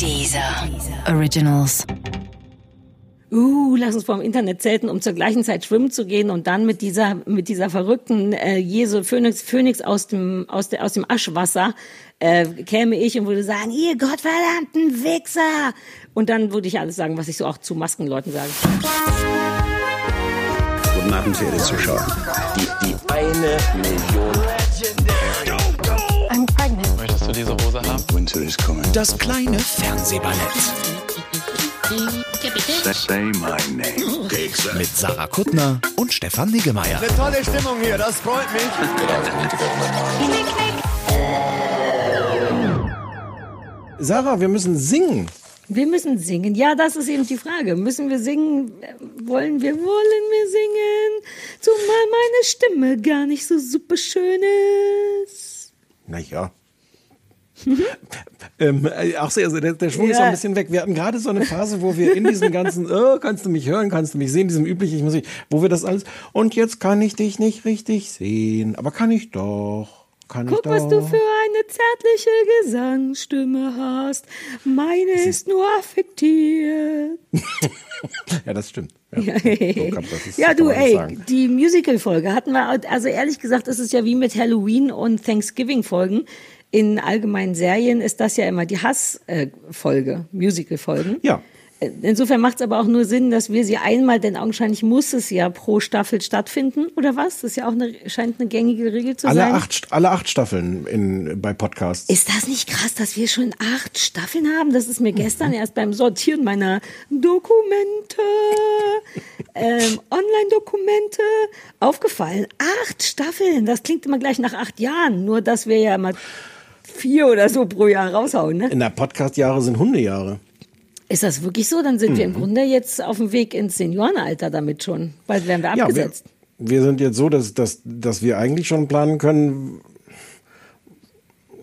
Dieser Originals. Uh, lass uns vorm Internet zelten, um zur gleichen Zeit schwimmen zu gehen und dann mit dieser mit dieser verrückten äh, Jesu Phönix Phönix aus dem aus der aus dem Aschwasser äh, käme ich und würde sagen, ihr gottverdammten Wichser. Und dann würde ich alles sagen, was ich so auch zu Maskenleuten sage. Guten Abend, verehrte Zuschauer. Die, die eine Million. I'm pregnant. Möchtest du diese Hose Das kleine Fernsehballett Say my name. mit Sarah Kuttner und Stefan Niggemeier. Tolle Stimmung hier, das freut mich. Sarah, wir müssen singen. Wir müssen singen. Ja, das ist eben die Frage. Müssen wir singen? Wollen wir, wollen wir singen? Zumal meine Stimme gar nicht so super schön ist. Naja. Ähm, äh, auch sehr, also der, der Schwung ist Ja. auch ein bisschen weg. Wir hatten gerade so eine Phase, wo wir in diesem ganzen, oh, kannst du mich hören, kannst du mich sehen, diesem üblichen Musik, wo wir das alles, und jetzt kann ich dich nicht richtig sehen, aber kann ich doch, kann Guck, ich doch. was du für eine zärtliche Gesangsstimme hast. Meine ist nur affektiert. ja, das stimmt. Ja, so kann, ist, ja du, ey, sagen. die Musical-Folge hatten wir, also ehrlich gesagt, ist es ja wie mit Halloween und Thanksgiving-Folgen. In allgemeinen Serien ist das ja immer die Hass-Folge, Musical-Folgen. Ja. Insofern macht es aber auch nur Sinn, dass wir sie einmal, denn augenscheinlich muss es ja pro Staffel stattfinden, oder was? Das ist ja auch eine, scheint eine gängige Regel zu Alle sein. acht, alle acht Staffeln in, bei Podcasts. Ist das nicht krass, dass wir schon acht Staffeln haben? Das ist mir Mhm. gestern erst beim Sortieren meiner Dokumente, ähm, Online-Dokumente aufgefallen. Acht Staffeln, das klingt immer gleich nach acht Jahren. Nur, dass wir ja mal vier oder so pro Jahr raushauen. Ne? In der Podcast-Jahre sind Hundejahre. Ist das wirklich so? Dann sind wir Mhm. im Grunde jetzt auf dem Weg ins Seniorenalter damit schon. Bald werden wir Ja, wir, abgesetzt. wir sind jetzt so, dass, dass, dass wir eigentlich schon planen können.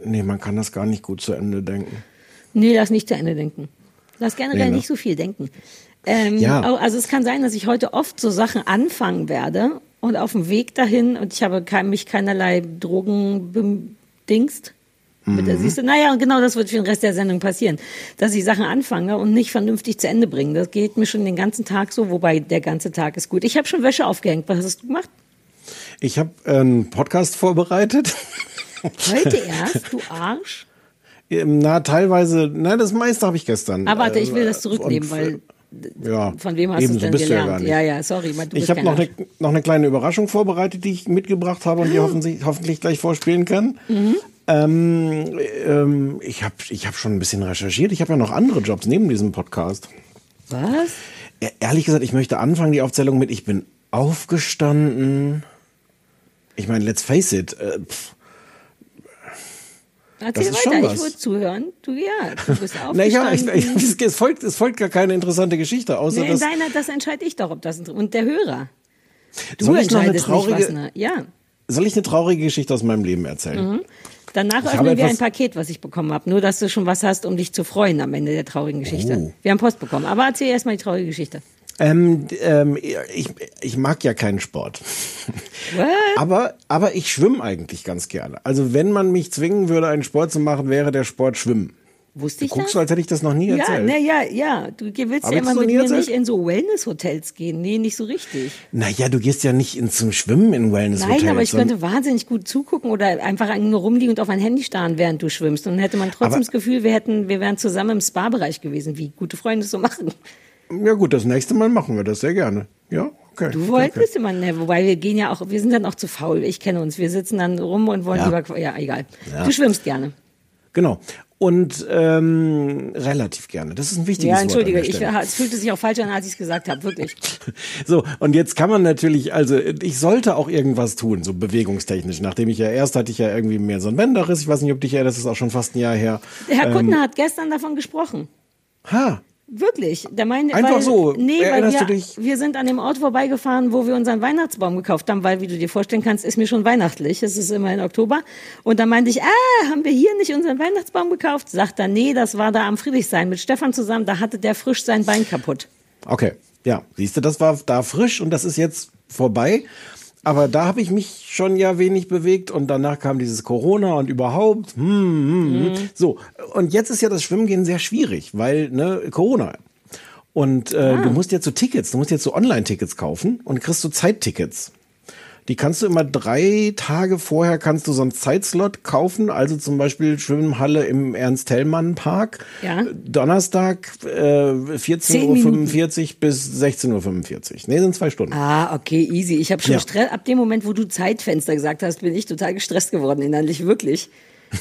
Nee, man kann das gar nicht gut zu Ende denken. Nee, lass nicht zu Ende denken. Lass generell Nee, ne? nicht so viel denken. Ähm, Ja. Also es kann sein, dass ich heute oft so Sachen anfangen werde und auf dem Weg dahin und ich habe mich keinerlei Drogen bedingst. Mit der, siehst du, naja, und genau das wird für den Rest der Sendung passieren. Dass ich Sachen anfange und nicht vernünftig zu Ende bringe. Das geht mir schon den ganzen Tag so, wobei der ganze Tag ist gut. Ich habe schon Wäsche aufgehängt. Was hast du gemacht? Ich habe einen Podcast vorbereitet. Heute erst, du Arsch. Ähm, Na, teilweise, na, das meiste habe ich gestern. Aber warte, ich will Äh, das zurücknehmen, und- weil ja, von wem hast du es ebenso denn du ja, gar gelernt? Ja, ja, sorry. Du Ich habe noch eine, noch eine kleine Überraschung vorbereitet, die ich mitgebracht habe und die hoffentlich, hoffentlich gleich vorspielen kann. Mhm. Ähm, ähm, ich habe ich hab schon ein bisschen recherchiert. Ich habe ja noch andere Jobs neben diesem Podcast. Was? E- Ehrlich gesagt, ich möchte anfangen die Aufzählung mit, ich bin aufgestanden. Ich meine, let's face it, äh, Erzähl ist schon weiter, was. ich würde zuhören. Du ja, du bist naja, ich, aufgestanden. ich, es, folgt, es folgt gar keine interessante Geschichte, außer nee, dass... deiner, das entscheide ich doch, ob das und der Hörer. Du Soll ich noch eine entscheidest nicht, was traurige- ne, ja. Soll ich eine traurige Geschichte aus meinem Leben erzählen? Danach Ich öffnen wir ein Paket, was ich bekommen habe. Nur, dass du schon was hast, um dich zu freuen am Ende der traurigen Geschichte. Oh. Wir haben Post bekommen. Aber erzähl erst mal die traurige Geschichte. Ähm, ähm, ich, ich mag ja keinen Sport. What? Aber, aber ich schwimme eigentlich ganz gerne. Also wenn man mich zwingen würde, einen Sport zu machen, wäre der Sport Schwimmen. Wusste Du ich guckst das? so, als hätte ich das noch nie ja, erzählt. ja, ja. Du willst Hab ja immer mit mir erzählt? nicht in so Wellness-Hotels gehen. Nee, nicht so richtig. Naja, du gehst ja nicht in, zum Schwimmen in Wellness Nein, aber ich könnte wahnsinnig gut zugucken oder einfach nur rumliegen und auf mein Handy starren, während du schwimmst. Und dann hätte man trotzdem Aber- das Gefühl, wir hätten, wir wären zusammen im Spa-Bereich gewesen, wie gute Freunde so machen. Ja gut, das nächste Mal machen wir das sehr gerne. Ja, okay. Du okay, wolltest immer, ne, wobei wir gehen ja auch, wir sind dann auch zu faul. Ich kenne uns. Wir sitzen dann rum und wollen Ja. lieber, ja, egal. Du schwimmst gerne. Genau. Und ähm, relativ gerne. Das ist ein wichtiges Ja, entschuldige, Wort. ich, es fühlte sich auch falsch an, als ich es gesagt habe, wirklich. So, und jetzt kann man natürlich, also ich sollte auch irgendwas tun, so bewegungstechnisch. Nachdem ich ja erst hatte ich ja irgendwie mehr so einen Bänderriss. Ich weiß nicht, ob dich erinnerst, das ist auch schon fast ein Jahr her. Herr Ähm. Kuttner hat gestern davon gesprochen. Ha, Wirklich. Der meinte, Einfach weil, so. Nee, weil wir, wir sind an dem Ort vorbeigefahren, wo wir unseren Weihnachtsbaum gekauft haben, weil, wie du dir vorstellen kannst, ist mir schon weihnachtlich. Es ist immer in Oktober. Und da meinte ich, ah, haben wir hier nicht unseren Weihnachtsbaum gekauft? Sagt er, nee, das war da am Friedrichshain mit Stefan zusammen. Da hatte der frisch sein Bein kaputt. okay. Ja, siehst du, das war da frisch und das ist jetzt vorbei. Aber da habe ich mich schon ja wenig bewegt und danach kam dieses Corona und überhaupt. Hm, hm, hm. So, und jetzt ist ja das Schwimmen sehr schwierig, weil ne, Corona. Und äh, du musst jetzt so Tickets, du musst jetzt so Online-Tickets kaufen und kriegst so Zeittickets. Die kannst du immer drei Tage vorher kannst du so einen Zeitslot kaufen, also zum Beispiel Schwimmhalle im Ernst-Hellmann-Park. Ja. Donnerstag äh, Zehn 14.45 Uhr bis 16.45 Uhr. Nee, sind zwei Stunden. Ah, okay, easy. Ich habe schon Ja. Stress. Ab dem Moment, wo du Zeitfenster gesagt hast, bin ich total gestresst geworden, innerlich, wirklich.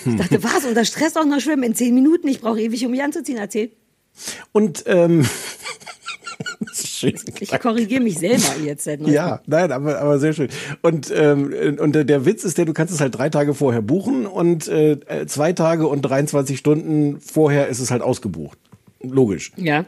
Ich dachte, was? Unter Stress auch noch schwimmen in zehn Minuten? Ich brauche ewig, um mich anzuziehen. Erzähl. Und ähm, Ich korrigiere mich selber jetzt neuestem. Ja, nein, aber, aber sehr schön. Und, ähm, und der- Witz ist der, du kannst es halt drei Tage vorher buchen und äh, zwei Tage und 23 Stunden vorher ist es halt ausgebucht. Logisch. Ja.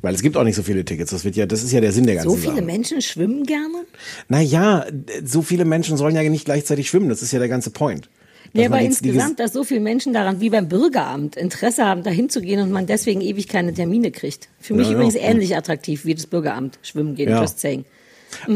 Weil es gibt auch nicht so viele Tickets. Das wird ja, das ist ja der Sinn der ganzen So viele Sache. Menschen schwimmen gerne? Naja, so viele Menschen sollen ja nicht gleichzeitig schwimmen. Das ist ja der ganze Point. Ja, aber insgesamt, dass so viele Menschen daran, wie beim Bürgeramt, Interesse haben, da hinzugehen und man deswegen ewig keine Termine kriegt. Für mich Ja, ja. übrigens ähnlich attraktiv wie das Bürgeramt. Schwimmen gehen, Ja. just saying.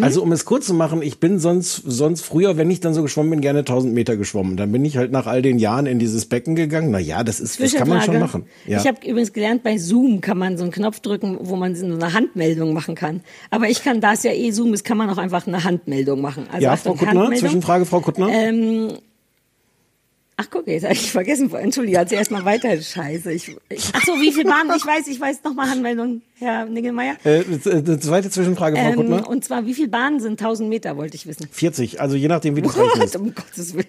Also um es kurz zu machen, ich bin sonst sonst früher, wenn ich dann so geschwommen bin, gerne 1000 Meter geschwommen. Dann bin ich halt nach all den Jahren in dieses Becken gegangen. Na ja, das ist, das kann man schon machen. Ja. Ich habe übrigens gelernt, bei Zoom kann man so einen Knopf drücken, wo man so eine Handmeldung machen kann. Aber ich kann, da es ja eh Zoom ist, kann man auch einfach eine Handmeldung machen. Also ja, Achtung, Frau Kuttner, Handmeldung. Zwischenfrage, Frau Kuttner. Ähm, ach guck, jetzt habe ich vergessen. Entschuldige, erzähl erst mal weiter. Scheiße. Ich, ich, ach so, wie viel Bahnen? Ich weiß, ich weiß. Nochmal Handmeldung, Herr Niggelmeier. Äh, eine zweite Zwischenfrage, Frau Ähm, Kuttner. und zwar, wie viele Bahnen sind 1000 Meter, wollte ich wissen. 40, also je nachdem, wie du rechnest. um Gottes Willen.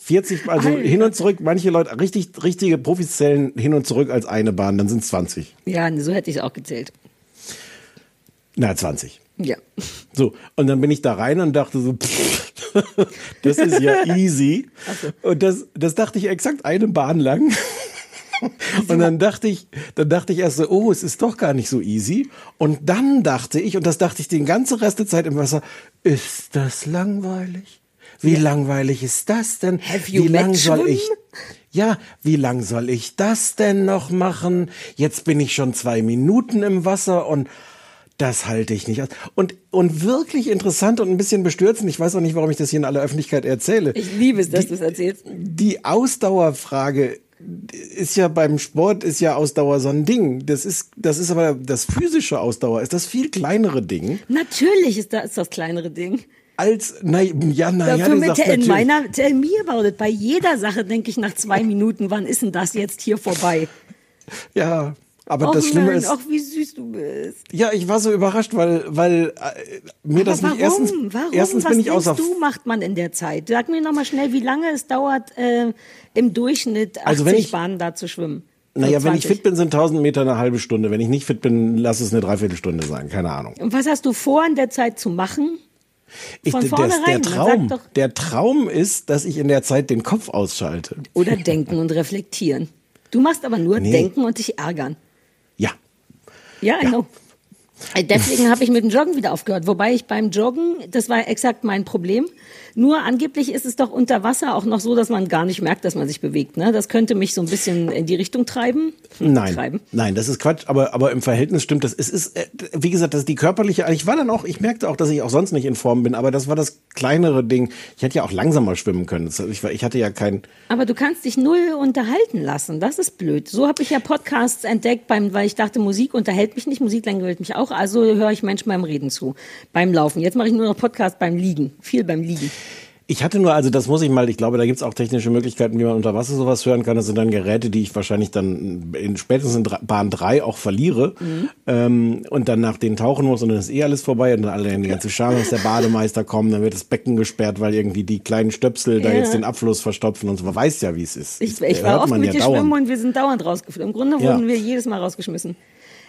40, also Alter. hin und zurück, manche Leute, richtig, richtige Profis zählen hin und zurück als eine Bahn, dann sind es 20. Ja, so hätte ich es auch gezählt. Na, 20. Ja. So, und dann bin ich da rein und dachte so, pff, das ist ja easy. Und das, das dachte ich exakt eine Bahn lang. Und dann dachte ich, dann dachte ich erst so, oh, es ist doch gar nicht so easy. Und dann dachte ich, und das dachte ich den ganze Rest der Zeit im Wasser, ist das langweilig? Wie langweilig ist das denn? Wie lang soll ich? Ja, wie lang soll ich das denn noch machen? Jetzt bin ich schon zwei Minuten im Wasser und das halte ich nicht aus. Und, und wirklich interessant und ein bisschen bestürzend, ich weiß auch nicht, warum ich das hier in aller Öffentlichkeit erzähle. Ich liebe es, dass du es erzählst. Die Ausdauerfrage ist ja beim Sport ist ja Ausdauer so ein Ding. Das ist, das ist aber das physische Ausdauer ist das viel kleinere Ding Natürlich ist das das kleinere Ding. als, na, ja, na ja, du sagst in meiner, tell me about it. Bei jeder Sache denke ich nach zwei Minuten, wann ist denn das jetzt hier vorbei? Ja, aber Och das Schlimme Mann, ist, ach, wie süß du bist. ja, ich war so überrascht, weil, weil äh, mir das Aber nicht warum? erstens, warum? erstens Was bin ich außer du, macht man in der Zeit? Sag mir noch mal schnell, wie lange es dauert, äh, im Durchschnitt 80 Also ich- Bahnen da zu schwimmen. Naja, wenn ich 20. fit bin, sind 1000 Meter eine halbe Stunde. Wenn ich nicht fit bin, lass es eine Dreiviertelstunde sein. Keine Ahnung. Und was hast du vor, in der Zeit zu machen? Ich, Von der, der Traum, der Traum ist, dass ich in der Zeit den Kopf ausschalte. Oder denken und reflektieren. Du machst aber nur Nee. denken und dich ärgern. Ja. Ja, I know. Äh, Deswegen habe ich mit dem Joggen wieder aufgehört. Wobei ich beim Joggen, das war exakt mein Problem. Nur angeblich ist es doch unter Wasser auch noch so, dass man gar nicht merkt, dass man sich bewegt. Ne? Das könnte mich so ein bisschen in die Richtung treiben. Hm, Nein, Treiben. nein, das ist Quatsch, aber, aber im Verhältnis stimmt das. Es ist, äh, wie gesagt, das ist die körperliche, ich war dann auch, ich merkte auch, dass ich auch sonst nicht in Form bin, aber das war das kleinere Ding. Ich hätte ja auch langsamer schwimmen können. Ich, war- ich hatte ja kein, Aber du kannst dich null unterhalten lassen. Das ist blöd. So habe ich ja Podcasts entdeckt, beim, weil ich dachte, Musik unterhält mich nicht, Musik langweilt mich auch. Also höre ich Menschen beim Reden zu, beim Laufen. Jetzt mache ich nur noch Podcast beim Liegen. Viel beim Liegen. Ich hatte nur, also das muss ich mal, ich glaube, da gibt's auch technische Möglichkeiten, wie man unter Wasser sowas hören kann. Das sind dann Geräte, die ich wahrscheinlich dann in spätestens in Bahn 3 auch verliere ähm, und dann nach denen tauchen muss und dann ist eh alles vorbei und dann alle die ganze Schar aus der Bademeister kommen, dann wird das Becken gesperrt, weil irgendwie die kleinen Stöpsel da Ja. jetzt den Abfluss verstopfen und so. Man weiß ja, wie es ist. Ich, ich war oft mit ja dir dauernd. schwimmen und wir sind dauernd rausgeflogen. Im Grunde Ja. wurden wir jedes Mal rausgeschmissen.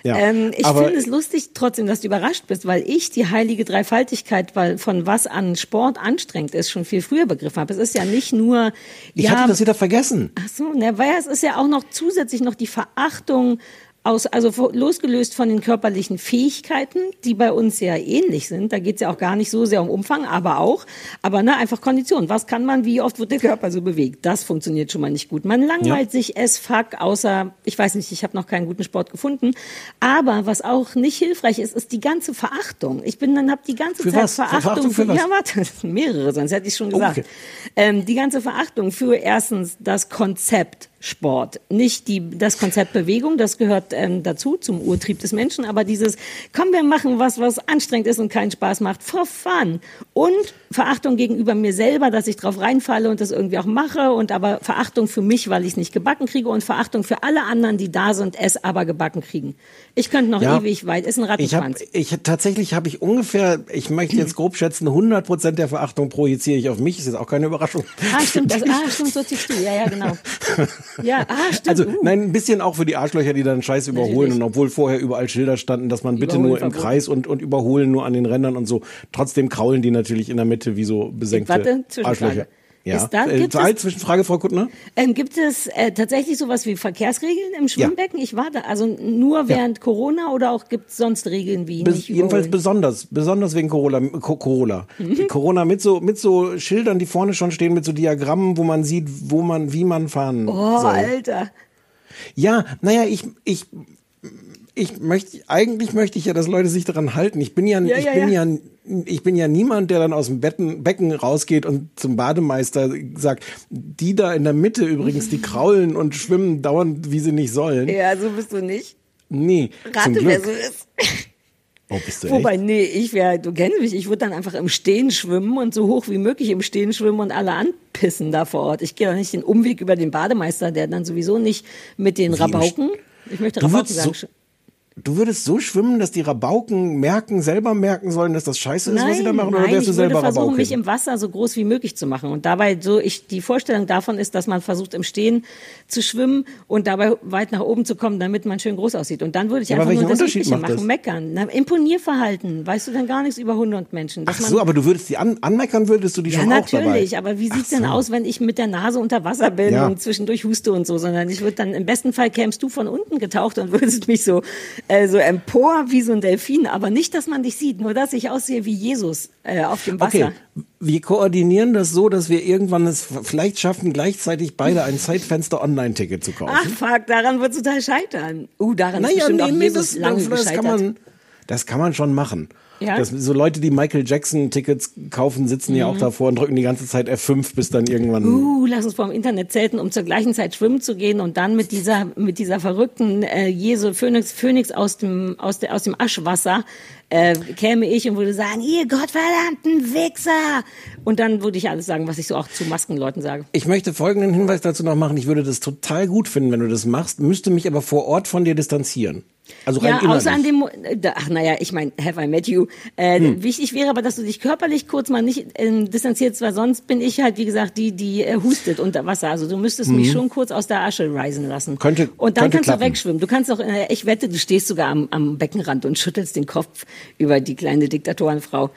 Ja, Ähm, ich finde es lustig trotzdem, dass du überrascht bist, weil ich die heilige Dreifaltigkeit, weil von was an Sport anstrengend ist, schon viel früher begriffen habe. Es ist ja nicht nur, Ich ja, hatte das wieder vergessen. ach so, ne, weil es ist ja auch noch zusätzlich noch die Verachtung aus, also losgelöst von den körperlichen Fähigkeiten, die bei uns ja ähnlich sind. Da geht es ja auch gar nicht so sehr um Umfang, aber auch. Aber ne, einfach Kondition. Was kann man, wie oft wird der Körper so bewegt? Das funktioniert schon mal nicht gut. Man langweilt sich es fuck, außer, ich weiß nicht, ich habe noch keinen guten Sport gefunden. Aber was auch nicht hilfreich ist, ist die ganze Verachtung. Ich bin dann, habe die ganze Für Zeit was? Verachtung, Verachtung für was? Ja, warte, mehrere, sonst hätte ich schon gesagt. Okay. Ähm, die ganze Verachtung für erstens das Konzept Sport, nicht die, das Konzept Bewegung, das gehört ähm, dazu, zum Urtrieb des Menschen, aber dieses, komm, wir machen was, was anstrengend ist und keinen Spaß macht, for fun. Und Verachtung gegenüber mir selber, dass ich drauf reinfalle und das irgendwie auch mache und aber Verachtung für mich, weil ich es nicht gebacken kriege und Verachtung für alle anderen, die da sind, es aber gebacken kriegen. Ich könnte noch Ja. ewig weit, ist ein Ich habe, Rattenschwanz. ich tatsächlich habe ich ungefähr, ich möchte jetzt grob schätzen, 100 Prozent der Verachtung projiziere ich auf mich. Ist jetzt auch keine Überraschung. Ah, stimmt, das, ah, stimmt, so du. Ja, ja, genau. Ja, ah, stimmt. Also uh. nein, ein bisschen auch für die Arschlöcher, die dann Scheiß überholen Natürlich. und obwohl vorher überall Schilder standen, dass man bitte nur im. Kreis und, und überholen nur an den Rändern und so. Trotzdem kraulen die natürlich in der Mitte wie so besenkte Warte. Arschlöcher. Ja. Ist da- äh, gibt Zahl, es- Zwischenfrage, Frau Kuttner? Ähm, gibt es äh, tatsächlich sowas wie Verkehrsregeln im Schwimmbecken? Ich war da, also nur während Corona oder auch gibt es sonst Regeln wie nicht jedenfalls besonders, besonders wegen Corona, Co Corona. Corona mit so, mit so Schildern, die vorne schon stehen, mit so Diagrammen, wo man sieht, wo man, wie man fahren Oh, soll. Alter. Ja, naja, ich, ich, ich möchte, eigentlich möchte ich ja, dass Leute sich daran halten. Ich bin ja, Ja, ich ja, bin ja. ja. ich bin ja niemand, der dann aus dem Betten, Becken rausgeht und zum Bademeister sagt, die da in der Mitte übrigens, die kraulen und schwimmen dauernd, wie sie nicht sollen. Ja, so bist du nicht. Nee, zum Rate, wer so ist. Oh, bist du Wobei, echt? nee, ich wäre, du kennst mich, ich würde dann einfach im Stehen schwimmen und so hoch wie möglich im Stehen schwimmen und alle anpissen da vor Ort. Ich gehe doch nicht den Umweg über den Bademeister, der dann sowieso nicht mit den Wie Rabauken, ich möchte Rabauken sagen, so- Du würdest so schwimmen, dass die Rabauken merken, selber merken sollen, dass das scheiße ist, was sie da machen, oder nein, wärst du ich würde selber versuchen, Rabauke? mich im Wasser so groß wie möglich zu machen. Und dabei so, ich, die Vorstellung davon ist, dass man versucht, im Stehen zu schwimmen und dabei weit nach oben zu kommen, damit man schön groß aussieht. Und dann würde ich aber einfach nur das Übliche machen, das? meckern. Na, Imponierverhalten, weißt du dann gar nichts über Hunde und Menschen. Ach so, aber du würdest die an, anmeckern, würdest du die ja, schon auch dabei? natürlich, aber wie sieht's denn aus, wenn ich mit der Nase unter Wasser bin Ja. und zwischendurch huste und so, sondern ich würde dann, im besten Fall kämst du von unten getaucht und würdest mich so, äh, so empor wie so ein Delfin, aber nicht, dass man dich sieht, nur dass ich aussehe wie Jesus äh, auf dem Wasser. Okay, wir koordinieren das so, dass wir irgendwann es vielleicht schaffen, gleichzeitig beide ein Zeitfenster Online-Ticket zu kaufen. Ach fuck, daran wird total scheitern. Uh, daran ist bestimmt auch Jesus lange das, das, kann man, das kann man schon machen. Ja? Das, so Leute, die Michael Jackson-Tickets kaufen, sitzen ja auch davor und drücken die ganze Zeit F5, bis dann irgendwann. Mhm. Uh, lass uns vorm Internet zelten, um zur gleichen Zeit schwimmen zu gehen und dann mit dieser mit dieser verrückten äh, Jesu Phönix Phönix aus dem aus der aus dem Aschwasser äh, käme ich und würde sagen, ihr gottverdammten Wichser und dann würde ich alles sagen, was ich so auch zu Maskenleuten sage. Ich möchte folgenden Hinweis dazu noch machen. Ich würde das total gut finden, wenn du das machst, müsste mich aber vor Ort von dir distanzieren. Also rein Ja, innerlich. außer an dem, äh, ach naja, ich meine, have I met you. Äh, Hm. Wichtig wäre aber, dass du dich körperlich kurz mal nicht ähm, distanzierst, weil sonst bin ich halt, wie gesagt, die, die äh, hustet unter Wasser. Also du müsstest mich schon kurz aus der Asche reisen lassen. Mhm. Könnte- und dann könnte kannst klappen. du wegschwimmen. Du kannst auch, äh, ich wette, du stehst sogar am, am Beckenrand und schüttelst den Kopf über die kleine Diktatorenfrau.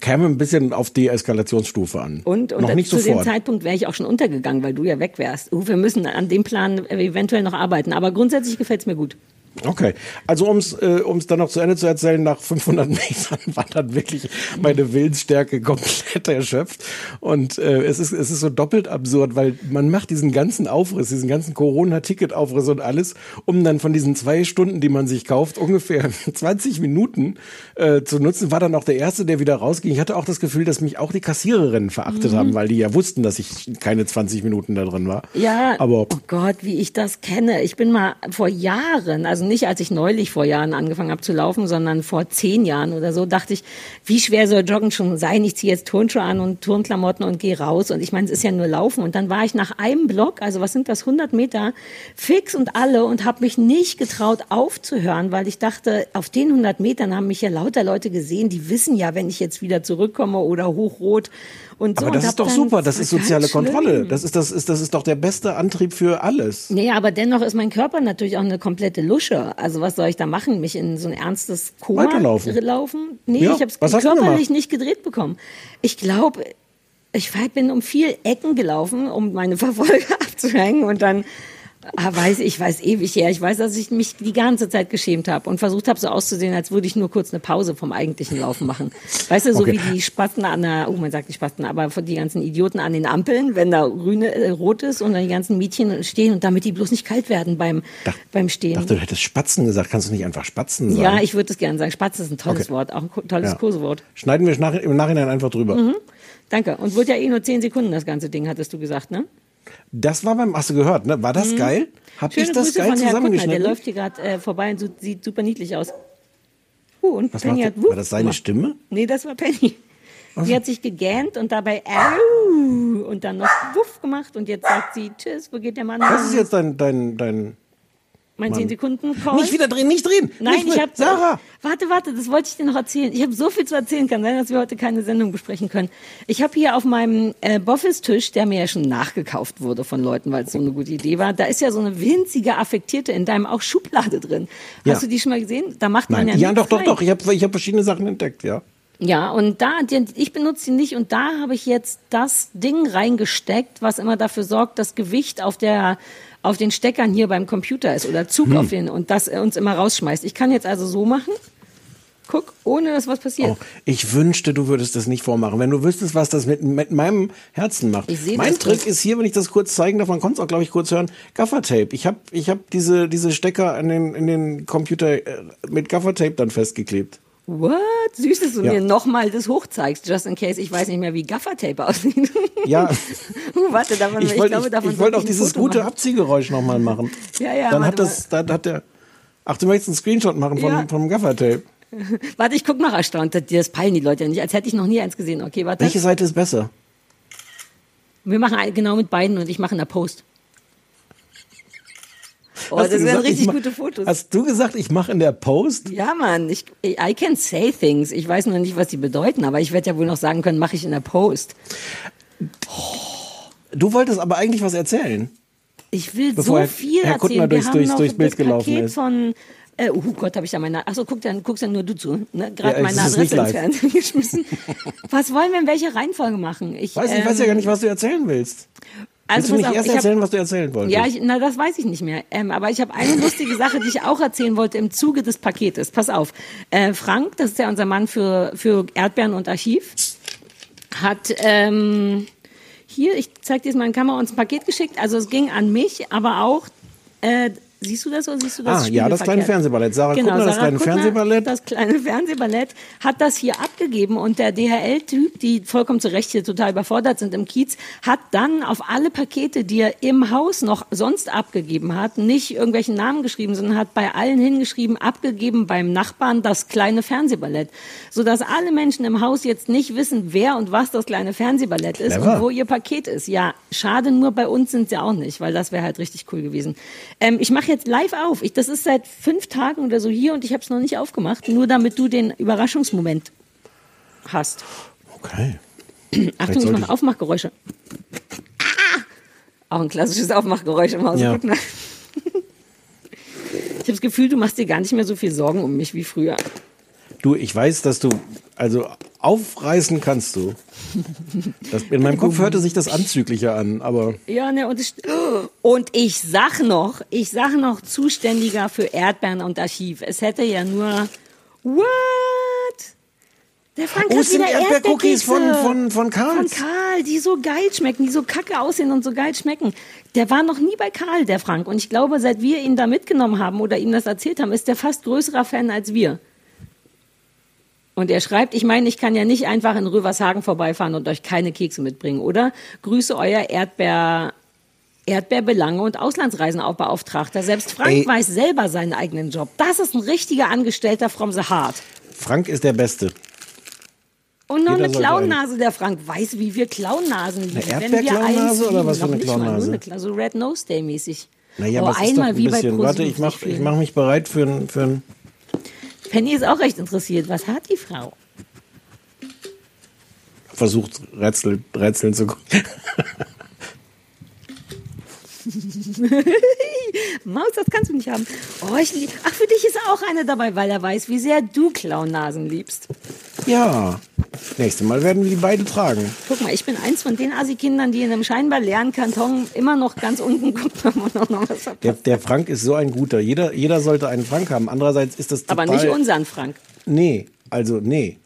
Käme ein bisschen auf Deeskalationsstufe an. Und, und noch nicht zu dem sofort. Zeitpunkt wäre ich auch schon untergegangen, weil du ja weg wärst. Uh, wir müssen an dem Plan eventuell noch arbeiten. Aber grundsätzlich gefällt's mir gut. Okay, also ums äh, ums dann noch zu Ende zu erzählen, nach 500 Metern war dann wirklich meine Willensstärke komplett erschöpft und äh, es ist es ist so doppelt absurd, weil man macht diesen ganzen Aufriss, diesen ganzen Corona-Ticket-Aufriss und alles, um dann von diesen zwei Stunden, die man sich kauft, ungefähr 20 Minuten äh, zu nutzen. War dann auch der erste, der wieder rausging. Ich hatte auch das Gefühl, dass mich auch die Kassiererinnen verachtet haben, weil die ja wussten, dass ich keine 20 Minuten da drin war. Ja, aber oh Gott, wie ich das kenne. Ich bin mal vor Jahren, also nicht als ich neulich vor Jahren angefangen habe zu laufen, sondern vor zehn Jahren oder so, dachte ich, wie schwer soll Joggen schon sein? Ich ziehe jetzt Turnschuhe an und Turnklamotten und gehe raus. Und ich meine, es ist ja nur Laufen. Und dann war ich nach einem Block, also was sind das, 100 Meter, fix und alle und habe mich nicht getraut aufzuhören, weil ich dachte, auf den 100 Metern haben mich ja lauter Leute gesehen, die wissen ja, wenn ich jetzt wieder zurückkomme oder hochrot und so. Aber das und ist doch super, das ist soziale ganz schlimm. Kontrolle. Das ist, das, ist, das ist doch der beste Antrieb für alles. Nee, aber dennoch ist mein Körper natürlich auch eine komplette Lusche. Also was soll ich da machen? Mich in so ein ernstes Koma Weiterlaufen. laufen? Nee, Ja, ich habe es körperlich nicht gedreht bekommen. Ich glaube, ich bin um viel Ecken gelaufen, um meine Verfolger abzuhängen und dann Ah, weiß ich, weiß ewig her. Ich weiß, dass ich mich die ganze Zeit geschämt habe und versucht habe, so auszusehen, als würde ich nur kurz eine Pause vom eigentlichen Laufen machen. Weißt du, so Okay. wie die Spasten an der, oh, man sagt die Spasten, aber die ganzen Idioten an den Ampeln, wenn da grüne, äh, rot ist und dann die ganzen Mädchen stehen und damit die bloß nicht kalt werden beim, beim Stehen. Dachte, du hättest Spatzen gesagt. Kannst du nicht einfach Spatzen sagen? ja, ich würde es gerne sagen. Spatz ist ein tolles Okay. Wort, auch ein tolles Ja. Kosewort. Schneiden wir im Nachhinein einfach drüber. Mhm. Danke. Und wird ja eh nur zehn Sekunden, das ganze Ding, hattest du gesagt, ne? Das war beim, hast du gehört, ne? War das geil? Hab Mhm. Schöne ich das Grüße geil Kuttner, der zusammengeschnitten? läuft hier gerade äh, vorbei und sieht super niedlich aus. Uh, und Was Penny hat War das seine. Stimme? Nee, das war Penny. Sie hat sich gegähnt und dabei Au und dann noch Wuff gemacht und jetzt sagt sie Tschüss, wo geht der Mann? Was hin? ist jetzt dein, dein, dein, mein 10 Sekunden Call? nicht wieder drehen, nicht drehen! Nein, nicht ich habe Sarah! Warte, warte, das wollte ich dir noch erzählen. Ich habe so viel zu erzählen, kann sein, dass wir heute keine Sendung besprechen können. Ich habe hier auf meinem äh, Boffis-Tisch, der mir ja schon nachgekauft wurde von Leuten, weil es so eine gute Idee war, da ist ja so eine winzige affektierte in deinem auch Schublade drin. Ja. Hast du die schon mal gesehen? Da macht man Nein, ja ja, doch, doch, rein. doch. Ich habe ich hab verschiedene Sachen entdeckt, ja. Ja, und da, die- ich benutze sie nicht und da habe ich jetzt das Ding reingesteckt, was immer dafür sorgt, dass Gewicht auf der auf den Steckern hier beim Computer ist oder Zug Hm. auf den und das uns immer rausschmeißt. Ich kann jetzt also so machen. Guck, ohne dass was passiert. Oh, ich wünschte, du würdest das nicht vormachen. Wenn du wüsstest, was das mit, mit meinem Herzen macht. Ich mein Trick nicht. ist hier, wenn ich das kurz zeigen darf, man konnte es auch, glaube ich, kurz hören, Gaffertape. Ich habe ich hab diese, diese Stecker in den, in den Computer äh, mit Gaffertape dann festgeklebt. What? Süß, dass du Ja. mir nochmal das hochzeigst, just in case ich weiß nicht mehr, wie Gaffertape aussieht. Ja, Uh, Warte, davon, ich wollte glaube, ich, davon ich wollte auch dieses Foto gute machen. Abziehgeräusch nochmal machen. Ja, ja, Dann hat das, dann hat der, ach, du möchtest einen Screenshot machen vom, Ja. vom Gaffertape. Warte, ich guck noch erstaunt. Das- peilen die Leute ja nicht, als hätte ich noch nie eins gesehen. Okay, warte. Welche Seite ist besser? Wir machen genau mit beiden und ich mache eine Post. Oh, Hast das du wären gesagt, ich richtig mach- gute Fotos. Hast du gesagt, ich mache in der Post? ja, Mann, ich, I can say things. Ich weiß nur nicht, was die bedeuten, aber ich werde ja wohl noch sagen können, mache ich in der Post. Du wolltest aber eigentlich was erzählen. Ich will Bevor so Herr- viel Herr erzählen. Kuttner Wir durchs- haben durchs- durchs Bild das gelaufen Paket ist. von äh, oh Gott, habe ich ja meine. Achso, guck dann, guckst dann nur du zu. Ne? Gerade Ja, meine Adresse ins. Fernsehen geschmissen. Was wollen wir in welcher Reihenfolge machen? Ich, Weiß, ich weiß ja gar nicht, was du erzählen willst. Also Willst du nicht erst ich hab- erzählen, was du erzählen wolltest? Ja, ich, na, das weiß ich nicht mehr. Ähm, aber ich habe eine lustige Sache, die ich auch erzählen wollte im Zuge des Paketes. Pass auf. Äh, Frank, das ist ja unser Mann für, für Erdbeeren und Archiv, hat ähm, hier, ich zeig dir jetzt mal in Kamera, uns ein Paket geschickt. Also es ging an mich, aber auch, äh, siehst du das oder siehst du das? Ah, ja, das kleine? Fernsehballett. Sarah Genau, Kuttner, das Sarah kleine Kuttner, Fernsehballett. Das kleine Fernsehballett hat das hier abgegeben und der DHL-Typ, die vollkommen zu Recht hier total überfordert sind im Kiez, hat dann auf alle Pakete, die er im Haus noch sonst abgegeben hat, nicht irgendwelchen Namen geschrieben, sondern hat bei allen hingeschrieben, abgegeben beim Nachbarn das kleine Fernsehballett. Sodass alle Menschen im Haus jetzt nicht wissen, wer und was das kleine Fernsehballett ist Clever. und wo ihr Paket ist. Ja, schade, nur bei uns sind sie auch nicht, weil das wäre halt richtig cool gewesen. Ähm, ich mache jetzt live auf. Ich, das ist seit fünf Tagen oder so hier und ich habe es noch nicht aufgemacht, nur damit du den Überraschungsmoment hast. Okay. Achtung, ich mache ich- Aufmachgeräusche. Ah! Auch ein klassisches Aufmachgeräusch im Hause. Ja. Ich habe das Gefühl, du machst dir gar nicht mehr so viel Sorgen um mich wie früher. Du, ich weiß, dass du, also aufreißen kannst du. Das, in meinem Kopf hörte sich das anzüglicher an, aber Ja, ne, und, es, und ich sag noch, ich sag noch Zuständiger für Erdbeeren und Archiv. Es hätte ja nur, what? Der Frank Oh, hat sind wieder Erdbeercookies von- von- von Karls. Von Karl, die so geil schmecken, die so kacke aussehen und so geil schmecken. Der war noch nie bei Karl, der Frank. Und ich glaube, seit wir ihn da mitgenommen haben oder ihm das erzählt haben, ist der fast größerer Fan als wir. Und er schreibt, ich meine, ich kann ja nicht einfach in Rövershagen vorbeifahren und euch keine Kekse mitbringen, oder? Grüße euer Erdbeer, Erdbeerbelange und Auslandsreisenbeauftragter. Selbst Frank Ey. weiß selber seinen eigenen Job. Das ist ein richtiger Angestellter from the heart. Frank ist der Beste. Und noch Jeder eine Clownnase, der Frank weiß, wie wir Clownnasen lieben. Eine Erdbeerclownnase oder was für eine Clownnase? So Red Nose Day mäßig. Naja, oh, einmal ein wie bei bisschen. ProSieben Warte, ich mach, sich ich fühlen. mach mich bereit für ein, für ein. Penny ist auch recht interessiert. Was hat die Frau? Versucht Rätsel, Rätseln zu gucken. Maus, das kannst du nicht haben. Oh. Ach, für dich ist auch eine dabei, weil er weiß, wie sehr du Clownnasen liebst. Ja. Nächstes Mal werden wir die beide tragen. Guck mal, ich bin eins von den Assi-Kindern, die in einem scheinbar leeren Karton immer noch ganz unten gucken, ob man noch was hat. Der, der Frank ist so ein guter. Jeder, jeder sollte einen Frank haben. Andererseits ist das total... Aber nicht unseren Frank. Nee, also nee.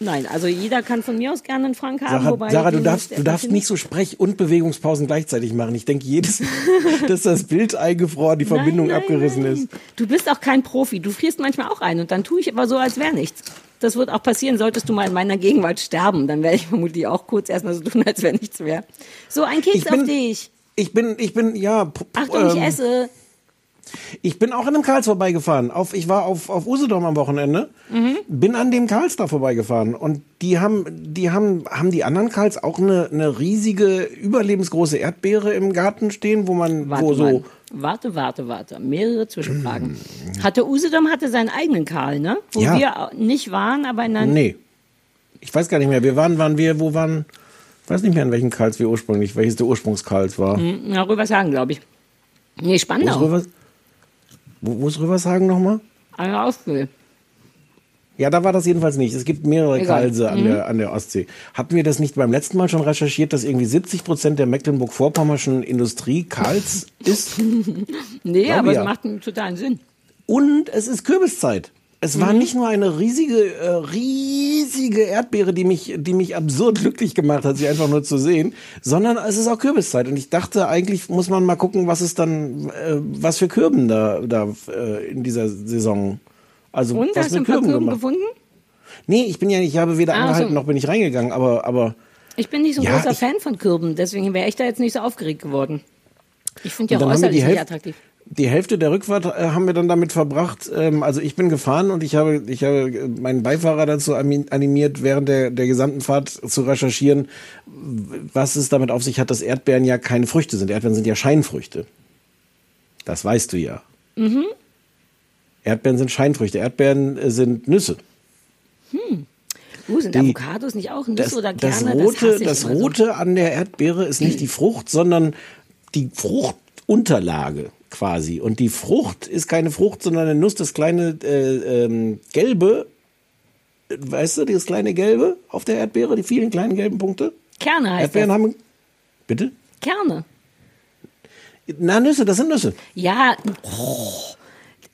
Nein, also jeder kann von mir aus gerne einen Frank haben. Sarah, wobei Sarah du darfst, du darfst nicht so Sprech- und Bewegungspausen gleichzeitig machen. Ich denke jedes dass das Bild eingefroren, die Verbindung nein, abgerissen nein. ist. Du bist auch kein Profi. Du frierst manchmal auch ein und dann tue ich aber so, als wäre nichts. Das wird auch passieren, solltest du mal in meiner Gegenwart sterben. Dann werde ich vermutlich auch kurz erstmal so tun, als wäre nichts mehr. So, ein Keks Ich bin- auf dich. Ich bin, ich bin, ja, Achtung, ich ähm, esse. Ich bin auch an einem Karls vorbeigefahren. Auf, ich war auf, auf Usedom am Wochenende, bin an dem Karls da vorbeigefahren. Und die haben, die haben, haben die anderen Karls auch eine, eine riesige, überlebensgroße Erdbeere im Garten stehen, wo man, Warte wo so, mal. Warte, warte, warte. Mehrere Zwischenfragen. Hatte Usedom hatte seinen eigenen Karl, ne? Wo Ja. wir nicht waren, aber in einer nee. Ich weiß gar nicht mehr. Wir waren, waren wir, wo waren, ich weiß nicht mehr, in welchen Karls wir ursprünglich, welches der Ursprungskarls war. Na, Rübershagen, glaube ich. Nee, Spandau. Wo, wo ist Rübershagen nochmal? Ah, Ausbildung. Ja, da war das jedenfalls nicht. Es gibt mehrere Egal. Mhm. Kalse an, der, an der Ostsee. Hatten wir das nicht beim letzten Mal schon recherchiert, dass irgendwie 70 Prozent der Mecklenburg-Vorpommerschen Industrie Kals ist? Nee, Glaube aber ja. es macht einen totalen Sinn. Und es ist Kürbiszeit. Es Mhm. war nicht nur eine riesige, äh, riesige Erdbeere, die mich, die mich absurd glücklich gemacht hat, sie einfach nur zu sehen, sondern es ist auch Kürbiszeit. Und ich dachte, eigentlich muss man mal gucken, was ist dann, äh, was für Kürben da, da äh, in dieser Saison. Also Und was hast du ein mit paar Kürben Kürben gefunden? Nee, ich bin ja, ich habe weder Ah, angehalten so. noch bin ich reingegangen, aber, aber Ich bin nicht so ein Ja, großer ich- Fan von Kürben, deswegen wäre ich da jetzt nicht so aufgeregt geworden. Ich finde die Und auch äußerlich nicht attraktiv. Die Hälfte der Rückfahrt äh, haben wir dann damit verbracht. Ähm, also ich bin gefahren und ich habe, ich habe äh, meinen Beifahrer dazu animiert, während der, der gesamten Fahrt zu recherchieren, was es damit auf sich hat, dass Erdbeeren ja keine Früchte sind. Erdbeeren sind ja Scheinfrüchte. Das weißt du ja. Mhm. Erdbeeren sind Scheinfrüchte. Erdbeeren äh, sind Nüsse. Uh, sind Die- Avocados nicht auch Nüsse Das, oder das Kerne? Rote, hasse ich das immer so. Rote an der Erdbeere ist nicht die Frucht, sondern die Fruchtunterlage quasi. Und die Frucht ist keine Frucht, sondern eine Nuss, das kleine äh, ähm, gelbe, weißt du, das kleine gelbe auf der Erdbeere, die vielen kleinen gelben Punkte. Kerne heißt Erdbeeren das. haben, bitte? Kerne. Na, Nüsse, das sind Nüsse. Ja, oh,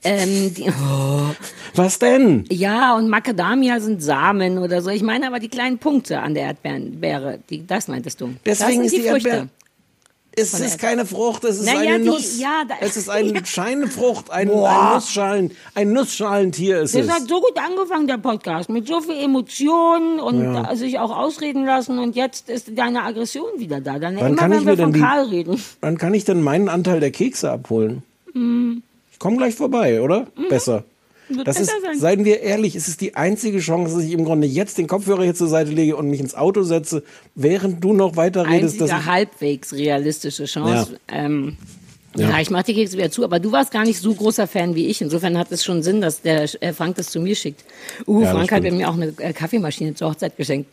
ähm, die, oh, Was denn? ja, und Macadamia sind Samen oder so. Ich meine aber die kleinen Punkte an der Erdbeere, die, das meintest du. Deswegen das ist die Früchte. Erdbeere. Es ist keine Frucht, es ist Na eine ja, die- Nuss. ja, da- es ist eine Scheinfrucht, ein, ein Nussschalen, ein Nussschalentier ist Das es. hat so gut angefangen, der Podcast, mit so viel Emotionen und Ja. sich auch ausreden lassen und jetzt ist deine Aggression wieder da. Dann Wann immer, kann wenn ich wir von die- Karl reden. Wann kann ich denn meinen Anteil der Kekse abholen? Ich komme gleich vorbei, oder? Besser. Wird Das ist, sein. seien wir ehrlich, es ist die einzige Chance, dass ich im Grunde jetzt den Kopfhörer hier zur Seite lege und mich ins Auto setze, während du noch weiter redest. Dass Einzige ich, halbwegs realistische Chance. Ähm, Ja. ja. ich mache die Kekse wieder zu, aber du warst gar nicht so großer Fan wie ich. Insofern hat es schon Sinn, dass der äh, Frank das zu mir schickt. Uh, Ja, das Frank hat mir auch eine äh, Kaffeemaschine zur Hochzeit geschenkt.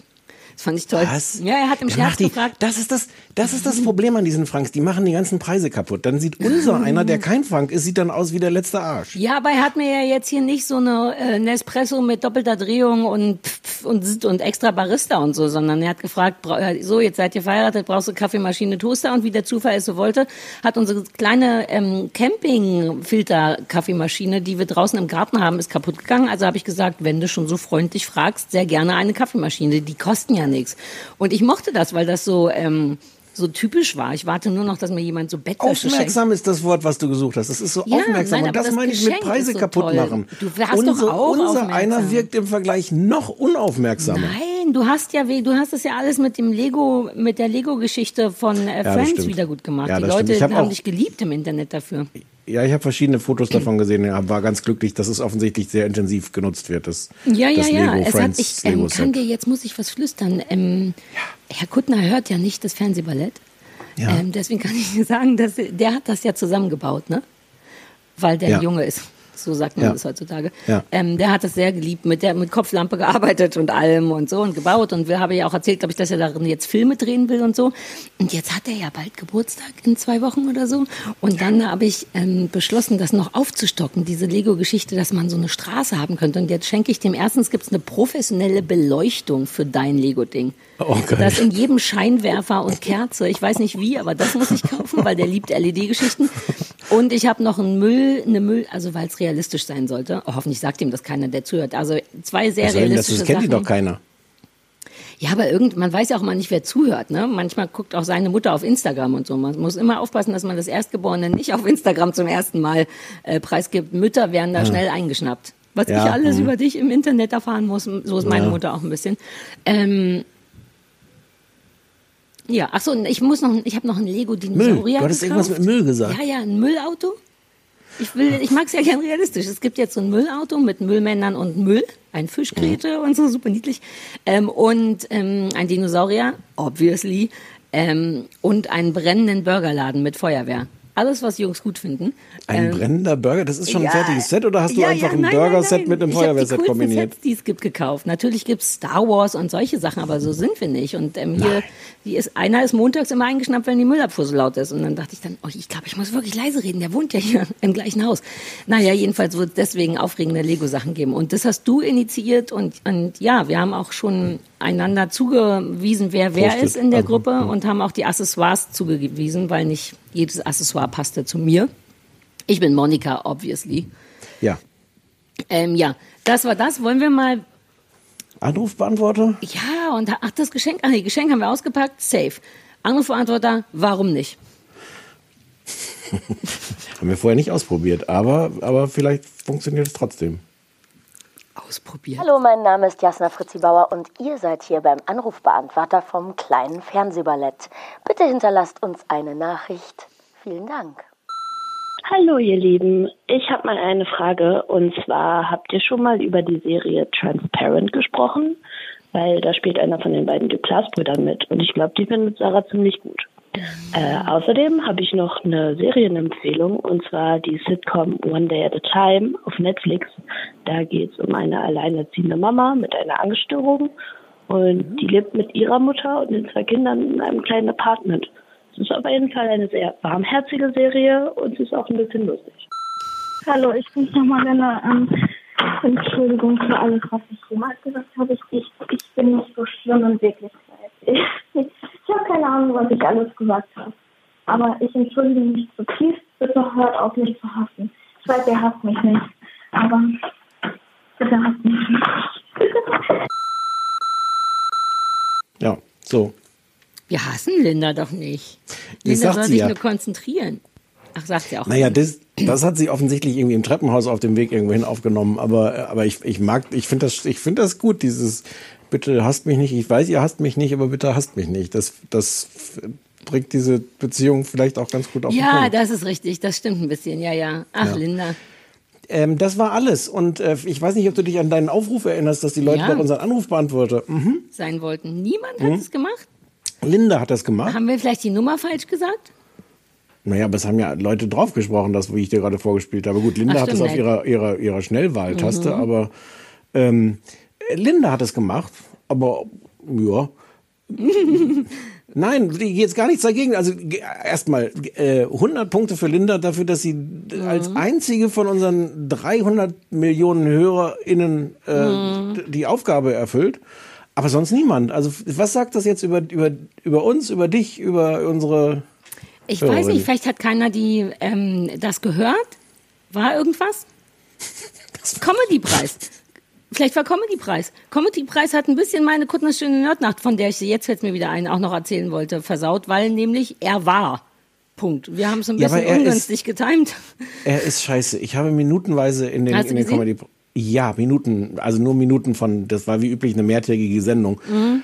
Das fand ich toll. was? Ja, er hat im Scherz gefragt. Das ist das, das ist das Problem an diesen Franks. Die machen die ganzen Preise kaputt. Dann sieht unser einer, der kein Frank ist, sieht dann aus wie der letzte Arsch. Ja, aber er hat mir ja jetzt hier nicht so eine äh, Nespresso mit doppelter Drehung und und, und extra Barista und so, sondern er hat gefragt, äh, so, jetzt seid ihr verheiratet, brauchst du Kaffeemaschine, Toaster und wie der Zufall es so wollte, hat unsere kleine ähm, Camping-Filter-Kaffeemaschine, die wir draußen im Garten haben, ist kaputt gegangen. Also habe ich gesagt, wenn du schon so freundlich fragst, sehr gerne eine Kaffeemaschine. Die kosten ja nichts. Und ich mochte das, weil das so... Ähm, so typisch war. Ich warte nur noch, dass mir jemand so Bettwäsche schenkt. Aufmerksam ist das Wort, was du gesucht hast. Das ist so Ja, aufmerksam. nein, und das, das meine ich mit Geschenk Preise so kaputt toll. machen. Du hast doch unser, auch unser aufmerksam. einer wirkt im Vergleich noch unaufmerksamer. Nein, du hast ja, we- du hast es ja alles mit dem Lego, mit der Lego-Geschichte von äh, das Friends wieder gut gemacht. Ja, Die stimmt. Leute Ich hab haben auch- dich geliebt im Internet dafür. Ja, ich habe verschiedene Fotos davon gesehen. Ja, war ganz glücklich, dass es offensichtlich sehr intensiv genutzt wird. Das, Ja, ja, das ja. Lego Es hat, Friends ich ähm, kann dir jetzt muss ich was flüstern. Ähm, Herr Kuttner hört ja nicht das Fernsehballett. Ja. Ähm, deswegen kann ich sagen, dass der hat das ja zusammengebaut, ne? Weil der Ja. Junge ist. So sagt man Ja. das heutzutage. Ja. Ähm, der hat das sehr geliebt, mit der mit Kopflampe gearbeitet und allem und so und gebaut. Und wir haben ja auch erzählt, glaube ich, dass er darin jetzt Filme drehen will und so. Und jetzt hat er ja bald Geburtstag in zwei Wochen oder so. Und dann habe ich ähm, beschlossen, das noch aufzustocken, diese Lego-Geschichte, dass man so eine Straße haben könnte. Und jetzt schenke ich dem erstens gibt es eine professionelle Beleuchtung für dein Lego-Ding. Oh, geil. Das in jedem Scheinwerfer und Kerze. Ich weiß nicht wie, aber das muss ich kaufen, weil der liebt LED-Geschichten. Und ich habe noch einen Müll, eine Müll, also weil es realistisch sein sollte. Oh, hoffentlich sagt ihm das keiner, der zuhört. Also zwei sehr soll denn das? realistische Das kennt Sachen. doch keiner. Ja, aber irgend, man weiß ja auch mal nicht, wer zuhört. Ne? Manchmal guckt auch seine Mutter auf Instagram und so. Man muss immer aufpassen, dass man das Erstgeborene nicht auf Instagram zum ersten Mal äh, preisgibt. Mütter werden da schnell eingeschnappt. Was Ja, ich alles mhm. über dich im Internet erfahren muss, so ist meine Ja. Mutter auch ein bisschen. Ähm, ja, ach so, ich muss noch, ich habe noch ein Lego Dinosaurier Müll. Du hattest irgendwas mit Müll gesagt. Ja, ja, ein Müllauto. Ich will, ich mag es ja gern realistisch. Es gibt jetzt so ein Müllauto mit Müllmännern und Müll, ein Fischgräte und so, super niedlich. Ähm, und ähm, ein Dinosaurier, obviously, ähm, und einen brennenden Burgerladen mit Feuerwehr. Alles, was Jungs gut finden. Ein Ähm, brennender Burger, das ist schon ja. ein fertiges Set oder hast du Ja, einfach ja, ein Burger-Set mit einem Feuerwehrset kombiniert? Sets, die es gibt, gekauft. Natürlich gibt's Star Wars und solche Sachen, aber so sind wir nicht. Und ähm, hier, die ist, einer ist montags immer eingeschnappt, wenn die Müllabfuhr so laut ist. Und dann dachte ich dann, oh, ich glaube, ich muss wirklich leise reden. Der wohnt ja hier im gleichen Haus. Naja, jedenfalls wird es deswegen aufregende Lego-Sachen geben. Und das hast du initiiert. Und, und ja, wir haben auch schon einander zugewiesen, wer wer Prostet. ist in der Also, Gruppe und haben auch die Accessoires zugewiesen, weil nicht jedes Accessoire passte zu mir. Ich bin Monika, obviously. Ja. Ähm, ja, das war das. Wollen wir mal. Anrufbeantworter? Ja, und ach, das Geschenk. Ach nee, Geschenk haben wir ausgepackt. Safe. Anrufbeantworter, warum nicht? Haben wir vorher nicht ausprobiert, aber, aber vielleicht funktioniert es trotzdem. Ausprobiert. Hallo, mein Name ist Jasna Fritzi Bauer und ihr seid hier beim Anrufbeantworter vom kleinen Fernsehballett. Bitte hinterlasst uns eine Nachricht. Vielen Dank. Hallo ihr Lieben, ich habe mal eine Frage und zwar habt ihr schon mal über die Serie Transparent gesprochen? Weil da spielt einer von den beiden Duplass-Brüdern mit und ich glaube, die findet Sarah ziemlich gut. Äh, außerdem habe ich noch eine Serienempfehlung und zwar die Sitcom One Day at a Time auf Netflix. Da geht es um eine alleinerziehende Mama mit einer Angststörung und die lebt mit ihrer Mutter und den zwei Kindern in einem kleinen Apartment. Es ist auf jeden Fall eine sehr warmherzige Serie und sie ist auch ein bisschen lustig. Hallo, ich muss nochmal gerne ähm, Entschuldigung für alles, was ich jemals gesagt habe. Ich, ich, ich bin nicht so schlimm in Wirklichkeit. Ich, ich habe keine Ahnung, was ich alles gesagt habe. Aber ich entschuldige mich zutiefst. Bitte hört auf, mich zu hassen. Ich weiß, ihr hasst mich nicht. Aber bitte hasst mich nicht. Ja, so. Wir hassen Linda doch nicht. Das Linda sagt soll sich ja. nur konzentrieren. Ach, sagt sie auch. Naja, das, das hat sie offensichtlich irgendwie im Treppenhaus auf dem Weg irgendwohin aufgenommen. Aber, aber ich, ich mag, ich finde das, ich finde das gut, dieses, bitte hasst mich nicht. Ich weiß, ihr hasst mich nicht, aber bitte hasst mich nicht. Das, das bringt diese Beziehung vielleicht auch ganz gut auf den ja, Punkt. das ist richtig. Das stimmt ein bisschen. Ja, ja. Ach, Ja. Linda. Ähm, das war alles. Und äh, ich weiß nicht, ob du dich an deinen Aufruf erinnerst, dass die Leute Ja. unseren Anrufbeantworter. Mhm. Sein wollten. Niemand hat Mhm. es gemacht? Linda hat das gemacht. Haben wir vielleicht die Nummer falsch gesagt? Naja, aber es haben ja Leute draufgesprochen, das, wie ich dir gerade vorgespielt habe. Gut, Linda Ach, hat es stimmt, auf ihrer, ihrer, ihrer Schnellwahltaste, Mhm. aber ähm, Linda hat es gemacht, aber ja. Nein, jetzt gar nichts dagegen. Also erstmal äh, 100 Punkte für Linda dafür, dass sie d- als einzige von unseren 300 Millionen HörerInnen äh, Mhm. die Aufgabe erfüllt. Aber sonst niemand. Also was sagt das jetzt über, über, über uns, über dich, über unsere Ich Hörerin? weiß nicht, vielleicht hat keiner die, ähm, das gehört. War irgendwas? Comedy-Preis. Vielleicht war Comedy-Preis. Comedy-Preis hat ein bisschen meine Kuttners schöne Nerdnacht, von der ich jetzt fällt mir wieder ein, auch noch erzählen wollte, versaut, weil nämlich er war. Punkt. Wir haben es ein Ja, bisschen ist- ungünstig getimt. Er ist scheiße. Ich habe minutenweise in den, in den? Comedy. Ja, Minuten, also nur Minuten von, das war wie üblich eine mehrtägige Sendung. Mhm.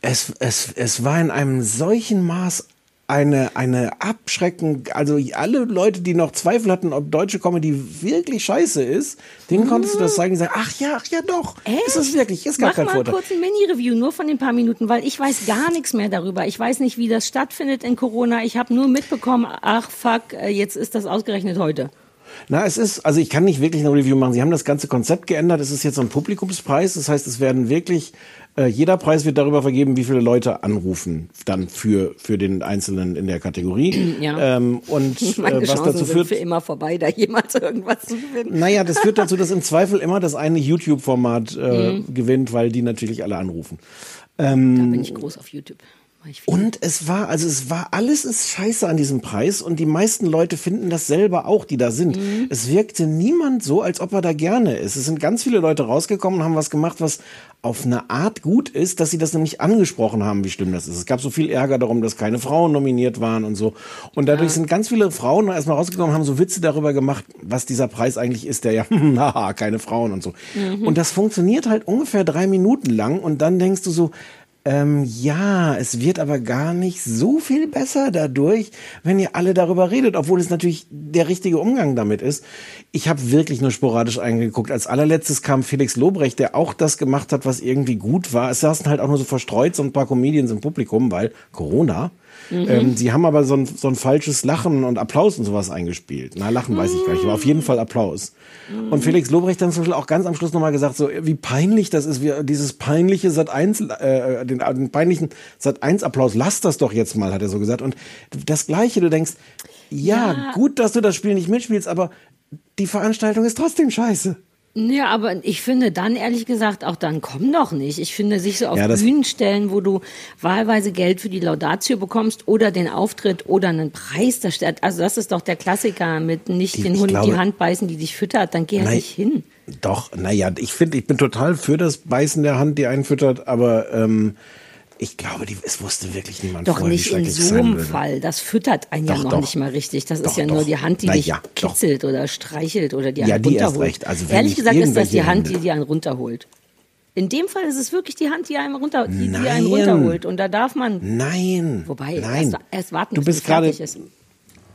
Es, es, es war in einem solchen Maß eine, eine Abschrecken, also alle Leute, die noch Zweifel hatten, ob deutsche Comedy wirklich scheiße ist, denen konntest du das zeigen und sagen, ach ja, ach ja doch, ist es wirklich, ist gar Mach kein mal Vorteil. kurz ein Mini-Review, nur von den paar Minuten, weil ich weiß gar nichts mehr darüber. Ich weiß nicht, wie das stattfindet in Corona. Ich habe nur mitbekommen, ach fuck, äh, jetzt ist das ausgerechnet heute. Na, es ist, also ich kann nicht wirklich eine Review machen. Sie haben das ganze Konzept geändert. Es ist jetzt so ein Publikumspreis. Das heißt, es werden wirklich, äh, jeder Preis wird darüber vergeben, wie viele Leute anrufen dann für, für den Einzelnen in der Kategorie. Ja. Ähm, und Meine äh, was Chancen dazu sind führt. für immer vorbei, da jemals irgendwas zu finden. Naja, das führt dazu, dass im Zweifel immer das eine YouTube-Format äh, Mhm. gewinnt, weil die natürlich alle anrufen. Da bin ich groß auf YouTube. Und es war, also es war, alles ist scheiße an diesem Preis und die meisten Leute finden das selber auch, die da sind. Mhm. Es wirkte niemand so, als ob er da gerne ist. Es sind ganz viele Leute rausgekommen und haben was gemacht, was auf eine Art gut ist, dass sie das nämlich angesprochen haben, wie schlimm das ist. Es gab so viel Ärger darum, dass keine Frauen nominiert waren und so. Und dadurch sind ganz viele Frauen erstmal rausgekommen und haben so Witze darüber gemacht, was dieser Preis eigentlich ist, der ja, haha, keine Frauen und so. Und das funktioniert halt ungefähr drei Minuten lang und dann denkst du so, ähm, ja, es wird aber gar nicht so viel besser dadurch, wenn ihr alle darüber redet, obwohl es natürlich der richtige Umgang damit ist. Ich habe wirklich nur sporadisch eingeguckt. Als allerletztes kam Felix Lobrecht, der auch das gemacht hat, was irgendwie gut war. Es saßen halt auch nur so verstreut so ein paar Comedians im Publikum, weil Corona. Ähm, sie haben aber so ein, so ein falsches Lachen und Applaus und sowas eingespielt. Na, Lachen weiß ich gar nicht, aber auf jeden Fall Applaus. Und Felix Lobrecht dann zum Beispiel auch ganz am Schluss nochmal gesagt, so wie peinlich das ist, wie dieses peinliche Sat 1, äh, den, den peinlichen Sat 1 Applaus, lass das doch jetzt mal, hat er so gesagt. Und das Gleiche, du denkst, ja, Ja. gut, dass du das Spiel nicht mitspielst, aber die Veranstaltung ist trotzdem scheiße. Ja, aber ich finde dann, ehrlich gesagt, auch dann komm doch nicht. Ich finde, sich so auf Ja, Bühnen stellen, wo du wahlweise Geld für die Laudatio bekommst oder den Auftritt oder einen Preis, das, steht- also das ist doch der Klassiker mit nicht Ich- den Hund glaube- die Hand beißen, die dich füttert, dann geh halt nicht hin. Doch, naja, ich finde, ich bin total für das Beißen der Hand, die einen füttert, aber ähm, ich glaube, die, es wusste wirklich niemand Doch vorher, nicht in so einem. Fall. Das füttert einen ja Doch, noch doch. nicht mal richtig. Das Doch, ist ja nur die Hand, die Na dich ja, kitzelt oder streichelt oder die Ja, einen die erst runterholt. recht. Also Ehrlich ich gesagt ist das die Hand, die die einen runterholt. In dem Fall ist es wirklich die Hand, die einen, runter, die, die einen runterholt. Und da darf man, Nein. wobei, nein. erst, erst warten, du bis bist gerade.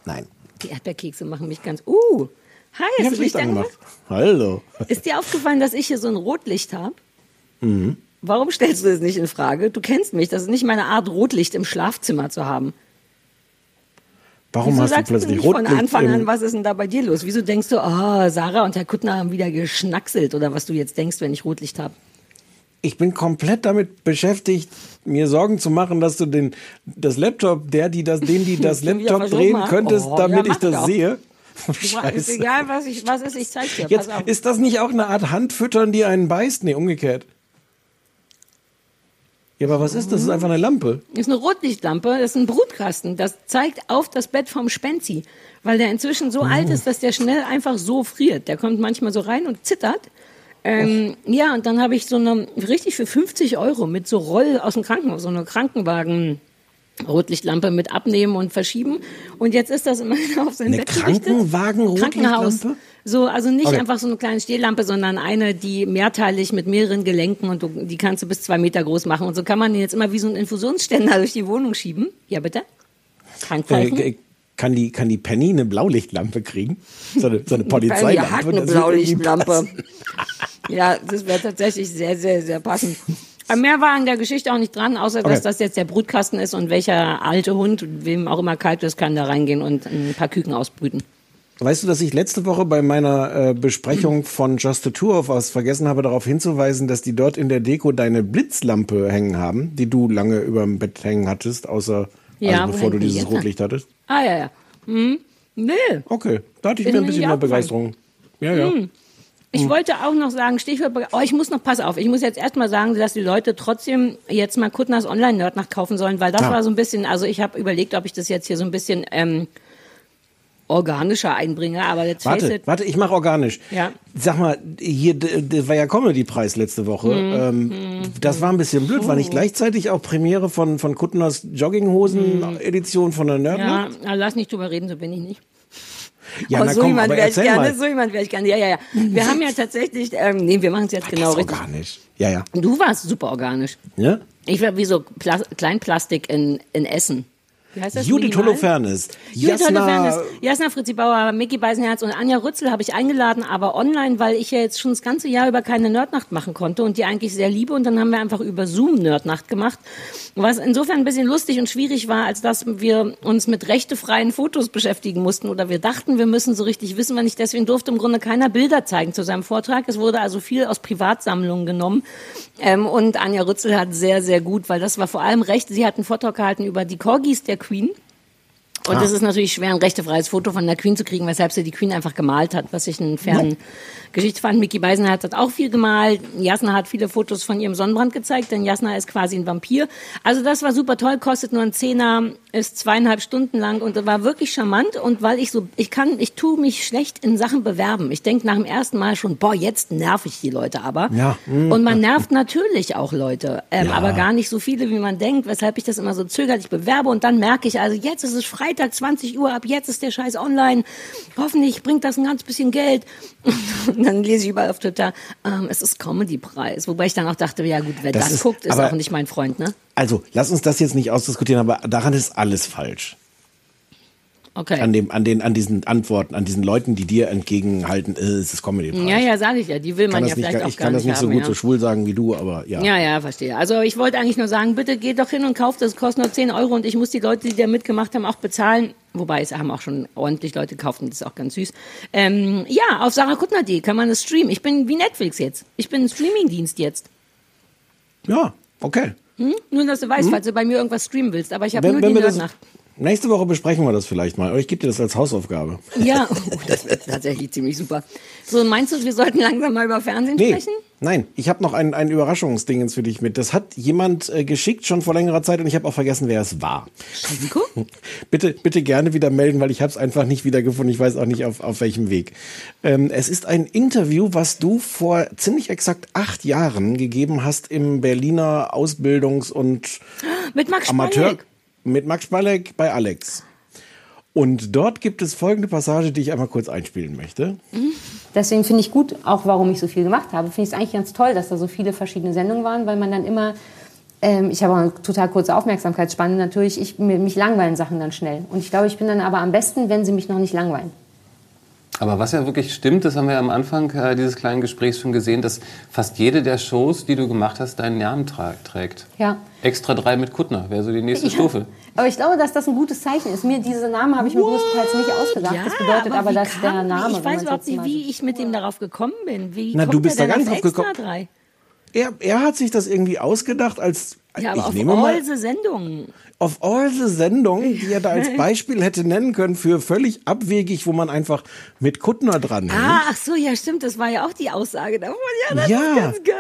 Nein. Die Erdbeerkekse machen mich ganz, uh, hi, Ich hast habe du Licht Licht angemacht. angemacht? Hallo. Ist dir aufgefallen, dass ich hier so ein Rotlicht habe? Mhm. Warum stellst du das nicht in Frage? Du kennst mich, das ist nicht meine Art, Rotlicht im Schlafzimmer zu haben. Warum Wieso hast du plötzlich von Rotlicht Anfang im- an, was ist denn da bei dir los? Wieso denkst du, oh, Sarah und Herr Kuttner haben wieder geschnackselt oder was du jetzt denkst, wenn ich Rotlicht habe? Ich bin komplett damit beschäftigt, mir Sorgen zu machen, dass du den, das Laptop, der, die das, den, die das Laptop drehen könntest, Oh, damit ja, ich das doch. sehe. Du, ist Scheiße. egal, was, ich, was ist, ich zeig dir. Jetzt, ist das nicht auch eine Art Handfüttern, die einen beißt? Nee, umgekehrt. Ja, aber was ist das? Das ist einfach eine Lampe. Das ist eine Rotlichtlampe, das ist ein Brutkasten. Das zeigt auf das Bett vom Spenzi, weil der inzwischen so alt ist, dass der schnell einfach so friert. Der kommt manchmal so rein und zittert. Ähm, ja, und dann habe ich so eine, richtig für 50 Euro mit so Roll aus dem Krankenhaus, so eine Krankenwagen. Rotlichtlampe mit abnehmen und verschieben. Und jetzt ist das immer auf sein Eine. Krankenwagen-Rotlichtlampe? Krankenhaus. So, also nicht Okay. einfach so eine kleine Stehlampe, sondern eine, die mehrteilig mit mehreren Gelenken und du, die kannst du bis zwei Meter groß machen. Und so kann man den jetzt immer wie so einen Infusionsständer durch die Wohnung schieben. Ja, bitte? Krankzeichen? Äh, kann die, kann die Penny eine Blaulichtlampe kriegen? So eine, so eine Penny Polizeilampe? hat eine Das wird irgendwie Blaulichtlampe. Ja, das wäre tatsächlich sehr, sehr, sehr passend. Aber mehr war an der Geschichte auch nicht dran, außer dass Okay. das jetzt der Brutkasten ist und welcher alte Hund, wem auch immer kalt ist, kann da reingehen und ein paar Küken ausbrüten. Weißt du, dass ich letzte Woche bei meiner äh, Besprechung von Just a Tour of Us vergessen habe, darauf hinzuweisen, dass die dort in der Deko deine Blitzlampe hängen haben, die du lange über dem Bett hängen hattest, außer Ja, also bevor du die dieses jetzt? Rotlicht hattest. Ah, ja, ja. Hm. Nee. Okay, da hatte ich Ist mir ein bisschen mehr. Begeisterung. Ja, ja. Ich Hm. wollte auch noch sagen, Stichwort, oh, ich muss noch, pass auf, ich muss jetzt erstmal sagen, dass die Leute trotzdem jetzt mal Kuttners Online-Nerd nachkaufen sollen, weil das Ja. war so ein bisschen, also ich habe überlegt, ob ich das jetzt hier so ein bisschen ähm, organischer einbringe, aber jetzt Warte, warte, ich mache organisch. Ja. Sag mal, hier d- d- war ja Comedy-Preis letzte Woche. Mhm. Ähm, das war ein bisschen blöd. War nicht gleichzeitig auch Premiere von, von Kuttners Jogginghosen-Edition von der Nerd? Mhm. ja, na, lass nicht drüber reden, so bin ich nicht. Ja aber na so komm, jemand wäre ich gerne, mal. so jemand wäre ich gerne. Ja, ja, ja. Wir haben ja tatsächlich, ähm, nee, wir machen es jetzt genau das ist richtig. organisch. Ja, ja. Du warst super organisch. Ja? Ich war wie so Pla Kleinplastik in, in Essen. Wie heißt das? Judith? Holofernes, Judith Jasna, Holofernes, Jasna Fritzi Bauer, Micky Beisenherz und Anja Rützel habe ich eingeladen, aber online, weil ich ja jetzt schon das ganze Jahr über keine Nerdnacht machen konnte und die eigentlich sehr liebe und dann haben wir einfach über Zoom Nerdnacht gemacht, was insofern ein bisschen lustig und schwierig war, als dass wir uns mit rechtefreien Fotos beschäftigen mussten oder wir dachten, wir müssen so richtig wissen, wenn nicht. Deswegen durfte im Grunde keiner Bilder zeigen zu seinem Vortrag. Es wurde also viel aus Privatsammlungen genommen ähm, und Anja Rützel hat sehr, sehr gut, weil das war vor allem recht, sie hat einen Vortrag gehalten über die Corgis der Queen. Und Ah. es ist natürlich schwer, ein rechtefreies Foto von der Queen zu kriegen, weshalb sie die Queen einfach gemalt hat, was ich einen fairen Geschichte fand. Mickey Beisenherz hat auch viel gemalt. Jasna hat viele Fotos von ihrem Sonnenbrand gezeigt, denn Jasna ist quasi ein Vampir. Also das war super toll, kostet nur ein Zehner, ist zweieinhalb Stunden lang und war wirklich charmant. Und weil ich so, ich kann, ich tue mich schlecht in Sachen bewerben. Ich denke nach dem ersten Mal schon, boah, jetzt nerv ich die Leute aber. Ja. mm. Und man nervt natürlich auch Leute, ähm, Ja. aber gar nicht so viele, wie man denkt, weshalb ich das immer so zögerlich bewerbe und dann merke ich, also jetzt ist es Freitag, 20 Uhr, ab jetzt ist der Scheiß online, hoffentlich bringt das ein ganz bisschen Geld. Und dann lese ich überall auf Twitter, ähm, es ist Comedy-Preis, wobei ich dann auch dachte, ja gut, wer Das das, ist- guckt, ist auch nicht mein Freund, ne? Also, lass uns das jetzt nicht ausdiskutieren, aber daran ist alles falsch. Okay. An, dem, an, den, an diesen Antworten, an diesen Leuten, die dir entgegenhalten, äh, es ist comedy ja, ja, sage ich ja, die will man ja nicht, vielleicht auch ich gar kann das nicht nicht so haben, gut ja. so schwul sagen wie du, aber ja. Ja, ja, verstehe. Also ich wollte eigentlich nur sagen, bitte geht doch hin und kauft das, kostet nur 10 Euro und ich muss die Leute, die da mitgemacht haben, auch bezahlen. Wobei es haben auch schon ordentlich Leute gekauft und das ist auch ganz süß. Ähm, ja, auf sarahkuttner.de kann man das streamen. Ich bin wie Netflix jetzt. Ich bin ein Streamingdienst jetzt. Ja, okay. Hm? Nur, dass du weißt, falls du bei mir irgendwas streamen willst. Aber ich habe nur wenn die Nerdnacht. nächste Woche besprechen wir das vielleicht mal. Ich gebe dir das als Hausaufgabe. Ja, oh, das wird tatsächlich ziemlich super. So, meinst du, wir sollten langsam mal über Fernsehen Nee, sprechen? Nein, ich habe noch ein, ein Überraschungsdingens für dich mit. Das hat jemand äh, geschickt schon vor längerer Zeit und ich habe auch vergessen, wer es war. Bitte, bitte gerne wieder melden, weil ich habe es einfach nicht wiedergefunden. Ich weiß auch nicht, auf, auf welchem Weg. Ähm, es ist ein Interview, was du vor ziemlich exakt acht Jahren gegeben hast im Berliner Ausbildungs- und Mit Max Amateur Spalleck. mit Max Spalleck bei Alex. Und dort gibt es folgende Passage, die ich einmal kurz einspielen möchte. Deswegen finde ich gut, auch warum ich so viel gemacht habe, finde ich es eigentlich ganz toll, dass da so viele verschiedene Sendungen waren, weil man dann immer, ähm, ich habe auch eine total kurze Aufmerksamkeitsspanne natürlich, ich, mich langweilen Sachen dann schnell. Und ich glaube, ich bin dann aber am besten, wenn sie mich noch nicht langweilen. Aber was ja wirklich stimmt, das haben wir am Anfang äh, dieses kleinen Gesprächs schon gesehen, dass fast jede der Shows, die du gemacht hast, deinen Namen tra trägt. Ja. Extra drei mit Kuttner wäre so die nächste Stufe. Aber ich glaube, dass das ein gutes Zeichen ist. Mir diese Namen habe ich mir größtenteils nicht ausgedacht. das bedeutet aber, wie dass kam der? Name. Ich weiß überhaupt nicht, mal wie ich mit dem darauf gekommen bin. Wie Na, kommt du bist da ganz auf drauf gekommen. Er, er hat sich das irgendwie ausgedacht als Ja, aber ich auf nehme mal all the Sendungen. Auf all the Sendungen, die er da als Beispiel hätte nennen können für völlig abwegig, wo man einfach mit Kuttner dran hängt. Ah, ach so, ja, stimmt. Das war ja auch die Aussage davon. Ja, das Ja. ist ganz geil.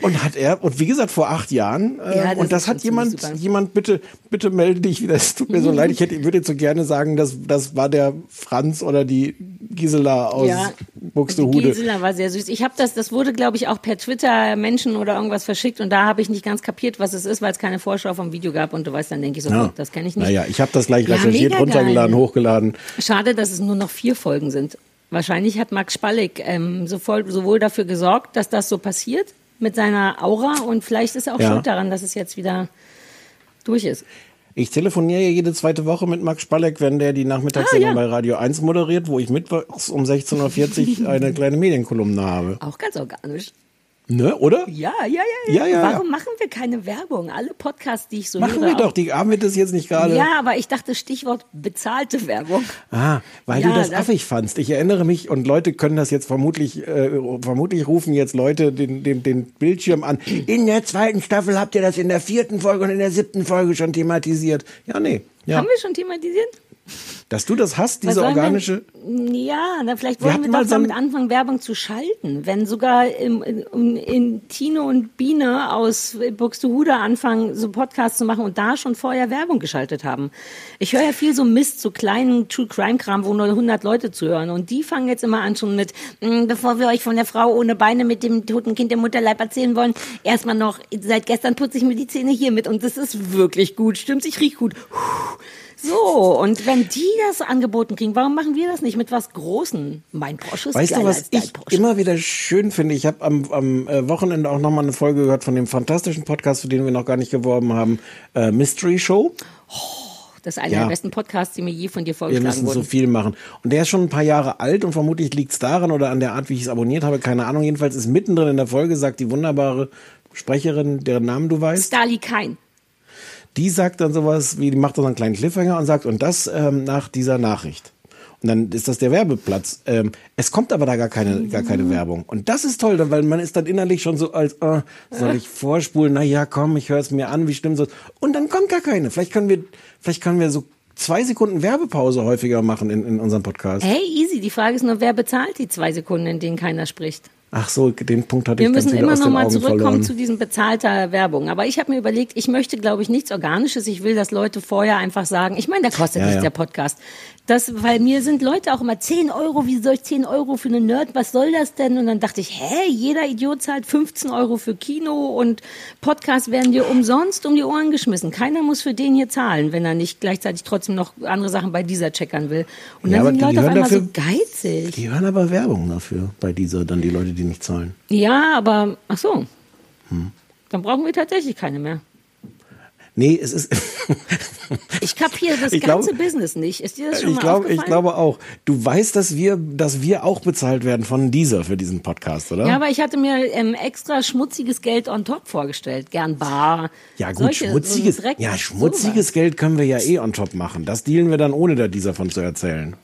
Und hat er, und wie gesagt, vor acht Jahren, äh, Ja, das und das hat jemand, super. jemand, bitte, bitte melde dich wieder, es tut mir so leid, ich hätte, würde jetzt so gerne sagen, das, das war der Franz oder die Gisela aus Ja, Buxtehude. Gisela war sehr süß. Ich habe das, das wurde, glaube ich, auch per Twitter Menschen oder irgendwas verschickt und da habe ich nicht ganz kapiert, was es ist, weil es keine Vorschau vom Video gab und du weißt, dann denke ich so, Ja. Das kenne ich nicht. Naja, ich habe das gleich Ja, recherchiert, runtergeladen, geil. hochgeladen. Schade, dass es nur noch vier Folgen sind. Wahrscheinlich hat Max Spalleck ähm, sowohl, sowohl dafür gesorgt, dass das so passiert mit seiner Aura und vielleicht ist er auch Ja. schuld daran, dass es jetzt wieder durch ist. Ich telefoniere ja jede zweite Woche mit Max Spalleck, wenn der die Nachmittagssendung Ah, ja. bei Radio 1 moderiert, wo ich mittwochs um 16.40 Uhr eine kleine Medienkolumne habe. Auch ganz organisch. Ne, oder? Ja, ja, ja. Ja, ja, Warum ja. machen wir keine Werbung? Alle Podcasts, die ich so Machen wir doch, die haben wir das jetzt nicht gerade. Ja, aber ich dachte Stichwort bezahlte Werbung. Ah, weil Ja, du das das- affig fandst. Ich erinnere mich und Leute können das jetzt vermutlich, äh, vermutlich rufen jetzt Leute den, den, den Bildschirm an. In der zweiten Staffel habt ihr das in der vierten Folge und in der siebten Folge schon thematisiert. Ja, nee. Ja. Haben wir schon thematisiert? Dass du das hast, diese sollen wir- organische. Ja, na, vielleicht Wir wollen wir, mal doch so damit anfangen, Werbung zu schalten. Wenn sogar im, in, in Tino und Biene aus Buxtehude anfangen, so Podcasts zu machen und da schon vorher Werbung geschaltet haben. Ich höre ja viel so Mist, so kleinen True Crime Kram, wo nur 100 Leute zuhören. Und die fangen jetzt immer an schon mit, "Mm, bevor wir euch von der Frau ohne Beine mit dem toten Kind im Mutterleib erzählen wollen, erstmal noch, seit gestern putze ich mir die Zähne hier mit und das ist wirklich gut. Stimmt's? Ich riech gut. Puh. So, und wenn die das angeboten kriegen, warum machen wir das nicht mit was Großen? Mein Porsche ist Weißt du, was ich Porsche. immer wieder schön finde? Ich habe am, am äh, Wochenende auch nochmal eine Folge gehört von dem fantastischen Podcast, für den wir noch gar nicht geworben haben, äh, Mystery Show. Das ist einer Ja. der besten Podcasts, die mir je von dir Wir vorgeschlagen müssen so wurden. viel machen. Und der ist schon ein paar Jahre alt und vermutlich liegt es daran oder an der Art, wie ich es abonniert habe, keine Ahnung. Jedenfalls ist mittendrin in der Folge, sagt die wunderbare Sprecherin, deren Namen du weißt, Stali Kein. Die sagt dann sowas wie, die macht dann einen kleinen Cliffhanger und sagt, und das ähm, nach dieser Nachricht. Und dann ist das der Werbeplatz. Ähm, es kommt aber da gar keine, gar keine Werbung. Und das ist toll, weil man ist dann innerlich schon so als, äh, soll ich vorspulen? Na ja, komm, ich höre es mir an, wie stimmt das? Und dann kommt gar keine. Vielleicht können wir, vielleicht können wir so zwei Sekunden Werbepause häufiger machen in, in unserem Podcast. Hey, easy. Die Frage ist nur, wer bezahlt die zwei Sekunden, in denen keiner spricht? Ach so, den Punkt hatte Wir ich ganz müssen wieder immer aus noch den mal zurückkommen verloren. zu diesem bezahlter Werbung. Aber ich habe mir überlegt, ich möchte, glaube ich, nichts Organisches. Ich will, dass Leute vorher einfach sagen, ich meine, da kostet Ja, nichts ja. der Podcast. Das, weil mir sind Leute auch immer 10 Euro, wie soll ich 10 Euro für einen Nerd, was soll das denn? Und dann dachte ich, hä, jeder Idiot zahlt 15 Euro für Kino und Podcasts werden dir umsonst um die Ohren geschmissen. Keiner muss für den hier zahlen, wenn er nicht gleichzeitig trotzdem noch andere Sachen bei dieser checkern will. Und Ja, dann aber sind die Leute auf hören einmal so dafür- geizig. Die hören aber Werbung dafür, bei dieser, dann die Leute, die nicht zahlen. Ja, aber, ach so. Hm. Dann brauchen wir tatsächlich keine mehr. Nee, es ist. Ich kapiere das Ich ganze Business nicht. Ist dir das schon ich, mal glaub, aufgefallen? ich glaube auch. Du weißt, dass wir, dass wir auch bezahlt werden von dieser für diesen Podcast, oder? ja, aber ich hatte mir ähm, extra schmutziges Geld on top vorgestellt. Gern bar. Ja, gut, solche, schmutziges, so Dreck, ja, schmutziges Geld können wir ja eh on top machen. Das dealen wir dann ohne da dieser von zu erzählen.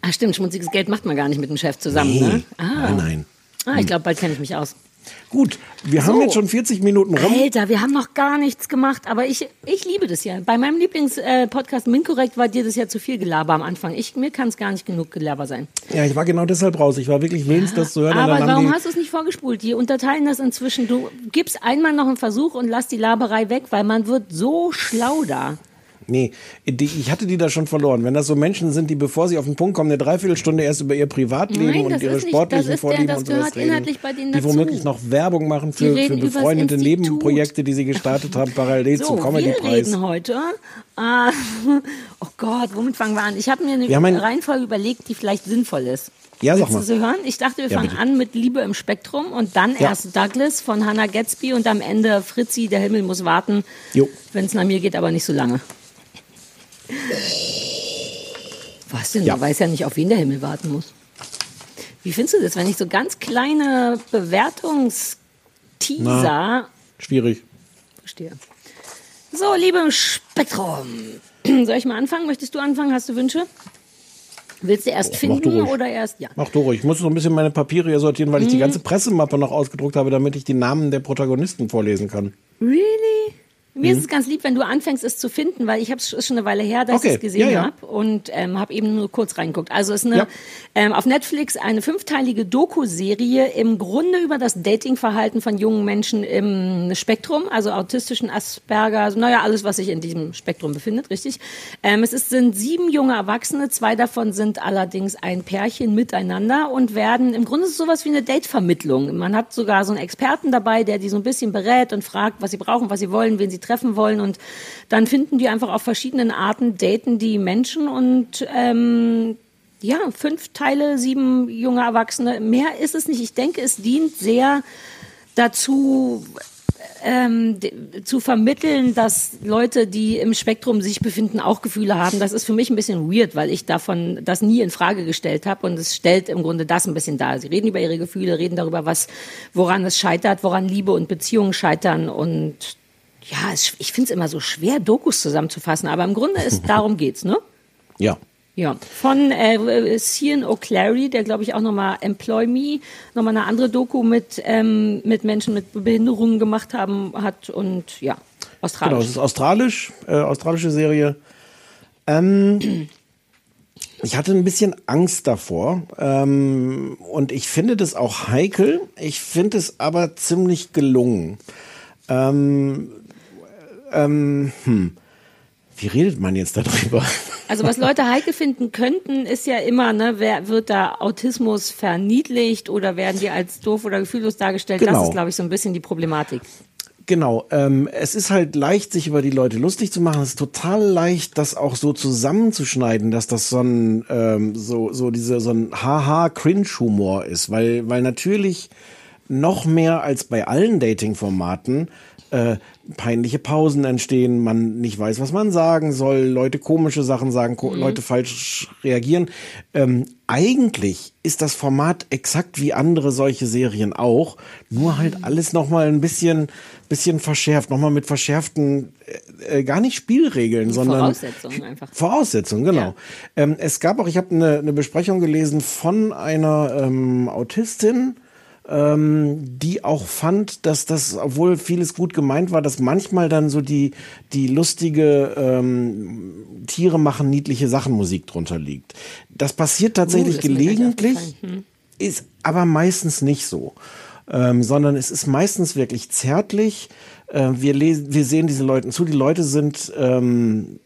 Ah, stimmt, schmutziges Geld macht man gar nicht mit dem Chef zusammen, Nee. ne? Ah, Nein, nein. Ah ich glaube, bald kenne ich mich aus. Gut, wir haben So. jetzt schon 40 Minuten rum. Alter, wir haben noch gar nichts gemacht, aber ich, ich liebe das ja. Bei meinem Lieblingspodcast Minkorrekt war dir das ja zu viel Gelaber am Anfang. Ich, mir kann es gar nicht genug Gelaber sein. Ja, ich war genau deshalb raus. Ich war wirklich willens, das zu hören. Aber haben warum hast du es nicht vorgespult? Die unterteilen das inzwischen. Du gibst einmal noch einen Versuch und lass die Laberei weg, weil man wird so schlau da. Nee, die, ich hatte die da schon verloren. Wenn das so Menschen sind, die bevor sie auf den Punkt kommen, eine Dreiviertelstunde erst über ihr Privatleben Nein, und ihre nicht- sportlichen der- Vorlieben und sowas reden, die womöglich noch Werbung machen für, für befreundete. Nebenprojekte, die sie gestartet haben, parallel So, zum wir Comedy-Preis. reden heute. Äh, oh Gott, womit fangen wir an? Ich habe mir eine ein- Reihenfolge überlegt, die vielleicht sinnvoll ist. Ja, sag Willst mal. du sie hören? Ich dachte, wir Ja, fangen bitte. an mit Liebe im Spektrum und dann Ja. erst Douglas von Hannah Gatsby und am Ende Fritzi, der Himmel muss warten, wenn es nach mir geht, aber nicht so lange. Was denn? Ja. Man weiß ja nicht, auf wen der Himmel warten muss. Wie findest du das, wenn ich so ganz kleine Bewertungsteaser. Schwierig. Verstehe. So, liebe Spektrum. Soll ich mal anfangen? Möchtest du anfangen? Hast du Wünsche? Willst du erst du finden ruhig. oder erst, ja. Mach du ruhig. Ich muss noch ein bisschen meine Papiere hier sortieren, weil ich die Mhm. ganze Pressemappe noch ausgedruckt habe, damit ich die Namen der Protagonisten vorlesen kann. Really? Mir Mhm. ist es ganz lieb, wenn du anfängst, es zu finden, weil ich habe es schon eine Weile her, dass Okay, ich es gesehen ja, ja. habe und ähm, habe eben nur kurz reingeguckt. Also es ist eine Ja. ähm, auf Netflix eine fünfteilige Doku-Serie im Grunde über das Datingverhalten von jungen Menschen im Spektrum, also autistischen Asperger, also, naja, alles, was sich in diesem Spektrum befindet, richtig. Ähm, es ist, sind sieben junge Erwachsene, zwei davon sind allerdings ein Pärchen miteinander und werden, im Grunde ist es sowas wie eine Datevermittlung. Man hat sogar so einen Experten dabei, der die so ein bisschen berät und fragt, was sie brauchen, was sie wollen, wen sie treffen wollen und dann finden die einfach auf verschiedenen Arten, daten die Menschen und ähm, ja, fünf Teile, sieben junge Erwachsene. Mehr ist es nicht. Ich denke, es dient sehr dazu, ähm, zu vermitteln, dass Leute, die im Spektrum sich befinden, auch Gefühle haben. Das ist für mich ein bisschen weird, weil ich davon das nie in Frage gestellt habe und es stellt im Grunde das ein bisschen dar. Sie reden über ihre Gefühle, reden darüber, was, woran es scheitert, woran Liebe und Beziehungen scheitern und ja, es, ich finde es immer so schwer, Dokus zusammenzufassen, aber im Grunde ist darum geht's, ne? Ja. Ja, von äh, Cian O'Clery, der glaube ich auch nochmal Employ Me, nochmal eine andere Doku mit, ähm, mit Menschen mit Behinderungen gemacht haben hat und ja, Genau, australisch. es ist australisch, äh, australische Serie. Ähm, ich hatte ein bisschen Angst davor ähm, und ich finde das auch heikel. Ich finde es aber ziemlich gelungen. Ähm, ähm, hm. Wie redet man jetzt darüber? Also was Leute heikel finden könnten, ist ja immer, ne, wer wird da Autismus verniedlicht oder werden die als doof oder gefühllos dargestellt? Das Genau. ist, glaube ich, so ein bisschen die Problematik. Genau, ähm, es ist halt leicht, sich über die Leute lustig zu machen. Es ist total leicht, das auch so zusammenzuschneiden, dass das so ein ähm, so so diese so ein Haha Cringe Humor ist, weil weil natürlich noch mehr als bei allen Dating-Formaten äh, peinliche Pausen entstehen, man nicht weiß, was man sagen soll, Leute komische Sachen sagen, Mhm. Leute falsch reagieren. Ähm, eigentlich ist das Format exakt wie andere solche Serien auch, nur Mhm. halt alles noch mal ein bisschen, bisschen verschärft, noch mal mit verschärften, äh, äh, gar nicht Spielregeln, sondern Voraussetzungen einfach. Voraussetzungen, genau. Ja. Ähm, es gab auch, ich habe eine, eine Besprechung gelesen von einer ähm, Autistin, ähm, die auch fand, dass das, obwohl vieles gut gemeint war, dass manchmal dann so die, die lustige ähm, Tiere machen niedliche Sachen Musik drunter liegt. Das passiert tatsächlich Uh, gelegentlich. Hm. ist aber meistens nicht so. Ähm, sondern es ist meistens wirklich zärtlich. Äh, wir, lesen, wir sehen diese Leuten zu. Die Leute sind ähm,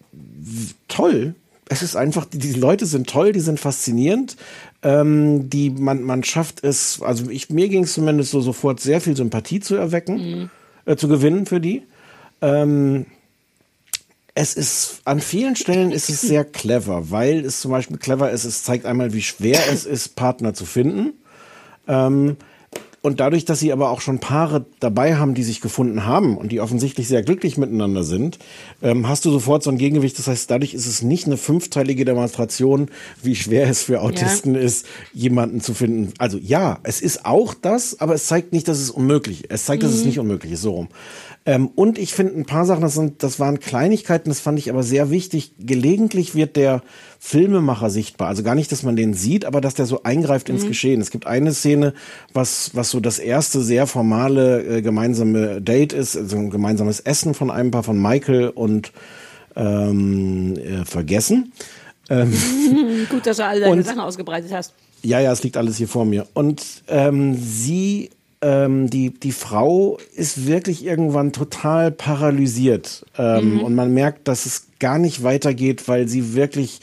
toll. Es ist einfach, die, die Leute sind toll, die sind faszinierend. Ähm, die man, man schafft es, also ich, mir ging es zumindest so sofort sehr viel Sympathie zu erwecken, äh, zu gewinnen für die. Ähm, es ist, an vielen Stellen ist es sehr clever, weil es zum Beispiel clever ist, es zeigt einmal, wie schwer es ist, Partner zu finden. Ähm, und dadurch, dass sie aber auch schon Paare dabei haben, die sich gefunden haben und die offensichtlich sehr glücklich miteinander sind, ähm, hast du sofort so ein Gegengewicht. Das heißt, dadurch ist es nicht eine fünfteilige Demonstration, wie schwer es für Autisten ist, jemanden zu finden. Also ja, es ist auch das, aber es zeigt nicht, dass es unmöglich ist. Es zeigt, dass es Mhm. nicht unmöglich ist, so rum. Ähm, und ich finde ein paar Sachen, das, sind, das waren Kleinigkeiten, das fand ich aber sehr wichtig. Gelegentlich wird der Filmemacher sichtbar. Also gar nicht, dass man den sieht, aber dass der so eingreift ins Mhm. Geschehen. Es gibt eine Szene, was, was so das erste sehr formale äh, gemeinsame Date ist, also ein gemeinsames Essen von einem Paar von Michael und ähm, äh, Vergessen. Ähm, Gut, dass du alle deine Und- Sachen ausgebreitet hast. ja, ja, es liegt alles hier vor mir. Und ähm, sie, ähm, die, die Frau ist wirklich irgendwann total paralysiert. Ähm, Mhm. Und man merkt, dass es gar nicht weitergeht, weil sie wirklich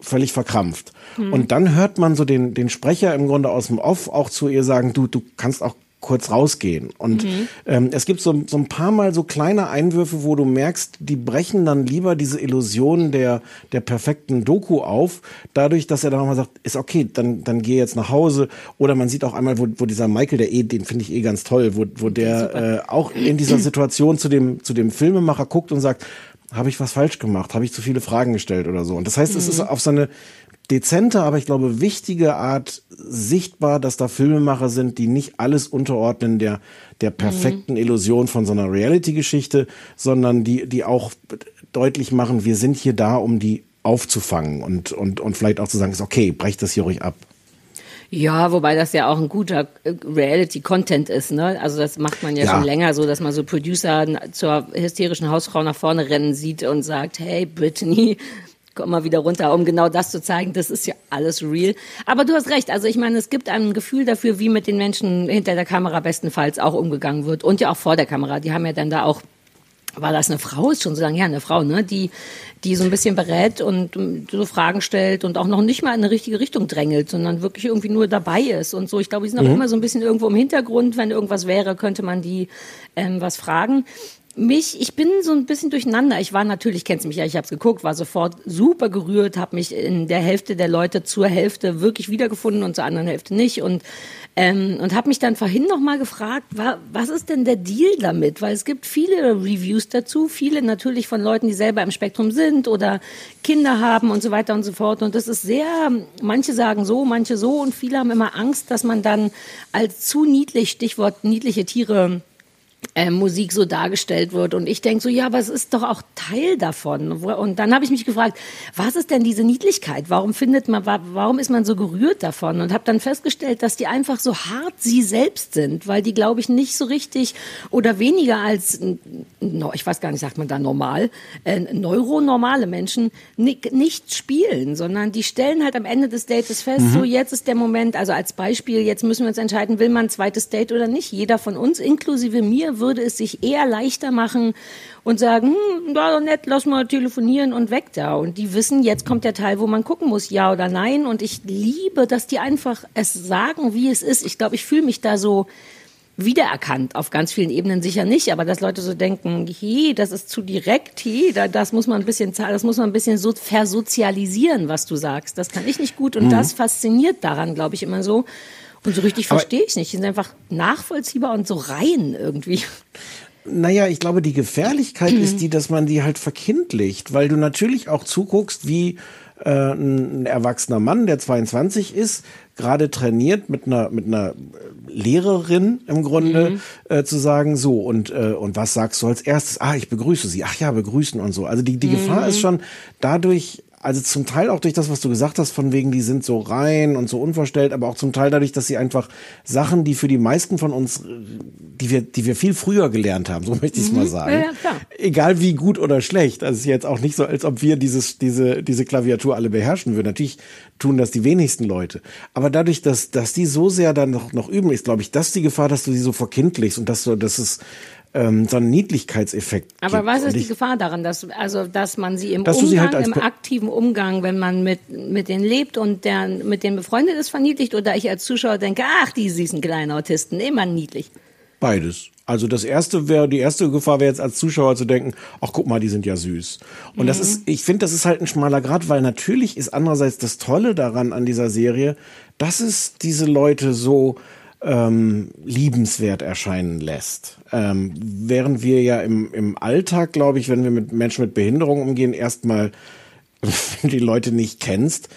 völlig verkrampft. Mhm. Und dann hört man so den, den Sprecher im Grunde aus dem Off auch zu ihr sagen, du, du kannst auch kurz rausgehen. Und Mhm. ähm, es gibt so, so ein paar Mal so kleine Einwürfe, wo du merkst, die brechen dann lieber diese Illusion der, der perfekten Doku auf, dadurch, dass er dann nochmal sagt, ist okay, dann, dann geh jetzt nach Hause. Oder man sieht auch einmal, wo, wo dieser Michael, der eh, den finde ich eh ganz toll, wo, wo der äh, auch in dieser Situation zu dem, zu dem Filmemacher guckt und sagt, habe ich was falsch gemacht? Habe ich zu viele Fragen gestellt oder so? Und das heißt, es Mhm. ist auf so eine dezente, aber ich glaube wichtige Art sichtbar, dass da Filmemacher sind, die nicht alles unterordnen der, der perfekten Illusion von so einer Reality-Geschichte, sondern die, die auch deutlich machen, wir sind hier da, um die aufzufangen und, und, und vielleicht auch zu sagen, ist okay, brecht das hier ruhig ab. Ja, wobei das ja auch ein guter äh, Reality-Content ist, ne? Also das macht man ja, Ja. schon länger so, dass man so Producer zur hysterischen Hausfrau nach vorne rennen sieht und sagt, hey Brittany, mal wieder runter, um genau das zu zeigen, das ist ja alles real. Aber du hast recht, also ich meine, es gibt ein Gefühl dafür, wie mit den Menschen hinter der Kamera bestenfalls auch umgegangen wird und ja auch vor der Kamera. Die haben ja dann da auch war das eine Frau, ist schon so lange her, eine Frau, ne, die, die so ein bisschen berät und ähm, so Fragen stellt und auch noch nicht mal in eine richtige Richtung drängelt, sondern wirklich irgendwie nur dabei ist und so. Ich glaube, die sind auch Mhm. immer so ein bisschen irgendwo im Hintergrund. Wenn irgendwas wäre, könnte man die ähm, was fragen. Mich, ich bin so ein bisschen durcheinander. Ich war natürlich, kennst du mich ja, ich habe es geguckt, war sofort super gerührt, habe mich in der Hälfte der Leute zur Hälfte wirklich wiedergefunden und zur anderen Hälfte nicht und ähm, und habe mich dann vorhin noch mal gefragt, wa, was ist denn der Deal damit? Weil es gibt viele Reviews dazu, viele natürlich von Leuten, die selber im Spektrum sind oder Kinder haben und so weiter und so fort. Und das ist sehr, manche sagen so, manche so und viele haben immer Angst, dass man dann als zu niedlich, Stichwort niedliche Tiere, äh, Musik so dargestellt wird. Und ich denke so, ja, aber es ist doch auch Teil davon. Und dann habe ich mich gefragt, was ist denn diese Niedlichkeit? Warum findet man, wa- warum ist man so gerührt davon? Und habe dann festgestellt, dass die einfach so hart sie selbst sind, weil die, glaube ich, nicht so richtig oder weniger als, ich weiß gar nicht, sagt man da normal, äh, neuronormale Menschen ni nicht spielen, sondern die stellen halt am Ende des Dates fest, Mhm. so jetzt ist der Moment, also als Beispiel, jetzt müssen wir uns entscheiden, will man ein zweites Date oder nicht. Jeder von uns, inklusive mir, würde es sich eher leichter machen und sagen, hm, war doch nett, lass mal telefonieren und weg da. Und die wissen, jetzt kommt der Teil, wo man gucken muss, ja oder nein. Und ich liebe, dass die einfach es sagen, wie es ist. Ich glaube, ich fühle mich da so wiedererkannt, auf ganz vielen Ebenen sicher nicht, aber dass Leute so denken, hey, das ist zu direkt, hey, da, das muss man ein bisschen, das muss man ein bisschen so versozialisieren, was du sagst. Das kann ich nicht gut und Mhm. das fasziniert daran, glaube ich, immer so. Und so richtig verstehe ich nicht. Die sind einfach nachvollziehbar und so rein irgendwie. Naja, ich glaube, die Gefährlichkeit ist die, dass man die halt verkindlicht, weil du natürlich auch zuguckst, wie äh, ein, erwachsener Mann, der 22 ist, gerade trainiert mit einer mit einer Lehrerin im Grunde Mhm. äh, zu sagen, so und äh, und was sagst du als erstes? Ah, ich begrüße sie. Ach ja, begrüßen und so. Also die die Gefahr Mhm. ist schon dadurch also zum Teil auch durch das, was du gesagt hast, von wegen, die sind so rein und so unverstellt, aber auch zum Teil dadurch, dass sie einfach Sachen, die für die meisten von uns, die wir, die wir viel früher gelernt haben, so möchte ich es mal sagen. Mhm. Ja, ja, klar. Egal wie gut oder schlecht. Also es ist jetzt auch nicht so, als ob wir dieses, diese, diese Klaviatur alle beherrschen würden. Natürlich tun das die wenigsten Leute. Aber dadurch, dass, dass die so sehr dann noch, noch üben, ist, glaube ich, das die Gefahr, dass du sie so verkindlichst und dass du, dass es ähm, so einen Niedlichkeitseffekt Aber gibt. was ist die Gefahr daran, dass also dass man sie im Umgang, sie halt im aktiven Umgang, wenn man mit mit denen lebt und der mit denen befreundet ist, verniedlicht oder ich als Zuschauer denke, ach die süßen kleinen Autisten, immer niedlich. Beides. Also das erste wäre, die erste Gefahr wäre jetzt als Zuschauer zu denken, ach guck mal, die sind ja süß. Und das ist, ich finde, das ist halt ein schmaler Grad, weil natürlich ist andererseits das Tolle daran an dieser Serie, dass es diese Leute so ähm, liebenswert erscheinen lässt. Ähm, während wir ja im, im Alltag, glaube ich, wenn wir mit Menschen mit Behinderung umgehen, erstmal, wenn die Leute nicht kennst,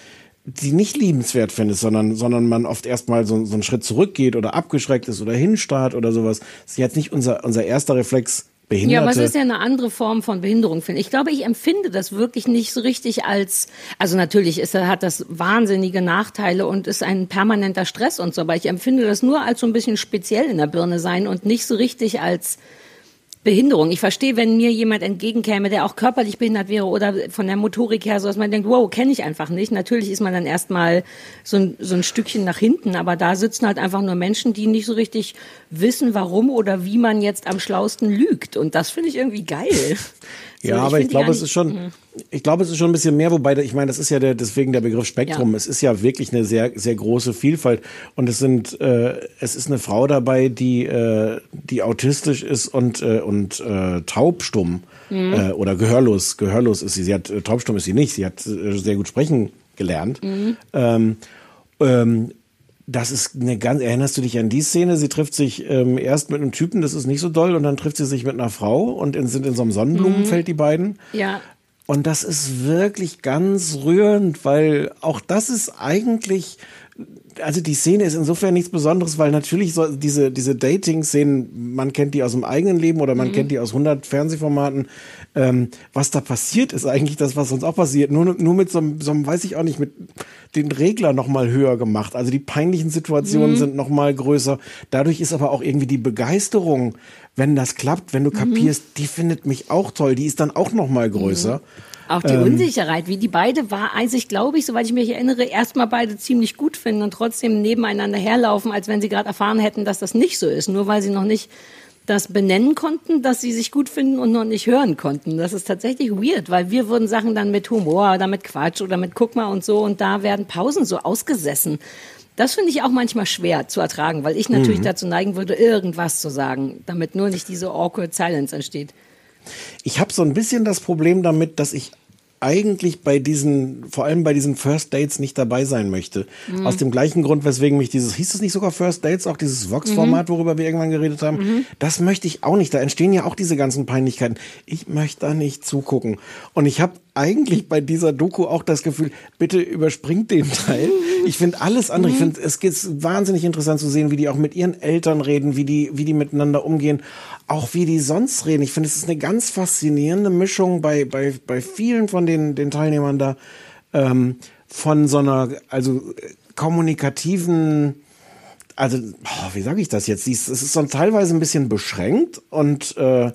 die nicht liebenswert findest, sondern, sondern man oft erstmal so, so einen Schritt zurückgeht oder abgeschreckt ist oder hinstarrt oder sowas. Das ist jetzt nicht unser, unser erster Reflex, Behinderte. Ja, aber es ist ja eine andere Form von Behinderung, finde ich. Ich glaube, ich empfinde das wirklich nicht so richtig als, also natürlich ist, hat das wahnsinnige Nachteile und ist ein permanenter Stress und so, aber ich empfinde das nur als so ein bisschen speziell in der Birne sein und nicht so richtig als Behinderung. Ich verstehe, wenn mir jemand entgegenkäme, der auch körperlich behindert wäre oder von der Motorik her so, dass man denkt, wow, kenne ich einfach nicht. Natürlich ist man dann erstmal so ein, so ein Stückchen nach hinten, aber da sitzen halt einfach nur Menschen, die nicht so richtig wissen, warum oder wie man jetzt am schlausten lügt. Und das finde ich irgendwie geil. Ja, So, aber ich find die glaube, es ist schon, Mhm. Ich glaube, es ist schon ein bisschen mehr, wobei, ich meine, das ist ja der, deswegen der Begriff Spektrum. Ja. Es ist ja wirklich eine sehr, sehr große Vielfalt. Und es sind, äh, es ist eine Frau dabei, die, äh, die autistisch ist und, äh, und äh, taubstumm Mhm. äh, oder gehörlos. Gehörlos ist sie. Sie hat, äh, taubstumm ist sie nicht. Sie hat äh, sehr gut sprechen gelernt. Mhm. Ähm, ähm, das ist eine ganz, erinnerst du dich an die Szene? Sie trifft sich ähm, erst mit einem Typen, das ist nicht so doll, und dann trifft sie sich mit einer Frau und in, sind in so einem Sonnenblumenfeld, die beiden. Ja. Und das ist wirklich ganz rührend, weil auch das ist eigentlich, also die Szene ist insofern nichts Besonderes, weil natürlich so diese, diese Dating-Szenen, man kennt die aus dem eigenen Leben oder man Mhm. kennt die aus 100 Fernsehformaten. Ähm, was da passiert, ist eigentlich das, was uns auch passiert. Nur, nur mit so einem, so einem, weiß ich auch nicht, mit den Regler noch mal höher gemacht. Also die peinlichen Situationen Mhm. sind noch mal größer. Dadurch ist aber auch irgendwie die Begeisterung, wenn das klappt, wenn du kapierst, die findet mich auch toll. Die ist dann auch noch mal größer. Auch die Ähm, Unsicherheit, wie die beide war, eigentlich glaube ich, soweit ich mich erinnere, erstmal beide ziemlich gut finden und trotzdem nebeneinander herlaufen, als wenn sie gerade erfahren hätten, dass das nicht so ist, nur weil sie noch nicht das benennen konnten, dass sie sich gut finden und noch nicht hören konnten. Das ist tatsächlich weird, weil wir würden Sachen dann mit Humor oder mit Quatsch oder mit Guck mal und so und da werden Pausen so ausgesessen. Das finde ich auch manchmal schwer zu ertragen, weil ich natürlich Mhm. dazu neigen würde, irgendwas zu sagen, damit nur nicht diese awkward silence entsteht. Ich habe so ein bisschen das Problem damit, dass ich eigentlich bei diesen, vor allem bei diesen First Dates nicht dabei sein möchte. Mhm. Aus dem gleichen Grund, weswegen mich dieses, hieß es nicht sogar First Dates, auch dieses Vox-Format, Mhm. worüber wir irgendwann geredet haben, das möchte ich auch nicht. Da entstehen ja auch diese ganzen Peinlichkeiten. Ich möchte da nicht zugucken. Und ich habe eigentlich bei dieser Doku auch das Gefühl, bitte überspringt den Teil. Ich finde alles andere, ich Mhm. finde, es ist wahnsinnig interessant zu sehen, wie die auch mit ihren Eltern reden, wie die, wie die miteinander umgehen, auch wie die sonst reden. Ich finde, es ist eine ganz faszinierende Mischung bei, bei, bei vielen von den, den Teilnehmern da, ähm, von so einer, also äh, kommunikativen, also, boah, wie sage ich das jetzt? Es ist so teilweise ein bisschen beschränkt und äh,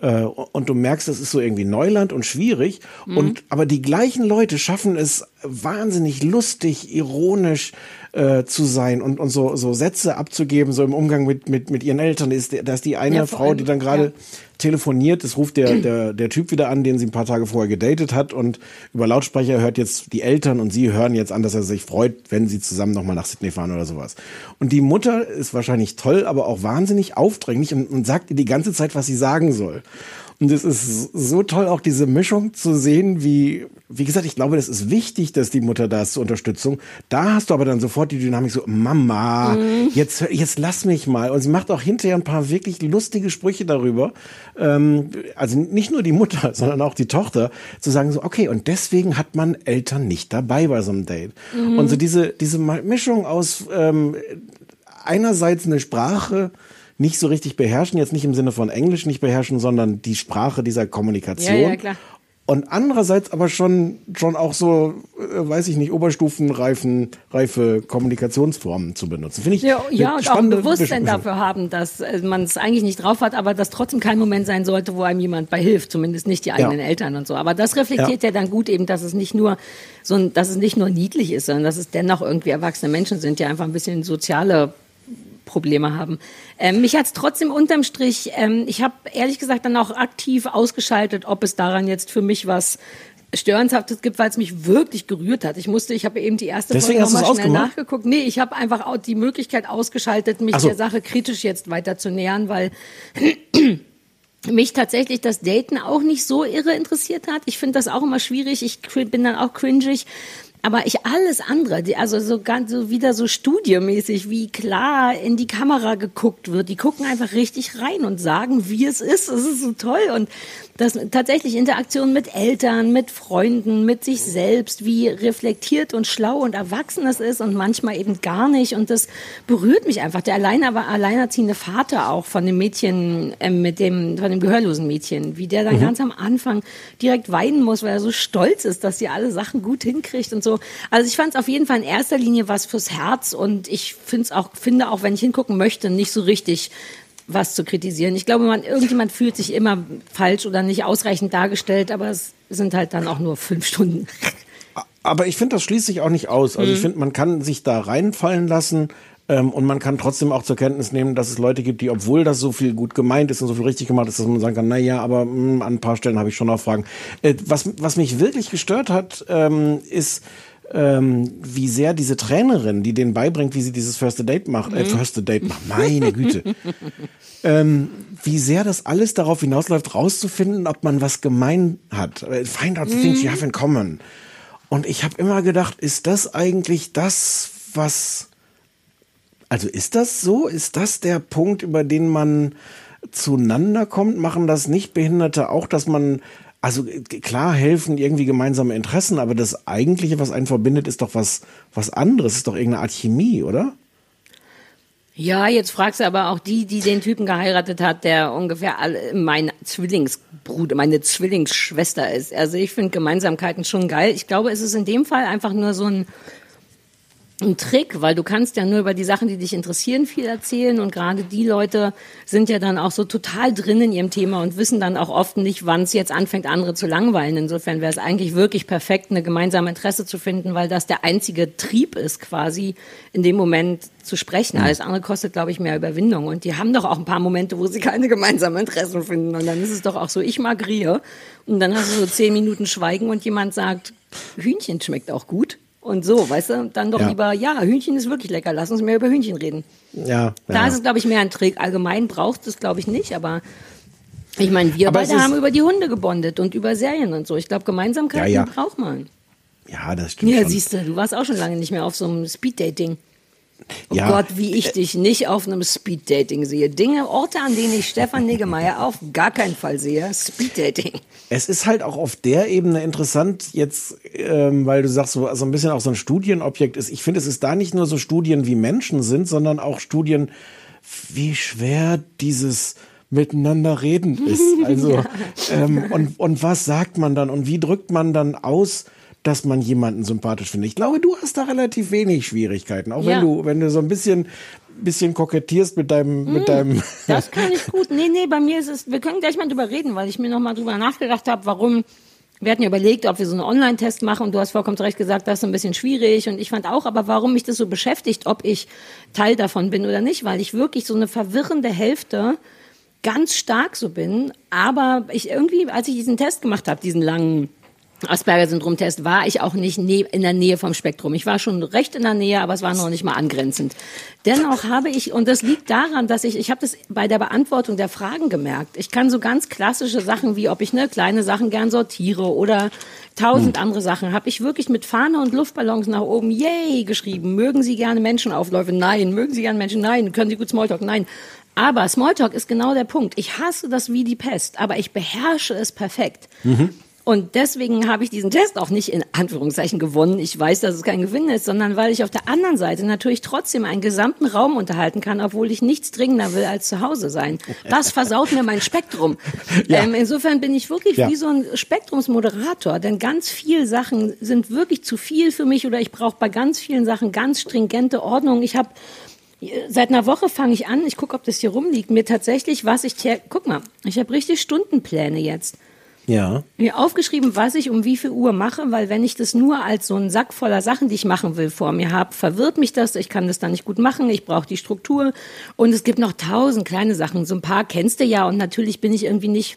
äh, und du merkst, es ist so irgendwie Neuland und schwierig. Mhm. Und aber die gleichen Leute schaffen es wahnsinnig lustig, ironisch äh, zu sein und, und so, so Sätze abzugeben, so im Umgang mit, mit, mit ihren Eltern. Ist, da ist die eine Ja, Frau, allem, die dann gerade ja. telefoniert, es ruft der, der, der Typ wieder an, den sie ein paar Tage vorher gedatet hat und über Lautsprecher hört jetzt die Eltern und sie hören jetzt an, dass er sich freut, wenn sie zusammen nochmal nach Sydney fahren oder sowas. Und die Mutter ist wahrscheinlich toll, aber auch wahnsinnig aufdringlich und, und sagt ihr die ganze Zeit, was sie sagen soll. Und es ist so toll, auch diese Mischung zu sehen, wie, wie gesagt, ich glaube, das ist wichtig, dass die Mutter da ist zur Unterstützung. Da hast du aber dann sofort die Dynamik so, Mama, Mhm. jetzt, jetzt lass mich mal. Und sie macht auch hinterher ein paar wirklich lustige Sprüche darüber. Ähm, also nicht nur die Mutter, sondern auch die Tochter, zu sagen so, okay, und deswegen hat man Eltern nicht dabei bei so einem Date. Mhm. Und so diese, diese Mischung aus ähm, einerseits eine Sprache nicht so richtig beherrschen, jetzt nicht im Sinne von Englisch nicht beherrschen, sondern die Sprache dieser Kommunikation. Ja, ja, klar. Und andererseits aber schon, schon auch so, äh, weiß ich nicht, Oberstufenreifen, reife Kommunikationsformen zu benutzen. Finde ich Ja, ja und auch ein Bewusstsein dafür haben, dass äh, man es eigentlich nicht drauf hat, aber dass trotzdem kein Moment sein sollte, wo einem jemand bei hilft, zumindest nicht die eigenen Ja. Eltern und so. Aber das reflektiert ja. dann gut eben, dass es nicht nur so ein, dass es nicht nur niedlich ist, sondern dass es dennoch irgendwie erwachsene Menschen sind, die einfach ein bisschen soziale Probleme haben. Ähm, mich hat es trotzdem unterm Strich, ähm, ich habe ehrlich gesagt dann auch aktiv ausgeschaltet, ob es daran jetzt für mich was Störenshaftes gibt, weil es mich wirklich gerührt hat. Ich musste, ich habe eben die erste Deswegen Folge nochmal schnell nachgeguckt. Nee, ich habe einfach auch die Möglichkeit ausgeschaltet, mich so. der Sache kritisch jetzt weiter zu nähern, weil mich tatsächlich das Daten auch nicht so irre interessiert hat. Ich finde das auch immer schwierig. Ich bin dann auch cringig. Aber ich alles andere, die, also so ganz so wieder so studiomäßig, wie klar in die Kamera geguckt wird. Die gucken einfach richtig rein und sagen, wie es ist. Das ist so toll. Und das tatsächlich Interaktion mit Eltern, mit Freunden, mit sich selbst, wie reflektiert und schlau und erwachsen es ist und manchmal eben gar nicht. Und das berührt mich einfach. Der allein, aber alleinerziehende Vater auch von dem Mädchen, äh, mit dem, von dem gehörlosen Mädchen, wie der dann Mhm. ganz am Anfang direkt weinen muss, weil er so stolz ist, dass sie alle Sachen gut hinkriegt und so. Also ich fand es auf jeden Fall in erster Linie was fürs Herz und ich finde es auch, finde auch, wenn ich hingucken möchte, nicht so richtig was zu kritisieren. Ich glaube, man, irgendjemand fühlt sich immer falsch oder nicht ausreichend dargestellt, aber es sind halt dann auch nur fünf Stunden. Aber ich finde, das schließt sich auch nicht aus. Also ich Mhm. finde, man kann sich da reinfallen lassen ähm, und man kann trotzdem auch zur Kenntnis nehmen, dass es Leute gibt, die, obwohl das so viel gut gemeint ist und so viel richtig gemacht ist, dass man sagen kann, na ja, aber mh, an ein paar Stellen habe ich schon noch Fragen. Äh, was, was mich wirklich gestört hat, ähm, ist, ähm, wie sehr diese Trainerin, die denen beibringt, wie sie dieses First Date macht, äh, Mhm. First Date macht, meine Güte, ähm, wie sehr das alles darauf hinausläuft, rauszufinden, ob man was gemein hat. Äh, Find out the things you have in common. Und ich habe immer gedacht, ist das eigentlich das, was... Also ist das so? Ist das der Punkt, über den man zueinander kommt? Machen das Nichtbehinderte auch, dass man... Also äh, klar helfen irgendwie gemeinsame Interessen, aber das Eigentliche, was einen verbindet, ist doch was, was anderes. Ist doch irgendeine Art Chemie, oder? Ja, jetzt fragst du aber auch die, die den Typen geheiratet hat, der ungefähr mein Zwillingsbruder, meine Zwillingsschwester ist. Also ich finde Gemeinsamkeiten schon geil. Ich glaube, es ist in dem Fall einfach nur so ein, ein Trick, weil du kannst ja nur über die Sachen, die dich interessieren, viel erzählen und gerade die Leute sind ja dann auch so total drin in ihrem Thema und wissen dann auch oft nicht, wann es jetzt anfängt, andere zu langweilen. Insofern wäre es eigentlich wirklich perfekt, eine gemeinsame Interesse zu finden, weil das der einzige Trieb ist, quasi in dem Moment zu sprechen. Alles andere kostet, glaube ich, mehr Überwindung. Und die haben doch auch ein paar Momente, wo sie keine gemeinsamen Interessen finden. Und dann ist es doch auch so, ich mag Rie. Und dann hast du so zehn Minuten Schweigen und jemand sagt, Hühnchen schmeckt auch gut. Und so, weißt du, dann doch Ja. lieber, ja, Hühnchen ist wirklich lecker, lass uns mehr über Hühnchen reden. Ja. Da ja. ist es, glaube ich, mehr ein Trick. Allgemein braucht es, glaube ich, nicht, aber ich meine, wir Aber beide haben über die Hunde gebondet und über Serien und so. Ich glaube, Gemeinsamkeiten ja. braucht man. ja, das stimmt Ja, schon. siehst du, du warst auch schon lange nicht mehr auf so einem Speeddating. Oh Ja. Gott, wie ich dich nicht auf einem Speeddating sehe. Dinge, Orte, an denen ich Stefan Niggemeier auf gar keinen Fall sehe. Speeddating. Es ist halt auch auf der Ebene interessant jetzt, ähm, weil du sagst, so also ein bisschen auch so ein Studienobjekt ist. Ich finde, es ist da nicht nur so Studien, wie Menschen sind, sondern auch Studien, wie schwer dieses Miteinander reden ist. Also Ja. ähm, und und was sagt man dann und wie drückt man dann aus, dass man jemanden sympathisch findet? Ich glaube, du hast da relativ wenig Schwierigkeiten, auch Ja. wenn du wenn du so ein bisschen bisschen kokettierst mit deinem mit deinem Das kann ich gut. Nee, nee, bei mir ist es, wir können gleich mal drüber reden, weil ich mir noch mal drüber nachgedacht habe, warum, wir hatten ja überlegt, ob wir so einen Online-Test machen und du hast vollkommen zu Recht gesagt, das ist ein bisschen schwierig und ich fand auch, aber warum mich das so beschäftigt, ob ich Teil davon bin oder nicht, weil ich wirklich so eine verwirrende Hälfte ganz stark so bin, aber ich irgendwie, als ich diesen Test gemacht habe, diesen langen, Asperger-Syndrom-Test war ich auch nicht in der Nähe vom Spektrum. Ich war schon recht in der Nähe, aber es war noch nicht mal angrenzend. Dennoch habe ich, und das liegt daran, dass ich, ich habe das bei der Beantwortung der Fragen gemerkt. Ich kann so ganz klassische Sachen wie, ob ich ne kleine Sachen gern sortiere oder tausend Hm. andere Sachen, habe ich wirklich mit Fahne und Luftballons nach oben, yay, geschrieben. Mögen Sie gerne Menschenaufläufe? Nein. Mögen Sie gerne Menschen? Nein. Können Sie gut Smalltalk? Nein. Aber Smalltalk ist genau der Punkt. Ich hasse das wie die Pest, aber ich beherrsche es perfekt. Und deswegen habe ich diesen Test auch nicht in Anführungszeichen gewonnen. Ich weiß, dass es kein Gewinn ist, sondern weil ich auf der anderen Seite natürlich trotzdem einen gesamten Raum unterhalten kann, obwohl ich nichts dringender will als zu Hause sein. Das versaut mir mein Spektrum. Ja. Ähm, insofern bin ich wirklich Ja. wie so ein Spektrumsmoderator, denn ganz viele Sachen sind wirklich zu viel für mich oder ich brauche bei ganz vielen Sachen ganz stringente Ordnung. Ich habe Seit einer Woche fange ich an, ich gucke, ob das hier rumliegt, mir tatsächlich, was ich, guck mal, ich habe richtig Stundenpläne jetzt Ja. mir aufgeschrieben, was ich um wie viel Uhr mache, weil wenn ich das nur als so einen Sack voller Sachen, die ich machen will, vor mir habe, verwirrt mich das. Ich kann das dann nicht gut machen. Ich brauche die Struktur. Und es gibt noch tausend kleine Sachen. So ein paar kennst du ja. Und natürlich bin ich irgendwie nicht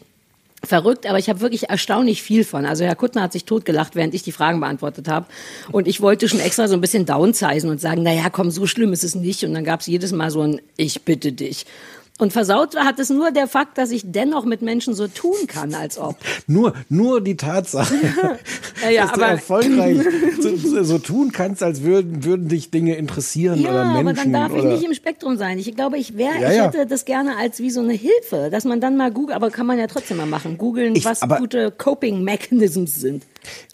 verrückt, aber ich habe wirklich erstaunlich viel von. Also Herr Kuttner hat sich totgelacht, während ich die Fragen beantwortet habe. Und ich wollte schon extra so ein bisschen downsizen und sagen, naja, komm, so schlimm ist es nicht. Und dann gab es jedes Mal so ein Ich bitte dich. Und versaut hat es nur der Fakt, dass ich dennoch mit Menschen so tun kann, als ob. Nur, nur die Tatsache, Ja, ja, dass du erfolgreich so, so, tun kannst, als würden, würden dich Dinge interessieren Ja, oder Menschen. aber dann darf ich oder nicht im Spektrum sein. Ich glaube, ich wäre, ich hätte das gerne als wie so eine Hilfe, dass man dann mal googelt, aber kann man ja trotzdem mal machen, googeln, Ich- was aber- gute Coping Mechanisms sind.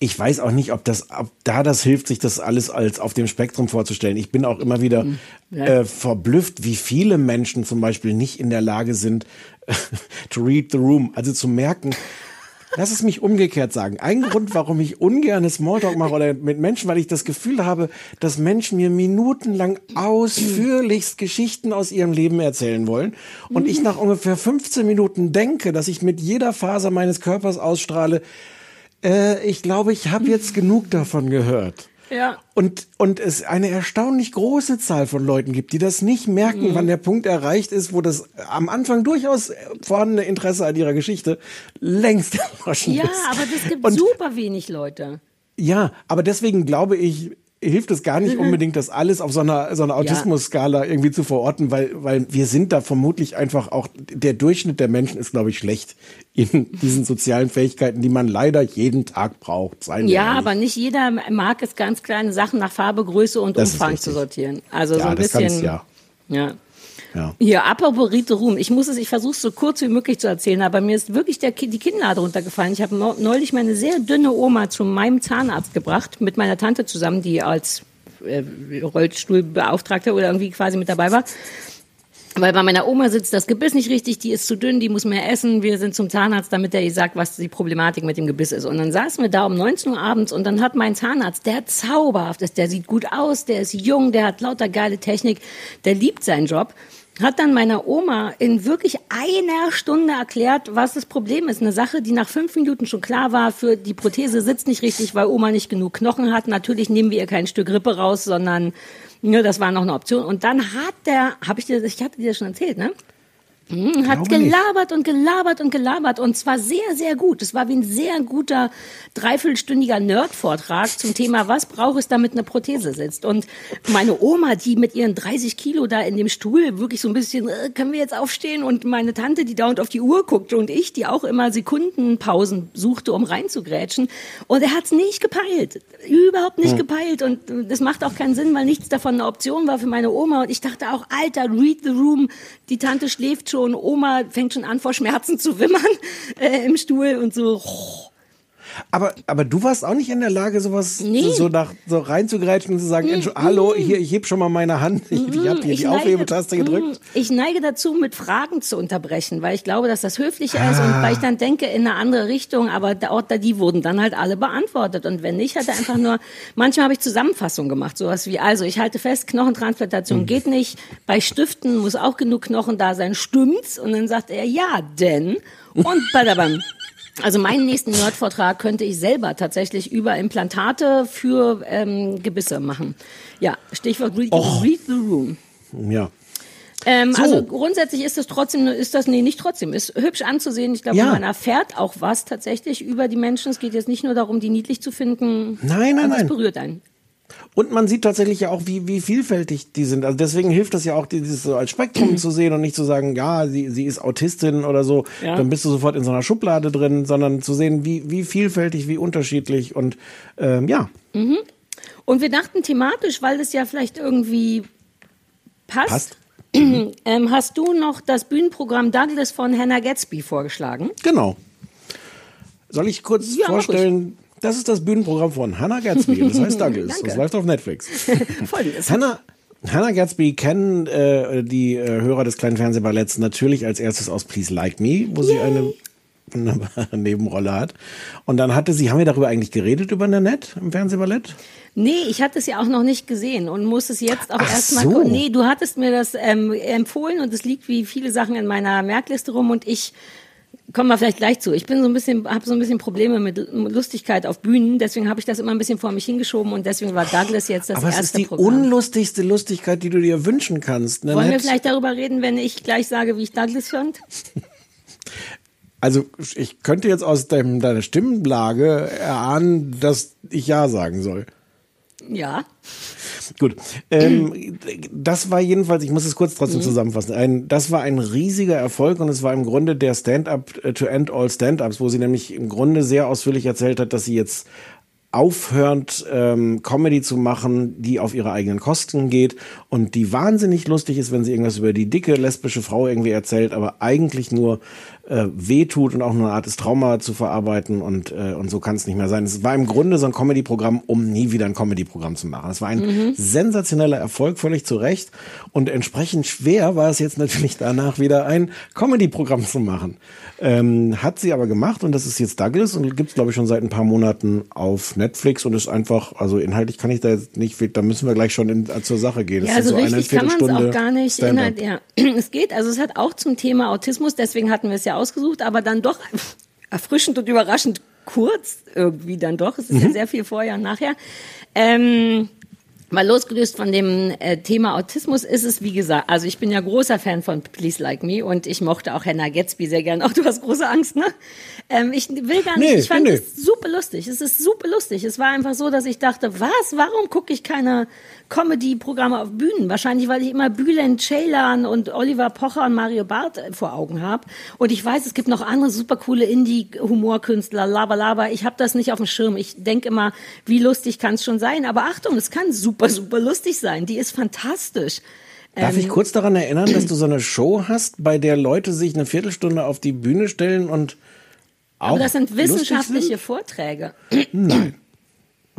Ich weiß auch nicht, ob das, ob da das hilft, sich das alles als auf dem Spektrum vorzustellen. Ich bin auch immer wieder Ja. äh, verblüfft, wie viele Menschen zum Beispiel nicht in der Lage sind, to read the room, also zu merken. Lass es mich umgekehrt sagen. Ein Grund, warum ich ungern Smalltalk mache oder mit Menschen, weil ich das Gefühl habe, dass Menschen mir minutenlang ausführlichst Geschichten aus ihrem Leben erzählen wollen und ich nach ungefähr 15 Minuten denke, dass ich mit jeder Faser meines Körpers ausstrahle, äh, ich glaube, ich habe jetzt genug davon gehört. Ja. Und, und es eine erstaunlich große Zahl von Leuten gibt, die das nicht merken, Mhm. wann der Punkt erreicht ist, wo das am Anfang durchaus vorhandene Interesse an ihrer Geschichte längst erloschen Ja, ist. aber das gibt Und- super wenig Leute. Ja, aber deswegen glaube ich, hilft es gar nicht Mhm. unbedingt, das alles auf so einer, so einer Autismus-Skala irgendwie zu verorten, weil, weil wir sind da vermutlich einfach auch, der Durchschnitt der Menschen ist, glaube ich, schlecht in diesen sozialen Fähigkeiten, die man leider jeden Tag braucht. Seien Ja, aber nicht jeder mag es, ganz kleine Sachen nach Farbe, Größe und Das Umfang zu sortieren. Also so Ja, ein das bisschen. ja. ja. Ja. Hier, apropos Rite Ruhm. Ich muss es, ich versuche es so kurz wie möglich zu erzählen, aber mir ist wirklich der, die Kinnlade runtergefallen. Ich habe neu- neulich meine sehr dünne Oma zu meinem Zahnarzt gebracht, mit meiner Tante zusammen, die als äh, Rollstuhlbeauftragte oder irgendwie quasi mit dabei war. Weil bei meiner Oma sitzt das Gebiss nicht richtig, die ist zu dünn, die muss mehr essen. Wir sind zum Zahnarzt, damit er ihr sagt, was die Problematik mit dem Gebiss ist. Und dann saßen wir da um 19 Uhr abends und dann hat mein Zahnarzt, der zauberhaft ist, der sieht gut aus, der ist jung, der hat lauter geile Technik, der liebt seinen Job, hat dann meiner Oma in wirklich einer Stunde erklärt, was das Problem ist. Eine Sache, die nach fünf Minuten schon klar war, für die Prothese sitzt nicht richtig, weil Oma nicht genug Knochen hat. Natürlich nehmen wir ihr kein Stück Rippe raus, sondern ne, das war noch eine Option. Und dann hat der, habe ich dir, ich hatte dir das schon erzählt, ne? Mhm, hat Glaube nicht. gelabert und gelabert und gelabert und zwar sehr, sehr gut. Es war wie ein sehr guter dreiviertelstündiger Nerd-Vortrag zum Thema, was braucht es, damit eine Prothese sitzt. Und meine Oma, die mit ihren 30 Kilo da in dem Stuhl wirklich so ein bisschen, äh, können wir jetzt aufstehen? Und meine Tante, die dauernd auf die Uhr guckte und ich, die auch immer Sekundenpausen suchte, um reinzugrätschen. Und er hat es nicht gepeilt. Überhaupt nicht Hm. gepeilt. Und äh, das macht auch keinen Sinn, weil nichts davon eine Option war für meine Oma. Und ich dachte auch, Alter, read the room. Die Tante schläft schon, Oma fängt schon an, vor Schmerzen zu wimmern äh, im Stuhl und so. Aber, aber du warst auch nicht in der Lage, sowas Nee. so, so, nach, so reinzugreifen und zu sagen, Entschuldigung, hallo, hier, ich heb schon mal meine Hand, ich, ich habe hier Ich die neige- Aufhebetaste gedrückt. Mm, Ich neige dazu, mit Fragen zu unterbrechen, weil ich glaube, dass das höflicher ist Ah. und weil ich dann denke in eine andere Richtung, aber da, auch da, die wurden dann halt alle beantwortet. Und wenn nicht, hat er einfach nur, manchmal habe ich Zusammenfassungen gemacht, sowas wie, also ich halte fest, Knochentransplantation Mhm. geht nicht, bei Stiften muss auch genug Knochen da sein, stimmt's? Und dann sagt er, ja, denn, und badabam. Also meinen nächsten Nerd-Vortrag könnte ich selber tatsächlich über Implantate für ähm, Gebisse machen. Ja, Stichwort Read, Och. read the Room. Ja. Ähm, So. Also grundsätzlich ist das trotzdem, ist das, nee, nicht trotzdem, ist hübsch anzusehen. Ich glaube, Ja. man erfährt auch was tatsächlich über die Menschen. Es geht jetzt nicht nur darum, die niedlich zu finden. Nein, nein, nein. Es berührt einen. Und man sieht tatsächlich ja auch, wie, wie vielfältig die sind. Also deswegen hilft das ja auch, dieses so als Spektrum zu sehen und nicht zu sagen, ja, sie, sie ist Autistin oder so, Ja. dann bist du sofort in so einer Schublade drin, sondern zu sehen, wie, wie vielfältig, wie unterschiedlich und ähm, ja. Mhm. Und wir dachten thematisch, weil das ja vielleicht irgendwie passt. Passt. ähm, hast du noch das Bühnenprogramm Douglas von Hannah Gatsby vorgeschlagen? Genau. Soll ich kurz Ja, vorstellen? Das ist das Bühnenprogramm von Hannah Gatsby. Das heißt Douglas. Danke. Das läuft auf Netflix. Hannah, Hannah Gatsby kennen äh, die äh, Hörer des kleinen Fernsehballetts natürlich als erstes aus Please Like Me, wo sie eine wunderbare Nebenrolle hat. Und dann hatte sie, haben wir darüber eigentlich geredet, über Nanette im Fernsehballett? Nee, ich hatte es ja auch noch nicht gesehen und muss es jetzt auch erstmal. so. Nee, du hattest mir das ähm, empfohlen und es liegt wie viele Sachen in meiner Merkliste rum und ich kommen wir vielleicht gleich zu. Ich bin so ein bisschen, habe so ein bisschen Probleme mit Lustigkeit auf Bühnen, deswegen habe ich das immer ein bisschen vor mich hingeschoben und deswegen war Douglas jetzt das Aber es erste ist die Programm. unlustigste Lustigkeit, die du dir wünschen kannst. Wollen wir vielleicht darüber reden, wenn ich gleich sage, wie ich Douglas fand? Also ich könnte jetzt aus deiner Stimmlage erahnen, dass ich Ja sagen soll. Ja. Gut. Ähm, das war jedenfalls, ich muss es kurz trotzdem Mhm. zusammenfassen. Ein, das war ein riesiger Erfolg und es war im Grunde der Stand-up äh, to end all Stand-ups, wo sie nämlich im Grunde sehr ausführlich erzählt hat, dass sie jetzt aufhört, ähm, Comedy zu machen, die auf ihre eigenen Kosten geht und die wahnsinnig lustig ist, wenn sie irgendwas über die dicke lesbische Frau irgendwie erzählt, aber eigentlich nur äh, wehtut und auch nur eine Art des Trauma zu verarbeiten und, äh, und so kann es nicht mehr sein. Es war im Grunde so ein Comedy-Programm, um nie wieder ein Comedy-Programm zu machen. Es war ein Mhm. sensationeller Erfolg, völlig zu Recht und entsprechend schwer war es jetzt natürlich danach wieder ein Comedy-Programm zu machen. Ähm, hat sie aber gemacht und das ist jetzt Douglas und gibt's glaube ich schon seit ein paar Monaten auf Netflix und ist einfach, also inhaltlich kann ich da jetzt nicht, da müssen wir gleich schon in, zur Sache gehen. Ja, Das also ist so richtig kann man es auch gar nicht. Inhalt, ja. Es geht, also es hat auch zum Thema Autismus, deswegen hatten wir es ja ausgesucht, aber dann doch erfrischend und überraschend kurz irgendwie dann doch. Es ist ja Mhm. sehr viel vorher und nachher. Ähm, Mal losgelöst von dem äh, Thema Autismus ist es, wie gesagt, also ich bin ja großer Fan von Please Like Me und ich mochte auch Hannah Gatsby sehr gern. Auch du hast große Angst, ne? Ähm, ich will gar nicht, Nee, ich fand nee, es super lustig. Es ist super lustig. Es war einfach so, dass ich dachte, was, warum gucke ich keine Comedy-Programme auf Bühnen? Wahrscheinlich, weil ich immer Bülent Ceylan und Oliver Pocher und Mario Barth äh, vor Augen habe. Und ich weiß, es gibt noch andere super coole Indie-Humorkünstler, laber, laber. Ich habe das nicht auf dem Schirm. Ich denke immer, wie lustig kann es schon sein? Aber Achtung, es kann super, super lustig sein. Die ist fantastisch. Darf ich Ähm, kurz daran erinnern, dass du so eine Show hast, bei der Leute sich eine Viertelstunde auf die Bühne stellen und auch Aber das sind wissenschaftliche sind? Vorträge. Nein.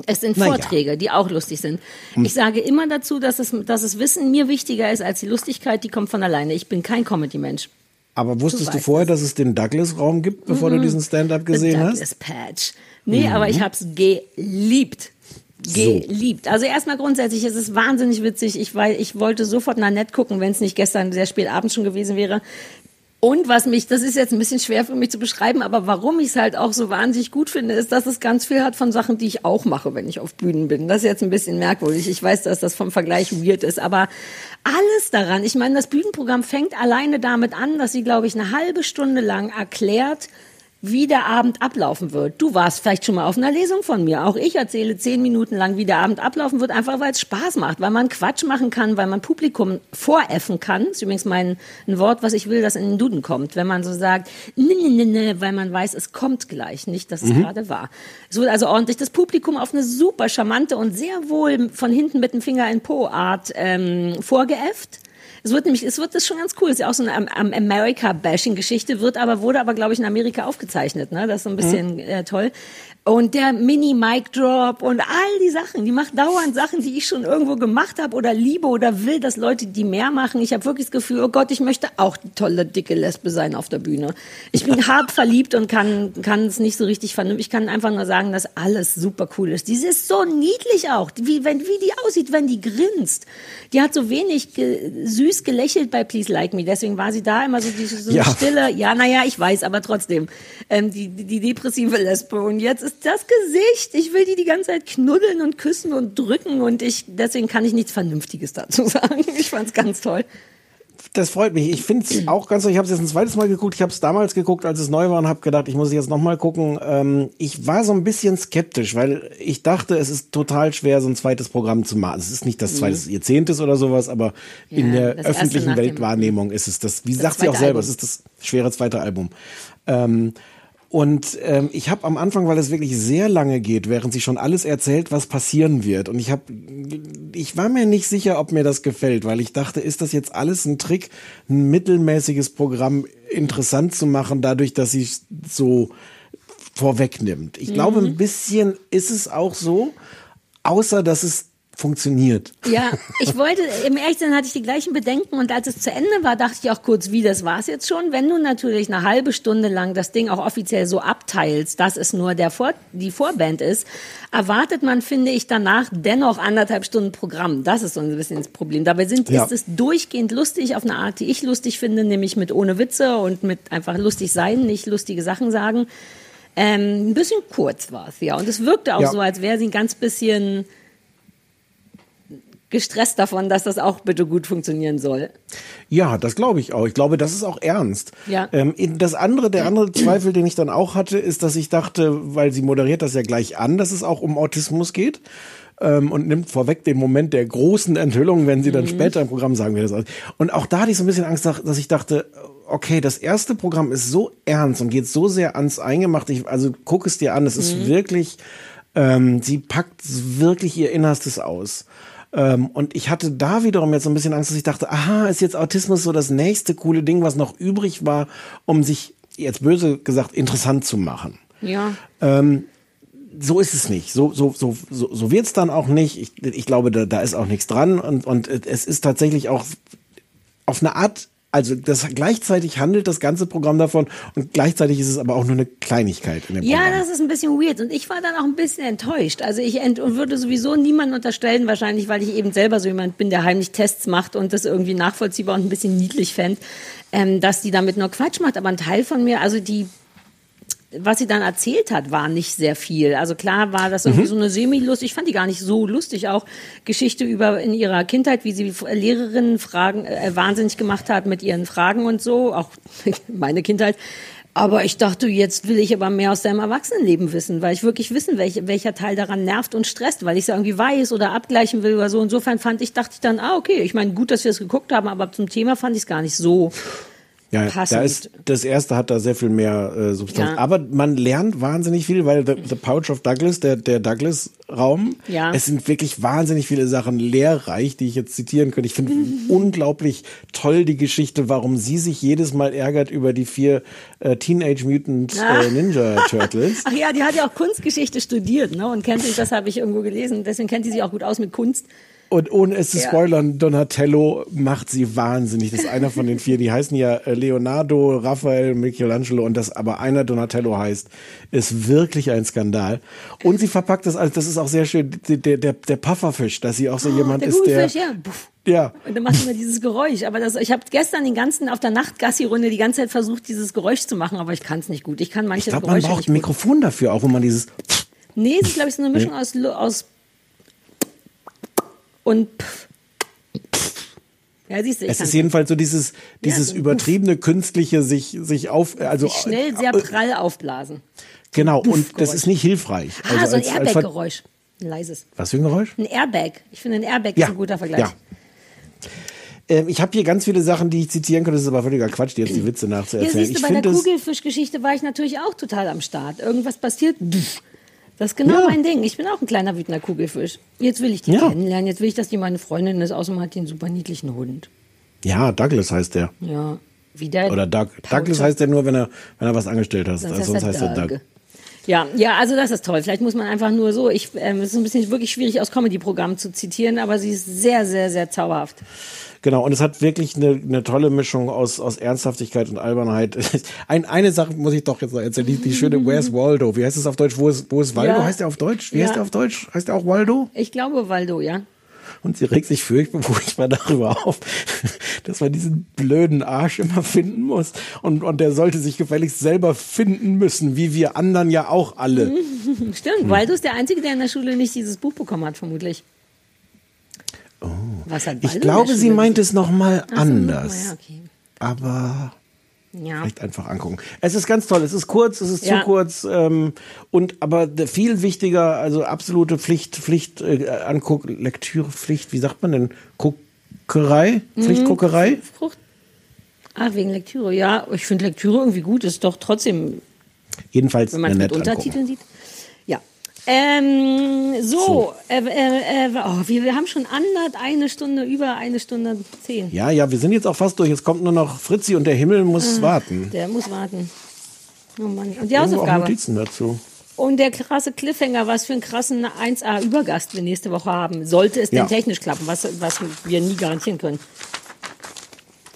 Es sind Na ja. Vorträge, die auch lustig sind. Hm. Ich sage immer dazu, dass es, dass es Wissen mir wichtiger ist als die Lustigkeit, die kommt von alleine. Ich bin kein Comedy-Mensch. Aber wusstest du, weißt vorher, dass es den Douglas-Raum gibt, bevor du Mhm. diesen Stand-up gesehen The hast? Douglas Patch. Nee, Mhm. aber ich habe es geliebt. Geliebt. Also erstmal grundsätzlich, es ist wahnsinnig witzig. Ich, weil, ich wollte sofort Nanette gucken, wenn es nicht gestern sehr spät abends schon gewesen wäre. Und was mich, das ist jetzt ein bisschen schwer für mich zu beschreiben, aber warum ich es halt auch so wahnsinnig gut finde, ist, dass es ganz viel hat von Sachen, die ich auch mache, wenn ich auf Bühnen bin. Das ist jetzt ein bisschen merkwürdig. Ich weiß, dass das vom Vergleich weird ist, aber alles daran. Ich meine, das Bühnenprogramm fängt alleine damit an, dass sie, glaube ich, eine halbe Stunde lang erklärt, wie der Abend ablaufen wird. Du warst vielleicht schon mal auf einer Lesung von mir. Auch ich erzähle zehn Minuten lang, wie der Abend ablaufen wird, einfach weil es Spaß macht, weil man Quatsch machen kann, weil man Publikum voräffen kann. Das ist übrigens mein ein Wort, was ich will, das in den Duden kommt. Wenn man so sagt, ne, ne, ne, ne, weil man weiß, es kommt gleich, nicht, dass es Mhm. gerade war. Es wird also ordentlich das Publikum auf eine super charmante und sehr wohl von hinten mit dem Finger in Po Art ähm, vorgeäfft. Es wird nämlich, es wird das schon ganz cool. Es ist ja auch so eine Am- Am- America-Bashing-Geschichte, wird aber, wurde aber, glaube ich, in Amerika aufgezeichnet, ne? Das ist so ein bisschen äh, toll. Und der Mini-Mic-Drop und all die Sachen, die macht dauernd Sachen, die ich schon irgendwo gemacht habe oder liebe oder will, dass Leute die mehr machen. Ich habe wirklich das Gefühl, oh Gott, ich möchte auch die tolle, dicke Lesbe sein auf der Bühne. Ich bin hart verliebt und kann, kann es nicht so richtig vernünftig. Ich kann einfach nur sagen, dass alles super cool ist. Die ist so niedlich auch, wie, wenn, wie die aussieht, wenn die grinst. Die hat so wenig ge süß gelächelt bei Please Like Me. Deswegen war sie da immer so die so Ja. stille. Ja, naja, ich weiß, aber trotzdem. Ähm, die, die, die depressive Lesbe. Und jetzt ist das Gesicht. Ich will die die ganze Zeit knuddeln und küssen und drücken. Und ich, deswegen kann ich nichts Vernünftiges dazu sagen. Ich fand's ganz toll. das freut mich. Ich finde es auch ganz so, ich habe es jetzt ein zweites Mal geguckt. Ich habe es damals geguckt, als es neu war und habe gedacht, ich muss es jetzt nochmal gucken. Ähm, ich war so ein bisschen skeptisch, weil ich dachte, es ist total schwer, so ein zweites Programm zu machen. Es ist nicht das zweite Mhm. Jahrzehntes oder sowas, aber in Ja, der das erste öffentlichen Weltwahrnehmung ist es das, wie Das sagt sie auch selber, Album. es ist das schwere zweite Album. Ähm, und ähm, ich habe am Anfang, weil es wirklich sehr lange geht, während sie schon alles erzählt, was passieren wird. Und ich habe, ich war mir nicht sicher, ob mir das gefällt, weil ich dachte, ist das jetzt alles ein Trick, ein mittelmäßiges Programm interessant zu machen, dadurch, dass sie es so vorwegnimmt. Ich glaube, Mhm. ein bisschen ist es auch so, außer dass es funktioniert. Ja, ich wollte, im Ehrlichen hatte ich die gleichen Bedenken und als es zu Ende war, dachte ich auch kurz, wie, das war's jetzt schon? Wenn du natürlich eine halbe Stunde lang das Ding auch offiziell so abteilst, dass es nur der Vor die Vorband ist, erwartet man, finde ich, danach dennoch anderthalb Stunden Programm. Das ist so ein bisschen das Problem. Dabei sind, Ja. ist es durchgehend lustig auf eine Art, die ich lustig finde, nämlich mit ohne Witze und mit einfach lustig sein, nicht lustige Sachen sagen. Ähm, ein bisschen kurz war es, ja. Und es wirkte auch Ja. so, als wäre sie ein ganz bisschen gestresst davon, dass das auch bitte gut funktionieren soll. Ja, das glaube ich auch. Ich glaube, das ist auch ernst. Ja. Ähm, das andere, der andere Zweifel, den ich dann auch hatte, ist, dass ich dachte, weil sie moderiert das ja gleich an, dass es auch um Autismus geht. Ähm, und nimmt vorweg den Moment der großen Enthüllung, wenn sie dann später im Programm sagen, das aussieht. Und auch da hatte ich so ein bisschen Angst, dass ich dachte, okay, das erste Programm ist so ernst und geht so sehr ans Eingemachte. Ich, also guck es dir an, es ist wirklich, ähm, sie packt wirklich ihr Innerstes aus. Ähm, und ich hatte da wiederum jetzt so ein bisschen Angst, dass ich dachte, aha, ist jetzt Autismus so das nächste coole Ding, was noch übrig war, um sich, jetzt böse gesagt, interessant zu machen. Ja. Ähm, so ist es nicht. So, so, so, so, so wird's dann auch nicht. Ich, ich glaube, da, da ist auch nichts dran. Und, und es ist tatsächlich auch auf eine Art, also das gleichzeitig handelt das ganze Programm davon und gleichzeitig ist es aber auch nur eine Kleinigkeit in dem Ja, Programm. das ist ein bisschen weird. Und ich war dann auch ein bisschen enttäuscht. Also ich ent und würde sowieso niemanden unterstellen, wahrscheinlich, weil ich eben selber so jemand bin, der heimlich Tests macht und das irgendwie nachvollziehbar und ein bisschen niedlich fände, ähm, dass die damit nur Quatsch macht. Aber ein Teil von mir, also die was sie dann erzählt hat, war nicht sehr viel. Also klar war das irgendwie Mhm. so eine semi-lustig, ich fand die gar nicht so lustig, auch Geschichte über in ihrer Kindheit, wie sie Lehrerinnen Fragen äh, wahnsinnig gemacht hat mit ihren Fragen und so, auch meine Kindheit. Aber ich dachte, jetzt will ich aber mehr aus deinem Erwachsenenleben wissen, weil ich wirklich wissen, welch, welcher Teil daran nervt und stresst, weil ich es ja irgendwie weiß oder abgleichen will oder so. Insofern fand ich, dachte ich dann, ah, okay, ich meine, gut, dass wir es geguckt haben, aber zum Thema fand ich es gar nicht so Ja, passend. da ist das erste hat da sehr viel mehr äh, Substanz. Ja. Aber man lernt wahnsinnig viel, weil The, the Pouch of Douglas, der, der Douglas-Raum, Ja. es sind wirklich wahnsinnig viele Sachen lehrreich, die ich jetzt zitieren könnte. Ich finde unglaublich toll die Geschichte, warum sie sich jedes Mal ärgert über die vier äh, Teenage Mutant Ah. äh, Ninja Turtles. Ach ja, die hat ja auch Kunstgeschichte studiert, ne? Und kennt sich, das habe ich irgendwo gelesen, deswegen kennt die sich auch gut aus mit Kunst. Und ohne es zu spoilern, Donatello macht sie wahnsinnig. Das ist einer von den vier. Die heißen ja äh, Leonardo, Raphael, Michelangelo und das aber einer Donatello heißt, ist wirklich ein Skandal. Und sie verpackt das alles, das ist auch sehr schön, der, der, der Pufferfisch, dass sie auch so jemand Oh, der ist, der. Kugelfisch, ja. Ja. Und dann macht immer dieses Geräusch. Aber das, ich habe gestern den ganzen auf der Nachtgassi-Runde die ganze Zeit versucht, dieses Geräusch zu machen, aber ich kann es nicht gut. Ich kann Ich manche glaube, man Geräusche braucht nicht ein. Mikrofon dafür, auch wo man dieses. Nee, es ist, glaube ich, so eine Mischung Nee. aus, aus und Pff. Ja, siehst du, Es ist jedenfalls so dieses, dieses so ein übertriebene, künstliche, sich, sich auf, also. nicht. schnell sehr äh, prall aufblasen. Genau, und das ist nicht hilfreich. Ah, so ein Airbag-Geräusch. Ein leises. Was für ein Geräusch? Ein Airbag. Ich finde, ein Airbag Ja, ist ein guter Vergleich. ja. Ähm, ich habe hier ganz viele Sachen, die ich zitieren könnte. Das ist aber völliger Quatsch, jetzt die Witze Ja, nachzuerzählen. siehst du, ich bei der. Kugelfischgeschichte war ich natürlich auch total am Start. Irgendwas passiert, pff. Das ist genau Ja. mein Ding. Ich bin auch ein kleiner wütender Kugelfisch. Jetzt will ich die Ja. kennenlernen. Jetzt will ich, dass die meine Freundin ist. Außerdem hat die einen super niedlichen Hund. Ja, Douglas heißt der. Ja. Wie der Oder Doug. Pouch Douglas heißt der nur, wenn er, wenn er was angestellt hat. Sonst Also heißt sonst er heißt er Doug. Doug. Ja, ja, also das ist toll. Vielleicht muss man einfach nur so. Ich, ähm, es ist ein bisschen wirklich schwierig aus Comedy-Programmen zu zitieren, aber sie ist sehr, sehr, sehr zauberhaft. Genau, und es hat wirklich eine, eine tolle Mischung aus, aus Ernsthaftigkeit und Albernheit. Ein, eine Sache muss ich doch jetzt noch erzählen, die, die schöne Where's Waldo? Wie heißt es auf Deutsch? Wo ist, wo ist Waldo? Ja. Heißt der auf Deutsch? Wie Ja. heißt der auf Deutsch? Heißt der auch Waldo? Ich glaube, Waldo, ja. Und sie regt sich furchtbar furchtbar darüber auf, dass man diesen blöden Arsch immer finden muss. Und, und der sollte sich gefälligst selber finden müssen, wie wir anderen ja auch alle. Stimmt, Waldo ist der Einzige, der in der Schule nicht dieses Buch bekommen hat, vermutlich. Was hat Ich glaube, sie meint es nochmal so, anders. ja, okay. Aber Ja. vielleicht einfach angucken. Es ist ganz toll. Es ist kurz, es ist Ja. zu kurz. Ähm, und aber viel wichtiger, also absolute Pflicht, Pflicht, äh, anguck, Lektürepflicht, wie sagt man denn? Guckerei? Mhm. Pflichtguckerei? Frucht. Ah, wegen Lektüre. Ja, ich finde Lektüre irgendwie gut. Ist doch trotzdem, Jedenfalls wenn man es mit angucken. Untertiteln sieht. Ähm, so, Äh, äh, äh, oh, wir, wir haben schon andert eine Stunde, über eine Stunde zehn. Ja, ja, wir sind jetzt auch fast durch. Jetzt kommt nur noch Fritzi und der Himmel muss Ah, warten. Der muss warten. Oh Mann. Und die Irgendwo auch Hausaufgabe. Notizen dazu. Und der krasse Cliffhanger, was für einen krassen 1A-Übergast wir nächste Woche haben. Sollte es denn Ja. technisch klappen, was, was wir nie garantieren können.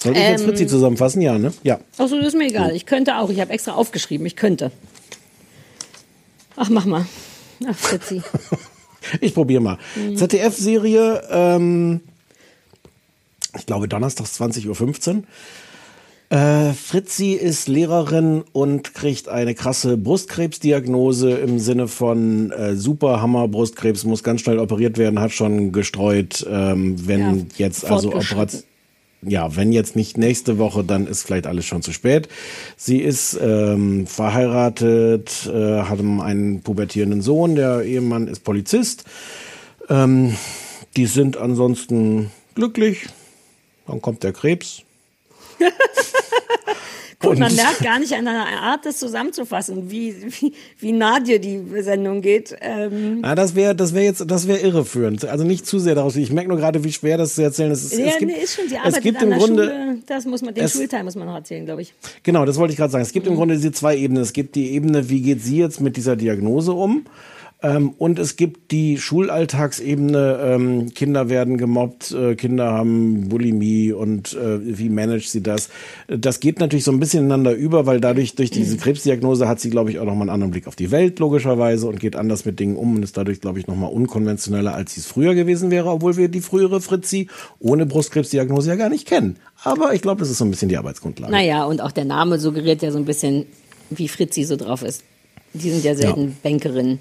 Soll ich jetzt Ähm, Fritzi zusammenfassen? Ja, ne? Ja. Ach so, das ist mir egal. Ich könnte auch. Ich habe extra aufgeschrieben. Ich könnte. Ach, mach mal. Ach, Fritzi. Ich probiere mal. Mhm. ZDF-Serie, ähm, ich glaube donnerstags 20.15 Uhr. Äh, Fritzi ist Lehrerin und kriegt eine krasse Brustkrebsdiagnose im Sinne von äh, Superhammer Brustkrebs, muss ganz schnell operiert werden, hat schon gestreut, ähm, wenn Ja, jetzt also. Operation ja, wenn jetzt nicht nächste Woche, dann ist vielleicht alles schon zu spät. Sie ist ähm, verheiratet, äh, hat einen pubertierenden Sohn, der Ehemann ist Polizist. Ähm, die sind ansonsten glücklich. Dann kommt der Krebs. Gut, man Und- merkt gar nicht an einer Art, das zusammenzufassen, wie, wie, wie nah dir die Sendung geht. Ähm, Na, das wäre, das wäre jetzt, das wäre irreführend. Also nicht zu sehr daraus. Ich merke nur gerade, wie schwer das zu erzählen ist. Es, ja, es gibt, nee, ist schon, sie es arbeitet gibt an im der Grunde, Schule. Das muss man, den es- Schulteil muss man noch erzählen, glaube ich. Genau, das wollte ich gerade sagen. Es gibt Mhm. im Grunde diese zwei Ebenen. Es gibt die Ebene, wie geht sie jetzt mit dieser Diagnose um? Ähm, und es gibt die Schulalltagsebene, ähm, Kinder werden gemobbt, äh, Kinder haben Bulimie und äh, wie managt sie das? Das geht natürlich so ein bisschen ineinander über, weil dadurch, durch Mhm. diese Krebsdiagnose hat sie, glaube ich, auch nochmal einen anderen Blick auf die Welt, logischerweise, und geht anders mit Dingen um und ist dadurch, glaube ich, nochmal unkonventioneller, als sie es früher gewesen wäre, obwohl wir die frühere Fritzi ohne Brustkrebsdiagnose ja gar nicht kennen. Aber ich glaube, das ist so ein bisschen die Arbeitsgrundlage. Naja, und auch der Name suggeriert ja so ein bisschen, wie Fritzi so drauf ist. Die sind ja selten Bankerinnen.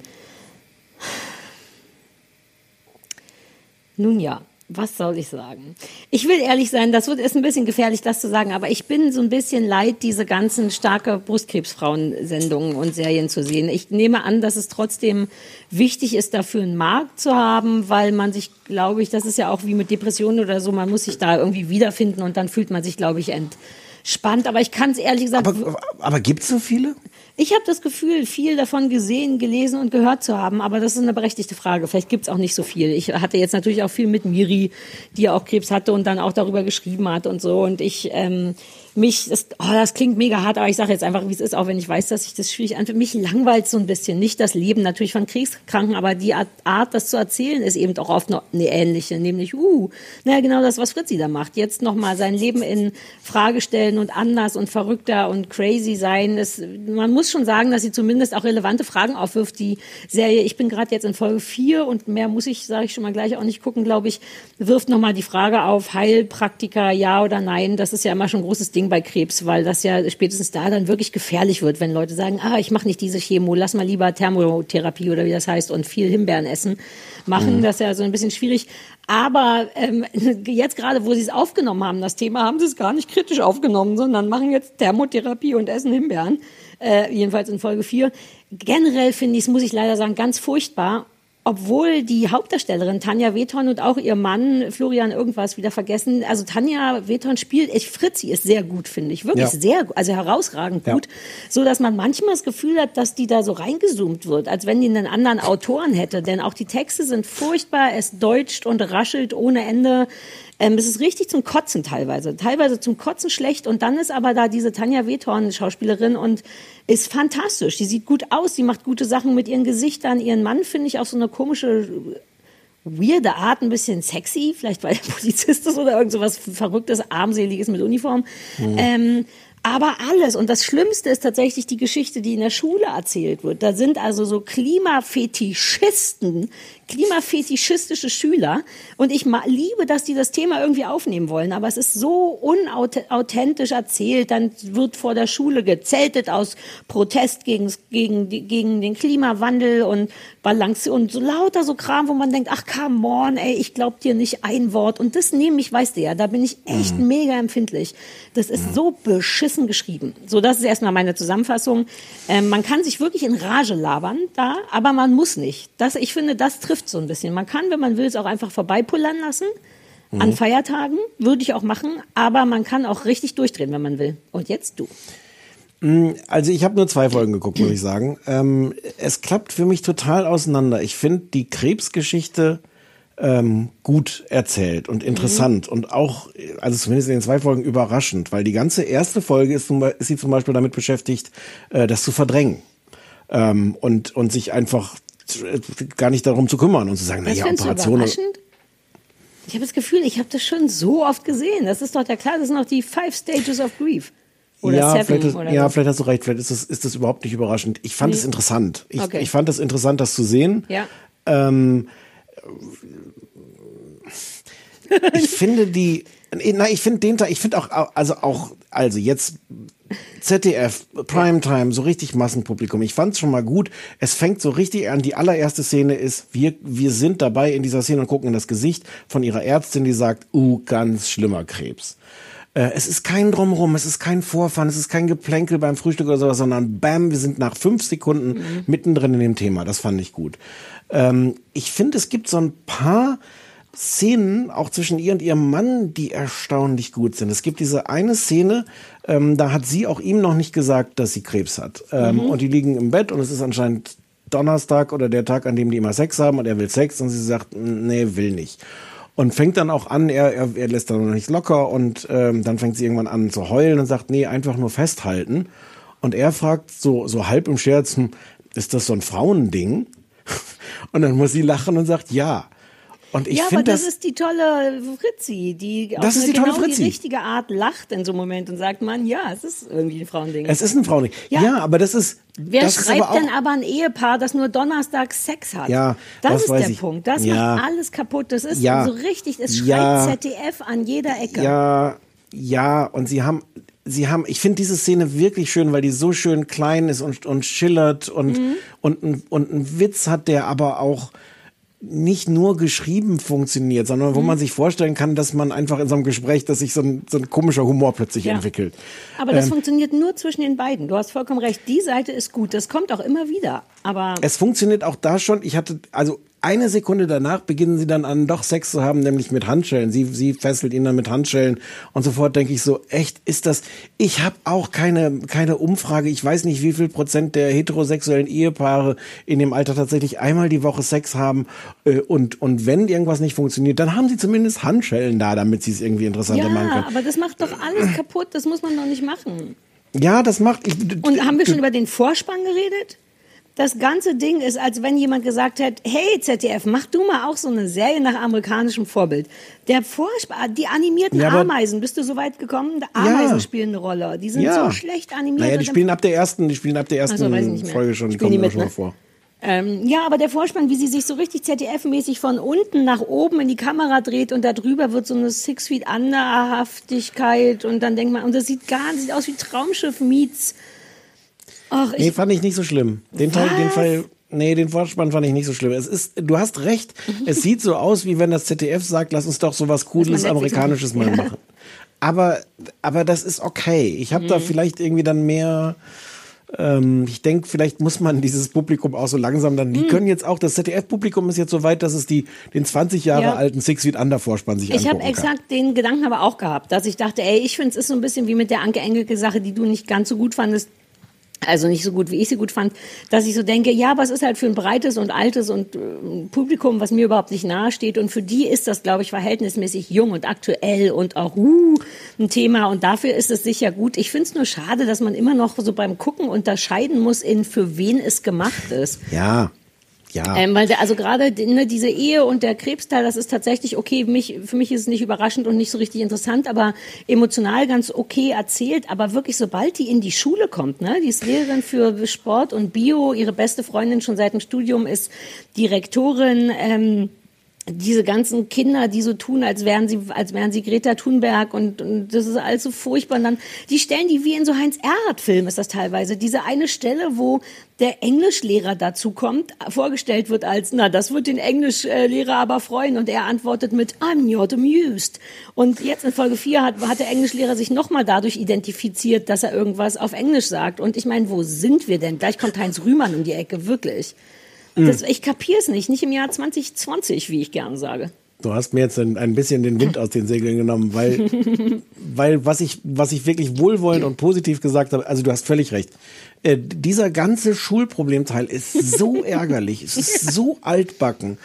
Nun ja, was soll ich sagen? Ich will ehrlich sein, das wird, ist ein bisschen gefährlich, das zu sagen, aber ich bin so ein bisschen leid, diese ganzen starke Brustkrebsfrauen-Sendungen und Serien zu sehen. Ich nehme an, dass es trotzdem wichtig ist, dafür einen Markt zu haben, weil man sich, glaube ich, das ist ja auch wie mit Depressionen oder so, man muss sich da irgendwie wiederfinden und dann fühlt man sich, glaube ich, entspannt. Aber ich kann es ehrlich gesagt. Aber, aber gibt es so viele? Ich habe das Gefühl, viel davon gesehen, gelesen und gehört zu haben, aber das ist eine berechtigte Frage. Vielleicht gibt's auch nicht so viel. Ich hatte jetzt natürlich auch viel mit Miri, die ja auch Krebs hatte und dann auch darüber geschrieben hat und so. Und ich ähm, mich, das, oh, das klingt mega hart, aber ich sage jetzt einfach, wie es ist, auch wenn ich weiß, dass ich das schwierig anfühle. Mich langweilt so ein bisschen. Nicht das Leben natürlich von Krebskranken, aber die Art, Art, das zu erzählen, ist eben auch oft eine ähnliche. Nämlich, uh, naja, genau das, was Fritzi da macht. Jetzt nochmal sein Leben in Frage stellen und anders und verrückter und crazy sein. Es, man muss schon sagen, dass sie zumindest auch relevante Fragen aufwirft, die Serie. Ich bin gerade jetzt in Folge 4 und mehr muss ich, sage ich schon mal gleich, auch nicht gucken, glaube ich, wirft nochmal die Frage auf, Heilpraktiker, ja oder nein. Das ist ja immer schon ein großes Ding bei Krebs, weil das ja spätestens da dann wirklich gefährlich wird, wenn Leute sagen, ah, ich mache nicht diese Chemo, lass mal lieber Thermotherapie oder wie das heißt und viel Himbeeren essen machen. Mhm. Das ist ja so ein bisschen schwierig. Aber ähm, jetzt gerade, wo sie es aufgenommen haben, das Thema, haben sie es gar nicht kritisch aufgenommen, sondern machen jetzt Thermotherapie und essen Himbeeren. Äh, jedenfalls in Folge 4. Generell finde ich es, muss ich leider sagen, ganz furchtbar. Obwohl die Hauptdarstellerin Tanja Weton und auch ihr Mann Florian irgendwas wieder vergessen. Also Tanja Weton spielt, ich, Fritzi ist sehr gut, finde ich. Wirklich Ja. sehr, gut, also herausragend gut. So dass man manchmal das Gefühl hat, dass die da so reingezoomt wird, als wenn die einen anderen Autoren hätte. Denn auch die Texte sind furchtbar, es deutscht und raschelt ohne Ende. Ähm, es ist richtig zum Kotzen teilweise. Teilweise zum Kotzen schlecht. Und dann ist aber da diese Tanja Wetorn, Schauspielerin, und ist fantastisch. Die sieht gut aus, die macht gute Sachen mit ihren Gesichtern. Ihren Mann finde ich auf so eine komische, weirde Art ein bisschen sexy. Vielleicht weil er Polizist ist oder irgend so was Verrücktes, Armseliges mit Uniform. Mhm. Ähm, Aber alles. Und das Schlimmste ist tatsächlich die Geschichte, die in der Schule erzählt wird. Da sind also so Klimafetischisten, klimafetischistische Schüler. Und ich liebe, dass die das Thema irgendwie aufnehmen wollen. Aber es ist so unauthentisch erzählt. Dann wird vor der Schule gezeltet aus Protest gegen, gegen, gegen den Klimawandel und Balance und so lauter so Kram, wo man denkt, ach come on, ey, ich glaub dir nicht ein Wort. Und das nehme ich, weißt du ja, da bin ich echt mega empfindlich. Das ist so beschissen geschrieben. So, das ist erstmal meine Zusammenfassung. Ähm, man kann sich wirklich in Rage labern da, aber man muss nicht. Das, ich finde, das trifft so ein bisschen. Man kann, wenn man will, es auch einfach vorbeipullern lassen. An Feiertagen würde ich auch machen, aber man kann auch richtig durchdrehen, wenn man will. Und jetzt du. Also ich habe nur zwei Folgen geguckt, muss ich sagen. Ähm, es klappt für mich total auseinander. Ich finde die Krebsgeschichte ähm, gut erzählt und interessant und auch, also zumindest in den zwei Folgen überraschend, weil die ganze erste Folge ist, ist sie zum Beispiel damit beschäftigt, äh, das zu verdrängen ähm, und, und sich einfach gar nicht darum zu kümmern und zu sagen, naja, Operationen. Ich habe das Gefühl, ich habe das schon so oft gesehen. Das ist doch ja klar, das sind noch die Five Stages of Grief. Oder ja, Seven vielleicht, oder ja, vielleicht hast du recht, vielleicht ist das, ist das überhaupt nicht überraschend. Ich fand Nee. es interessant. Ich, Okay. ich fand es interessant, das zu sehen. Ja. Ähm, ich finde die, na, ich finde den Teil, ich finde auch, also auch, also jetzt ZDF, Primetime, so richtig Massenpublikum. Ich fand es schon mal gut. Es fängt so richtig an. Die allererste Szene ist, wir, wir sind dabei in dieser Szene und gucken in das Gesicht von ihrer Ärztin, die sagt, uh, ganz schlimmer Krebs. Äh, Es ist kein Drumrum, es ist kein Vorfahren, es ist kein Geplänkel beim Frühstück oder sowas, sondern bam, wir sind nach fünf Sekunden mittendrin in dem Thema. Das fand ich gut. Ähm, ich finde, es gibt so ein paar Szenen, auch zwischen ihr und ihrem Mann, die erstaunlich gut sind. Es gibt diese eine Szene, ähm, da hat sie auch ihm noch nicht gesagt, dass sie Krebs hat. Ähm, Mhm. Und die liegen im Bett und es ist anscheinend Donnerstag oder der Tag, an dem die immer Sex haben und er will Sex und sie sagt, nee, will nicht. Und fängt dann auch an, er, er, er lässt dann noch nicht locker und ähm, dann fängt sie irgendwann an zu heulen und sagt, nee, einfach nur festhalten. Und er fragt so, so halb im Scherz, hm, ist das so ein Frauending? Und dann muss sie lachen und sagt, ja. Und ich ja, aber das, das, ist die tolle Fritzi, die Das auf ist die tolle genau Fritzi. die richtige Art lacht in so einem Moment und sagt, man, ja, es ist irgendwie ein Frauending. es ist ein Frauending. Ja, Ja. aber das ist, Wer das schreibt aber denn aber ein Ehepaar, das nur Donnerstag Sex hat? Ja, das, ist der ich. Punkt. Das Ja. macht alles kaputt. Das ist Ja. so richtig, es schreit Ja. ZDF an jeder Ecke. Ja, ja, und sie haben, sie haben, ich finde diese Szene wirklich schön, weil die so schön klein ist und, und schillert und, Mhm. und, ein- und einen Witz hat, der aber auch nicht nur geschrieben funktioniert, sondern wo Mhm. man sich vorstellen kann, dass man einfach in so einem Gespräch, dass sich so ein, so ein komischer Humor plötzlich Ja. entwickelt. Aber das Ähm, funktioniert nur zwischen den beiden. Du hast vollkommen recht. Die Seite ist gut. Das kommt auch immer wieder. Aber Es funktioniert auch da schon. Ich hatte, also eine Sekunde danach beginnen sie dann an, doch Sex zu haben, nämlich mit Handschellen. Sie, sie fesselt ihn dann mit Handschellen und sofort denke ich so, echt, ist das, ich habe auch keine, keine Umfrage. Ich weiß nicht, wie viel Prozent der heterosexuellen Ehepaare in dem Alter tatsächlich einmal die Woche Sex haben äh, und, und wenn irgendwas nicht funktioniert, dann haben sie zumindest Handschellen da, damit sie es irgendwie interessanter machen ja, können. aber das macht doch alles kaputt. Das muss man doch nicht machen. Ja, das macht, ich, Und haben wir schon über den Vorspann geredet? Das ganze Ding ist, als wenn jemand gesagt hätte, hey ZDF, mach du mal auch so eine Serie nach amerikanischem Vorbild. Der Vorspann, die animierten Ja, Ameisen, bist du so weit gekommen? Ameisen spielen eine Rolle. Die sind Ja. so schlecht animiert. naja, die spielen ab der ersten, die spielen ab der ersten so, nicht. Folge schon, die kommen die da schon mit, mal vor. Ähm, ja, aber der Vorspann, wie sie sich so richtig ZDF-mäßig von unten nach oben in die Kamera dreht und da drüber wird so eine Six Feet Underhaftigkeit und dann denkt man, und das sieht gar sieht aus wie Traumschiff meets. Ach, Nee, fand ich nicht so schlimm. Den Teil, den? Fall, nee, den Vorspann fand ich nicht so schlimm. Es ist, du hast recht. Es sieht so aus, wie wenn das ZDF sagt, lass uns doch so was Cooles Amerikanisches mal machen. Aber, aber das ist okay. Ich habe da Mhm. vielleicht irgendwie dann mehr, ähm, ich denke, vielleicht muss man dieses Publikum auch so langsam dann, die Mhm. können jetzt auch, das ZDF-Publikum ist jetzt so weit, dass es die, den 20 Jahre Ja. alten Six Feet Under Vorspann sich ich habe exakt den Gedanken aber auch gehabt, dass ich dachte, ey, ich finde, es ist so ein bisschen wie mit der Anke Engelke-Sache, die du nicht ganz so gut fandest. Also nicht so gut, wie ich sie gut fand, dass ich so denke, ja, es ist halt für ein breites und altes und äh, Publikum, was mir überhaupt nicht nahe steht. Und für die ist das, glaube ich, verhältnismäßig jung und aktuell und auch uh, ein Thema. Und dafür ist es sicher gut. Ich finde es nur schade, dass man immer noch so beim Gucken unterscheiden muss, in für wen es gemacht ist. Ja. Ja. Ähm, weil also gerade ne, diese Ehe und der Krebsteil, das ist tatsächlich okay. Mich, für mich ist es nicht überraschend und nicht so richtig interessant, aber emotional ganz okay erzählt. Aber wirklich, sobald die in die Schule kommt, ne, die ist Lehrerin für Sport und Bio, ihre beste Freundin schon seit dem Studium ist Direktorin. Ähm, diese ganzen Kinder, die so tun, als wären sie, als wären sie Greta Thunberg und, und das ist alles so furchtbar. Und dann, die stellen die wie in so Heinz Erhardt-Film ist das teilweise. Diese eine Stelle, wo der Englischlehrer dazu kommt, vorgestellt wird als, na, das wird den Englischlehrer aber freuen. Und er antwortet mit, I'm not amused. Und jetzt in Folge 4 hat, hat der Englischlehrer sich nochmal dadurch identifiziert, dass er irgendwas auf Englisch sagt. Und ich meine, wo sind wir denn? Gleich kommt Heinz Rühmann um die Ecke, wirklich. Das, ich kapiere es nicht, nicht im Jahr 2020, wie ich gern sage. Du hast mir jetzt ein, ein bisschen den Wind aus den Segeln genommen, weil, weil was ich, was ich wirklich wohlwollend und positiv gesagt habe, also du hast völlig recht. Äh, dieser ganze Schulproblemteil ist so ärgerlich, es ist so altbacken.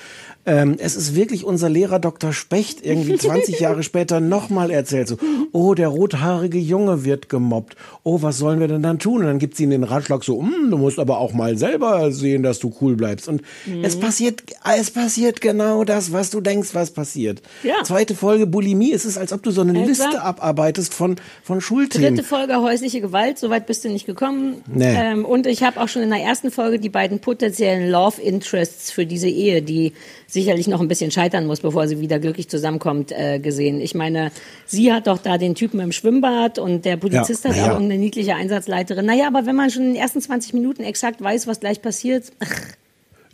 Ähm, es ist wirklich unser Lehrer Dr. Specht irgendwie 20 Jahre später nochmal erzählt so, oh, der rothaarige Junge wird gemobbt. Oh, was sollen wir denn dann tun? Und dann gibt sie ihnen den Ratschlag so, hm, du musst aber auch mal selber sehen, dass du cool bleibst. Und Mhm. es passiert, es passiert genau das, was du denkst, was passiert. Ja. Zweite Folge Bulimie. Es ist, als ob du so eine Exakt. Liste abarbeitest von, von Schulthemen. Dritte Folge häusliche Gewalt, soweit bist du nicht gekommen. Nee. Ähm, und ich habe auch schon in der ersten Folge die beiden potenziellen Love Interests für diese Ehe, die sicherlich noch ein bisschen scheitern muss, bevor sie wieder glücklich zusammenkommt, äh, gesehen. Ich meine, sie hat doch da den Typen im Schwimmbad und der Polizist Ja, hat ja. auch eine niedliche Einsatzleiterin. Naja, aber wenn man schon in den ersten 20 Minuten exakt weiß, was gleich passiert, ach,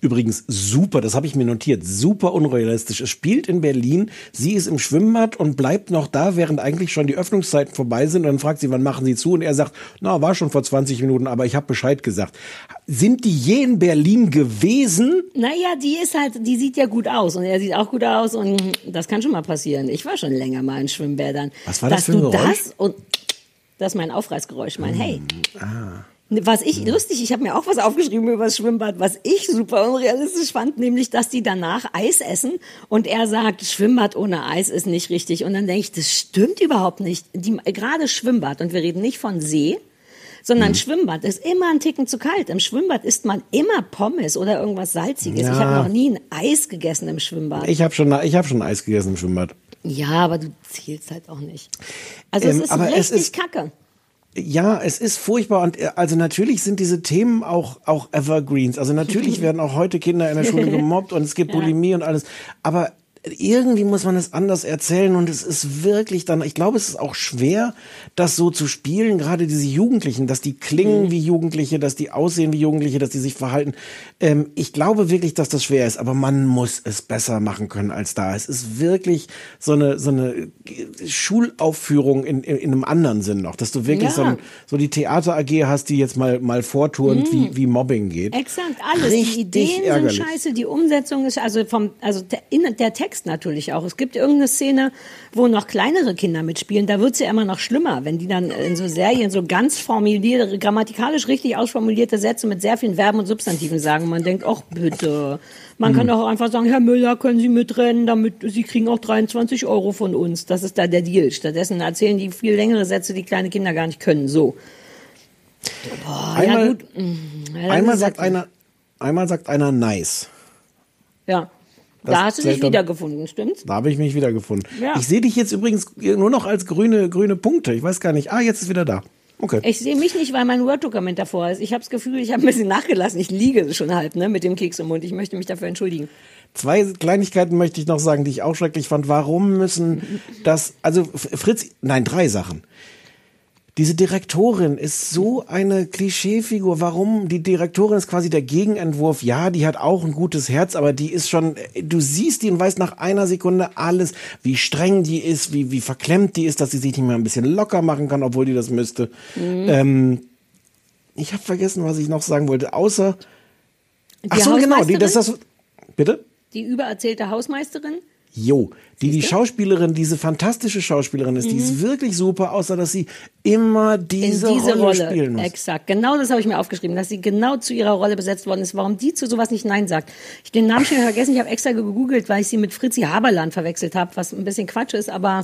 Übrigens super, das habe ich mir notiert, super unrealistisch. Es spielt in Berlin, sie ist im Schwimmbad und bleibt noch da, während eigentlich schon die Öffnungszeiten vorbei sind. Und dann fragt sie, wann machen sie zu? Und er sagt, na, war schon vor 20 Minuten, aber ich habe Bescheid gesagt. Sind die je in Berlin gewesen? naja, die ist halt, die sieht ja gut aus und er sieht auch gut aus und das kann schon mal passieren. Ich war schon länger mal in Schwimmbädern. Was war das Dass für ein du Geräusch? Das und das ist mein Aufreißgeräusch, mein Hey. Ah. Was ich lustig, ich habe mir auch was aufgeschrieben über das Schwimmbad, was ich super unrealistisch fand, nämlich, dass die danach Eis essen und er sagt, Schwimmbad ohne Eis ist nicht richtig. Und dann denke ich, das stimmt überhaupt nicht. Die, gerade Schwimmbad, und wir reden nicht von See, sondern Mhm. Schwimmbad ist immer ein Ticken zu kalt. Im Schwimmbad isst man immer Pommes oder irgendwas Salziges. Ja. Ich habe noch nie ein Eis gegessen im Schwimmbad. Ich habe schon, ich hab schon Eis gegessen im Schwimmbad. ja, aber du zählst halt auch nicht. Also Ähm, es ist aber es richtig ist- kacke. Ja, es ist furchtbar und äh, also natürlich sind diese Themen auch auch Evergreens. Also natürlich werden auch heute Kinder in der Schule gemobbt und es gibt Bulimie und alles. Aber irgendwie muss man es anders erzählen und es ist wirklich dann, ich glaube, es ist auch schwer, das so zu spielen, gerade diese Jugendlichen, dass die klingen wie Jugendliche, dass die aussehen wie Jugendliche, dass die sich verhalten. Ähm, ich glaube wirklich, dass das schwer ist, aber man muss es besser machen können als da. Es ist wirklich so eine, so eine Schulaufführung in, in, in einem anderen Sinn noch, dass du wirklich Ja. so, ein, so die Theater AG hast, die jetzt mal, mal vorturnt, wie, wie Mobbing geht. Exakt, alles. Richtig die Ideen ärgerlich. sind scheiße, die Umsetzung ist, also vom, also der, in, der Text natürlich auch. Es gibt irgendeine Szene, wo noch kleinere Kinder mitspielen, da wird's ja immer noch schlimmer, wenn die dann in so Serien so ganz formulierte, grammatikalisch richtig ausformulierte Sätze mit sehr vielen Verben und Substantiven sagen. Man denkt, ach bitte. Man Hm. kann doch auch einfach sagen, Herr Müller, können Sie mitrennen, damit Sie kriegen auch 23 Euro von uns. Das ist da der Deal. Stattdessen erzählen die viel längere Sätze, die kleine Kinder gar nicht können. So. Boah, Einmal- ja ja, Einmal ist sagt einer, einmal sagt einer nice. Ja. Das da hast du dich wiedergefunden, stimmt's? Da habe ich mich wiedergefunden. Ja. Ich sehe dich jetzt übrigens nur noch als grüne, grüne Punkte. Ich weiß gar nicht. Ah, jetzt ist wieder da. Okay. Ich sehe mich nicht, weil mein Word-Dokument davor ist. Ich habe das Gefühl, ich habe ein bisschen nachgelassen. Ich liege schon halb ne, mit dem Keks im Mund. Ich möchte mich dafür entschuldigen. Zwei Kleinigkeiten möchte ich noch sagen, die ich auch schrecklich fand. Warum müssen das, also Fritz, nein, drei Sachen. Diese Direktorin ist so eine Klischeefigur. Warum? Die Direktorin ist quasi der Gegenentwurf. Ja, die hat auch ein gutes Herz, aber die ist schon, du siehst die und weißt nach einer Sekunde alles, wie streng die ist, wie, wie verklemmt die ist, dass sie sich nicht mehr ein bisschen locker machen kann, obwohl die das müsste. Mhm. Ähm, ich habe vergessen, was ich noch sagen wollte, außer, Die ach so, genau, die, das, das, bitte? Die übererzählte Hausmeisterin? Jo, die die Schauspielerin, diese fantastische Schauspielerin ist, die ist wirklich super, außer dass sie immer diese, Mhm. diese Rolle, Rolle. spielen muss. Exakt. Genau das habe ich mir aufgeschrieben, dass sie genau zu ihrer Rolle besetzt worden ist. Warum die zu sowas nicht Nein sagt. Ich den Namen schon vergessen. Ich habe extra gegoogelt, weil ich sie mit Fritzi Haberland verwechselt habe, was ein bisschen Quatsch ist, aber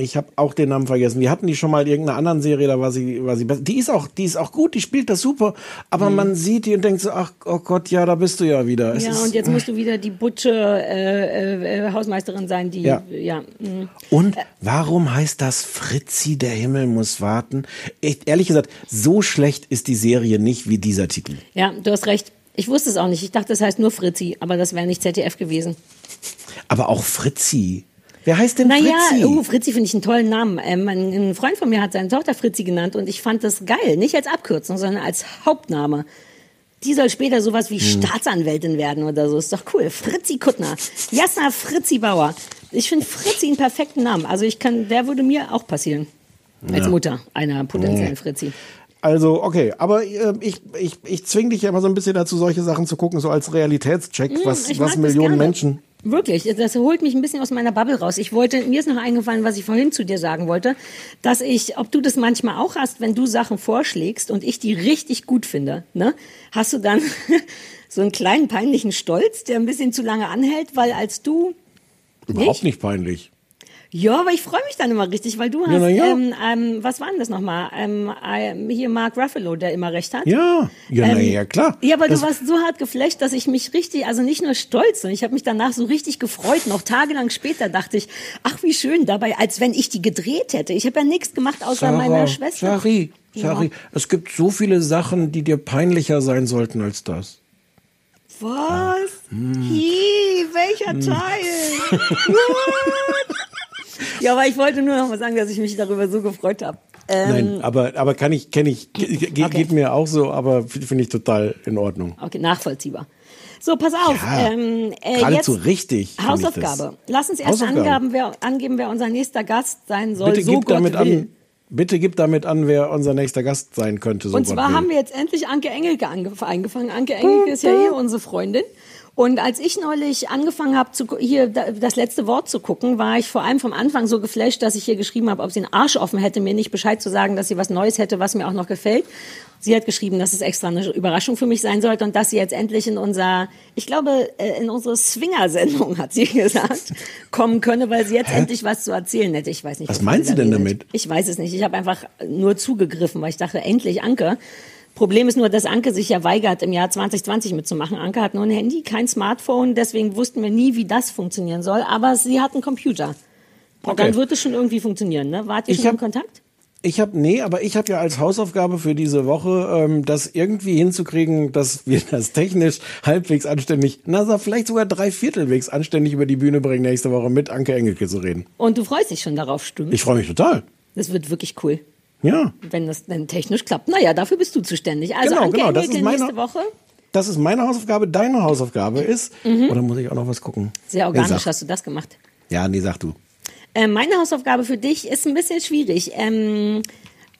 Ich habe auch den Namen vergessen. Wir hatten die schon mal in irgendeiner anderen Serie, da war sie, war sie besser. Die ist auch, die ist auch gut, die spielt das super. Aber Mhm. man sieht die und denkt so, ach oh Gott, ja, da bist du ja wieder. Es Ja, ist, und jetzt musst du wieder die Butsche äh, äh, Hausmeisterin sein, die Ja. ja. mm. Und warum heißt das Fritzi, der Himmel muss warten? Ich, ehrlich gesagt, so schlecht ist die Serie nicht wie dieser Titel. Ja, du hast recht. Ich wusste es auch nicht. Ich dachte, das heißt nur Fritzi, aber das wäre nicht ZDF gewesen. Aber auch Fritzi. Wer heißt denn Naja, Fritzi? oh, Fritzi finde ich einen tollen Namen. Ähm, ein, Freund von mir hat seine Tochter Fritzi genannt und ich fand das geil. Nicht als Abkürzung, sondern als Hauptname. Die soll später sowas wie Hm. Staatsanwältin werden oder so. Ist doch cool. Fritzi Kuttner. Jasna Fritzi Bauer. Ich finde Fritzi einen perfekten Namen. Also ich kann, der würde mir auch passieren. Als Ja. Mutter einer potenziellen Nee. Fritzi. Also, okay, aber äh, ich, ich, ich zwing dich ja immer so ein bisschen dazu, solche Sachen zu gucken, so als Realitätscheck, Mm, was, was Millionen. Menschen. Wirklich, das holt mich ein bisschen aus meiner Bubble raus. Ich wollte, mir ist noch eingefallen, was ich vorhin zu dir sagen wollte, dass ich, ob du das manchmal auch hast, wenn du Sachen vorschlägst und ich die richtig gut finde, ne, hast du dann so einen kleinen peinlichen Stolz, der ein bisschen zu lange anhält, weil als du, Überhaupt nicht peinlich. Ja, aber ich freue mich dann immer richtig, weil du hast, Ja, na ja. ähm, ähm, was war denn das nochmal? Ähm, ähm, hier Mark Ruffalo, der immer recht hat. Ja, ja, na Ähm, ja, klar. Ja, aber Das- du warst so hart geflasht, dass ich mich richtig, also nicht nur stolz, sondern ich habe mich danach so richtig gefreut. Noch tagelang später dachte ich, ach wie schön dabei, als wenn ich die gedreht hätte. Ich habe ja nichts gemacht außer meiner Schwester. Shari, Shari, Ja. es gibt so viele Sachen, die dir peinlicher sein sollten als das. Was? Hm. Hi, welcher Teil? What? Ja, aber ich wollte nur noch mal sagen, dass ich mich darüber so gefreut habe. Ähm, Nein, aber, aber kann ich, kenne ich, ge- Okay. geht mir auch so, aber finde ich total in Ordnung. Okay, nachvollziehbar. So, pass auf. Ja, ähm, äh, geradezu jetzt richtig Hausaufgabe. Lass uns erst angeben wer, angeben, wer unser nächster Gast sein soll. Bitte so gib Gott damit will. an, bitte gib damit an, wer unser nächster Gast sein könnte. So Und zwar will. haben wir jetzt endlich Anke Engelke eingefangen. Anke Engelke ist ja eh unsere Freundin. Und als ich neulich angefangen habe, zu, hier da- das letzte Wort zu gucken, war ich vor allem vom Anfang so geflasht, dass ich hier geschrieben habe, ob sie einen Arsch offen hätte, mir nicht Bescheid zu sagen, dass sie was Neues hätte, was mir auch noch gefällt. Sie hat geschrieben, dass es extra eine Überraschung für mich sein sollte und dass sie jetzt endlich in unser, ich glaube, äh, in unsere Swinger-Sendung, hat sie gesagt, kommen könne, weil sie jetzt endlich was zu erzählen hätte. Ich weiß nicht. Was wovon meint sie denn damit? Ich weiß es nicht. Ich habe einfach nur zugegriffen, weil ich dachte, endlich Anke. Problem ist nur, dass Anke sich ja weigert, im Jahr 2020 mitzumachen. Anke hat nur ein Handy, kein Smartphone, deswegen wussten wir nie, wie das funktionieren soll. Aber sie hat einen Computer. Und Okay. dann wird es schon irgendwie funktionieren, ne? Wart ihr Ich schon hab- in Kontakt? Ich habe nee, aber ich habe ja als Hausaufgabe für diese Woche, ähm, das irgendwie hinzukriegen, dass wir das technisch halbwegs anständig, na vielleicht sogar dreiviertelwegs anständig über die Bühne bringen, nächste Woche mit Anke Engelke zu reden. Und du freust dich schon darauf, stimmt? Ich freue mich total. Das wird wirklich cool, Ja, wenn das dann technisch klappt. Naja, dafür bist du zuständig. Also Genau, Anke genau, das ist meine- nächste Woche. das ist meine Hausaufgabe. Deine Hausaufgabe ist, oder muss ich auch noch was gucken? Mhm. Sehr Nee, organisch sag. hast du das gemacht. Ja, nee, sag du. Ähm, meine Hausaufgabe für dich ist ein bisschen schwierig. Ähm,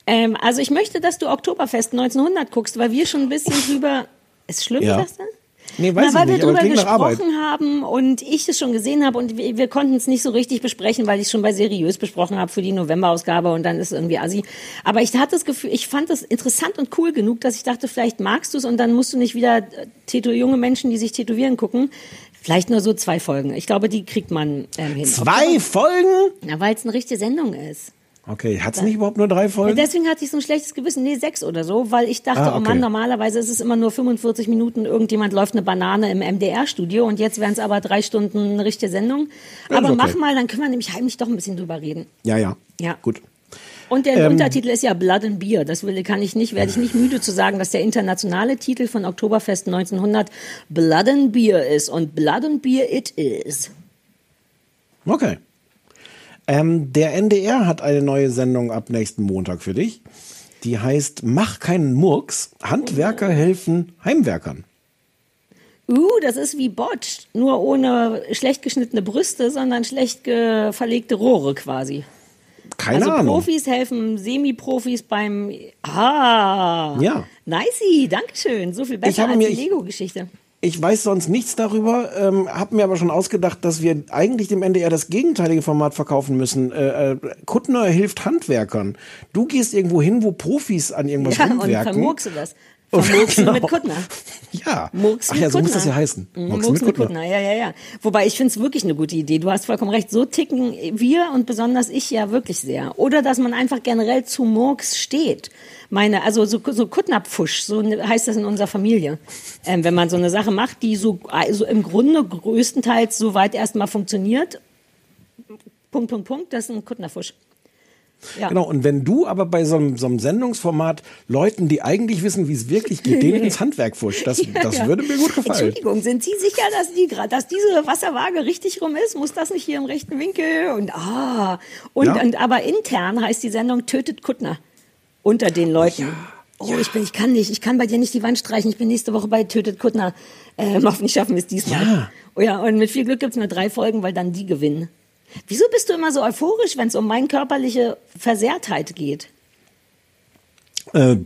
ähm, also ich möchte, dass du Oktoberfest 1900 guckst, weil wir schon ein bisschen drüber. Ist schlimm, Ja. das denn? Nee, weiß Na, weil ich nicht, wir drüber gesprochen haben und ich es schon gesehen habe und wir, wir konnten es nicht so richtig besprechen, weil ich es schon bei seriös besprochen habe für die Novemberausgabe und dann ist es irgendwie assi. Aber ich hatte das Gefühl, ich fand das interessant und cool genug, dass ich dachte, vielleicht magst du es und dann musst du nicht wieder äh, tätow junge Menschen, die sich tätowieren, gucken. Vielleicht nur so zwei Folgen. Ich glaube, die kriegt man ähm, hin. Zwei Folgen? Na, weil es eine richtige Sendung ist. Okay, hat's nicht überhaupt nur drei Folgen? Ja, deswegen hatte ich so ein schlechtes Gewissen. Nee, sechs oder so, weil ich dachte, Ah, oh okay. Mann, normalerweise ist es immer nur 45 Minuten, irgendjemand läuft eine Banane im MDR-Studio und jetzt wären es aber drei Stunden eine richtige Sendung. Aber okay. mach mal, dann können wir nämlich heimlich doch ein bisschen drüber reden. Ja, ja. Ja. Gut. Und der Ähm, Untertitel ist ja Blood and Beer. Das will, kann ich nicht, werde ich nicht müde zu sagen, dass der internationale Titel von Oktoberfest 1900 Blood and Beer ist. Und Blood and Beer it is. Okay. Ähm, der NDR hat eine neue Sendung ab nächsten Montag für dich. Die heißt Mach keinen Murks. Handwerker helfen Heimwerkern. Uh, das ist wie Botched, nur ohne schlecht geschnittene Brüste, sondern schlecht verlegte Rohre quasi. Keine also Ahnung. Profis helfen Semi-Profis beim Ah. Ja. Nicey, Dankeschön. So viel besser als mir- die ich- Lego-Geschichte. Ich weiß sonst nichts darüber, ähm, habe mir aber schon ausgedacht, dass wir eigentlich dem NDR das gegenteilige Format verkaufen müssen. Äh, äh, Kuttner hilft Handwerkern. Du gehst irgendwo hin, wo Profis an irgendwas Ja, und rumwerken. vermurkst du das. Vermurksen Genau. mit Kuttner. Ja. Murks Ach mit ja, so muss Kuttner. das ja heißen. Mhm, Murksen Murks mit Kuttner. Ja, ja, ja. Wobei ich finde es wirklich eine gute Idee. Du hast vollkommen recht. So ticken wir und besonders ich ja wirklich sehr. Oder dass man einfach generell zu Murks steht. Meine, also so, so Kuttnerpfusch, so ne- heißt das in unserer Familie. Ähm, wenn man so eine Sache macht, die so also im Grunde größtenteils so weit erstmal funktioniert. Punkt, Punkt, Punkt, das ist ein Kuttnerfusch. Ja. Genau, und wenn du aber bei so einem, so einem Sendungsformat Leuten, die eigentlich wissen, wie es wirklich geht, denen ins Handwerk fuscht, das, Ja, das ja. würde mir gut gefallen. Entschuldigung, sind Sie sicher, dass, die, dass diese Wasserwaage richtig rum ist? Muss das nicht hier im rechten Winkel? Und ah, und, und aber intern heißt die Sendung Tötet Kuttner unter den Leuten. Oh, ich bin, ich kann nicht, ich kann bei dir nicht die Wand streichen. Ich bin nächste Woche bei Tötet Kuttner. Ähm, hoffentlich schaffen wir es diesmal. Ja. Oh ja, und mit viel Glück gibt's nur drei Folgen, weil dann die gewinnen. Wieso bist du immer so euphorisch, wenn es um meine körperliche Versehrtheit geht? Äh,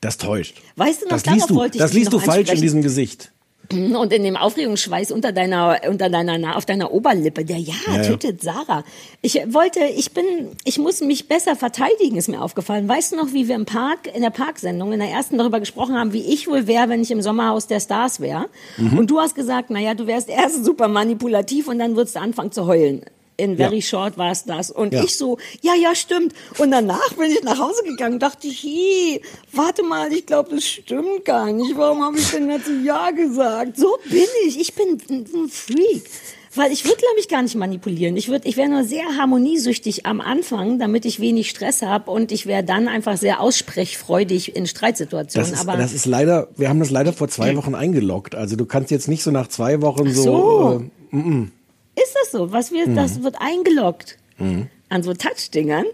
das täuscht. Weißt du noch, Das liest du, wollte ich das liest du falsch in diesem Gesicht. Und in dem Aufregungsschweiß unter deiner, unter deiner, auf deiner Oberlippe, der ja, Ja, ja. tötet Sarah. Ich wollte, ich bin, ich muss mich besser verteidigen, ist mir aufgefallen. Weißt du noch, wie wir im Park, in der Parksendung, in der ersten darüber gesprochen haben, wie ich wohl wäre, wenn ich im Sommerhaus der Stars wäre? Mhm. Und du hast gesagt, naja, du wärst erst super manipulativ und dann würdest du anfangen zu heulen. In Very Ja. Short war es das. Und Ja. ich so, ja, ja, stimmt. Und danach bin ich nach Hause gegangen, dachte ich, hi, warte mal, ich glaube, das stimmt gar nicht. Warum habe ich denn dazu Ja gesagt? So bin ich. Ich bin ein Freak. Weil ich würde, glaube ich, gar nicht manipulieren. Ich würde, ich wäre nur sehr harmoniesüchtig am Anfang, damit ich wenig Stress habe und ich wäre dann einfach sehr aussprechfreudig in Streitsituationen. Das ist, Aber das ist leider, wir haben das leider vor zwei Wochen eingeloggt. Also du kannst jetzt nicht so nach zwei Wochen so. so. Äh, mm, mm. Ist das so? Was wir, Mhm. das wird eingeloggt Mhm. an so Touchdingern.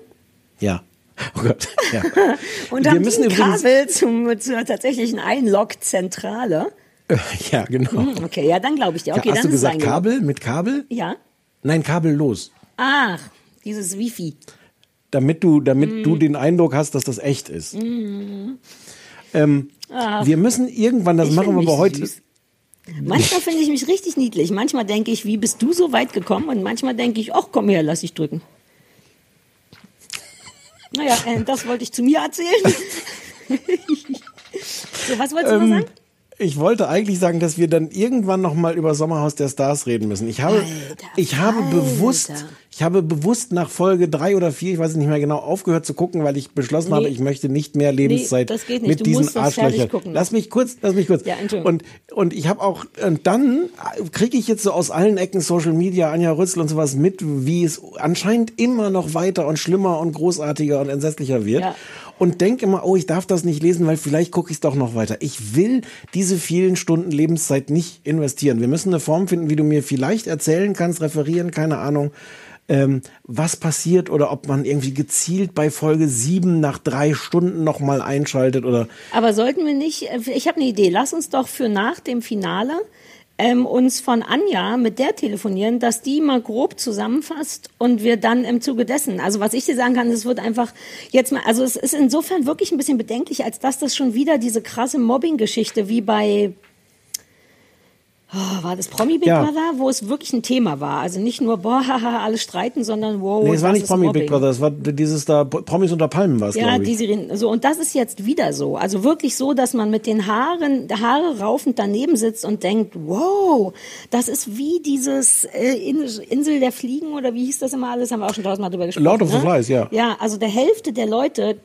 Ja. Oh Gott. Ja. Und Wir haben müssen ein Kabel zum, zur tatsächlichen Einlog-Zentrale. ja, genau. Hm, Okay, ja, dann glaube ich dir. Okay, Hast dann du gesagt. Kabel mit Kabel? Ja. Nein, kabellos. Ach, dieses Wifi. Damit du, damit Mhm. du den Eindruck hast, dass das echt ist. Mhm. Ähm, wir müssen irgendwann, das ich machen wir aber heute. süß. Manchmal finde ich mich richtig niedlich. Manchmal denke ich, wie bist du so weit gekommen? Und manchmal denke ich, ach komm her, lass dich drücken. Naja, äh, das wollte ich zu mir erzählen. so, was wolltest du noch Ähm, sagen? ich wollte eigentlich sagen, dass wir dann irgendwann noch mal über Sommerhaus der Stars reden müssen. Ich habe, ich habe bewusst, ich habe bewusst nach Folge drei oder vier, ich weiß es nicht mehr genau, aufgehört zu gucken, weil ich beschlossen habe, Nee. ich möchte nicht mehr Lebenszeit Nee, nicht. mit Du diesen Arschlöchern. Lass mich kurz, lass mich kurz. Ja, und und ich habe auch und dann kriege ich jetzt so aus allen Ecken Social Media, Anja Rützel und sowas mit, wie es anscheinend immer noch weiter und schlimmer und großartiger und entsetzlicher wird. Ja. Und denk immer, oh, ich darf das nicht lesen, weil vielleicht gucke ich es doch noch weiter. Ich will diese vielen Stunden Lebenszeit nicht investieren. Wir müssen eine Form finden, wie du mir vielleicht erzählen kannst, referieren, keine Ahnung, ähm, was passiert oder ob man irgendwie gezielt bei Folge 7 nach drei Stunden nochmal einschaltet oder Aber sollten wir nicht, äh, ich habe eine Idee, lass uns doch für nach dem Finale ähm, uns von Anja mit der telefonieren, dass die mal grob zusammenfasst und wir dann im Zuge dessen, also was ich dir sagen kann, es wird einfach jetzt mal, also es ist insofern wirklich ein bisschen bedenklich, als dass das schon wieder diese krasse Mobbing-Geschichte wie bei Oh, war das Promi Big Ja. Brother, wo es wirklich ein Thema war? Also nicht nur, boah, haha, alle streiten, sondern wow, Nee, es war nicht Promi Mobbing? Big Brother, es war dieses da, Promis unter Palmen war es, Ja, die. Serien. So, und das ist jetzt wieder so. Also wirklich so, dass man mit den Haaren, der Haare raufend daneben sitzt und denkt, wow, das ist wie dieses äh, In- Insel der Fliegen oder wie hieß das immer alles, haben wir auch schon tausendmal drüber gesprochen. Lord of the ne? Flies, ja. Ja, also der Hälfte der Leute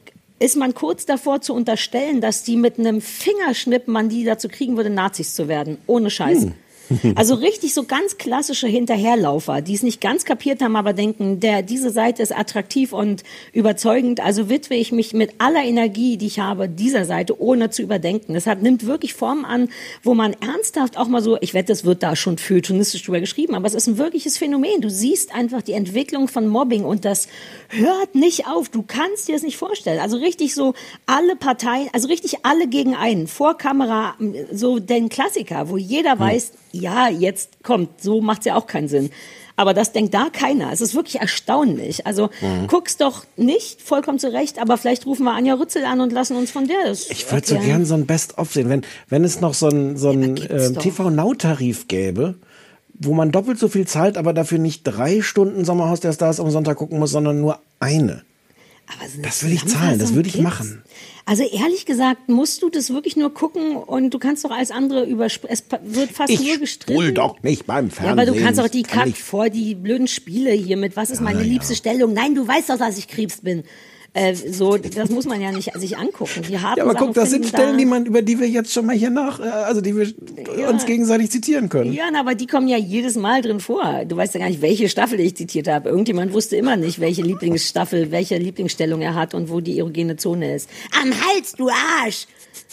ist man kurz davor zu unterstellen, dass die mit einem Fingerschnipp man die dazu kriegen würde, Nazis zu werden. Ohne Scheiß. Hm. Also richtig so ganz klassische Hinterherlaufer, die es nicht ganz kapiert haben, aber denken, der, diese Seite ist attraktiv und überzeugend. Also widme ich mich mit aller Energie, die ich habe, dieser Seite, ohne zu überdenken. Es hat, nimmt wirklich Formen an, wo man ernsthaft auch mal so, ich wette, es wird da schon feuilletonistisch drüber geschrieben, aber es ist ein wirkliches Phänomen. Du siehst einfach die Entwicklung von Mobbing und das hört nicht auf. Du kannst dir das nicht vorstellen. Also richtig so alle Parteien, also richtig alle gegen einen, vor Kamera, so den Klassiker, wo jeder weiß, ja, jetzt kommt, so macht's ja auch keinen Sinn. Aber das denkt da keiner. Es ist wirklich erstaunlich. Also Mhm. guck's doch nicht, vollkommen zu Recht, aber vielleicht rufen wir Anja Rützel an und lassen uns von der das Ich würde so gern so ein Best-of sehen, wenn, wenn es noch so ein, so ein ähm, doch. TV-Now-Tarif gäbe, wo man doppelt so viel zahlt, aber dafür nicht drei Stunden Sommerhaus der Stars am Sonntag gucken muss, sondern nur eine. Aber Das will ich zahlen, das würde ich Zusammenfassung machen. Also ehrlich gesagt, musst du das wirklich nur gucken und du kannst doch alles andere überspringen. Es wird fast nur Ich gestritten. spul doch nicht beim Ja, Fernsehen. aber du kannst auch die Kack ich- vor die blöden Spiele hier mit, was ist meine liebste Stellung? Nein, du weißt doch, dass ich Krebs bin. Äh, so, das muss man ja nicht sich angucken. Die harten Ja, aber Sachen guck, das sind Stellen, da- die man, über die wir jetzt schon mal hier nach, äh, also die wir uns gegenseitig zitieren können. Ja, aber die kommen ja jedes Mal drin vor. Du weißt ja gar nicht, welche Staffel ich zitiert habe. Irgendjemand wusste immer nicht, welche Lieblingsstaffel, welche Lieblingsstellung er hat und wo die erogene Zone ist. Am Hals, du Arsch!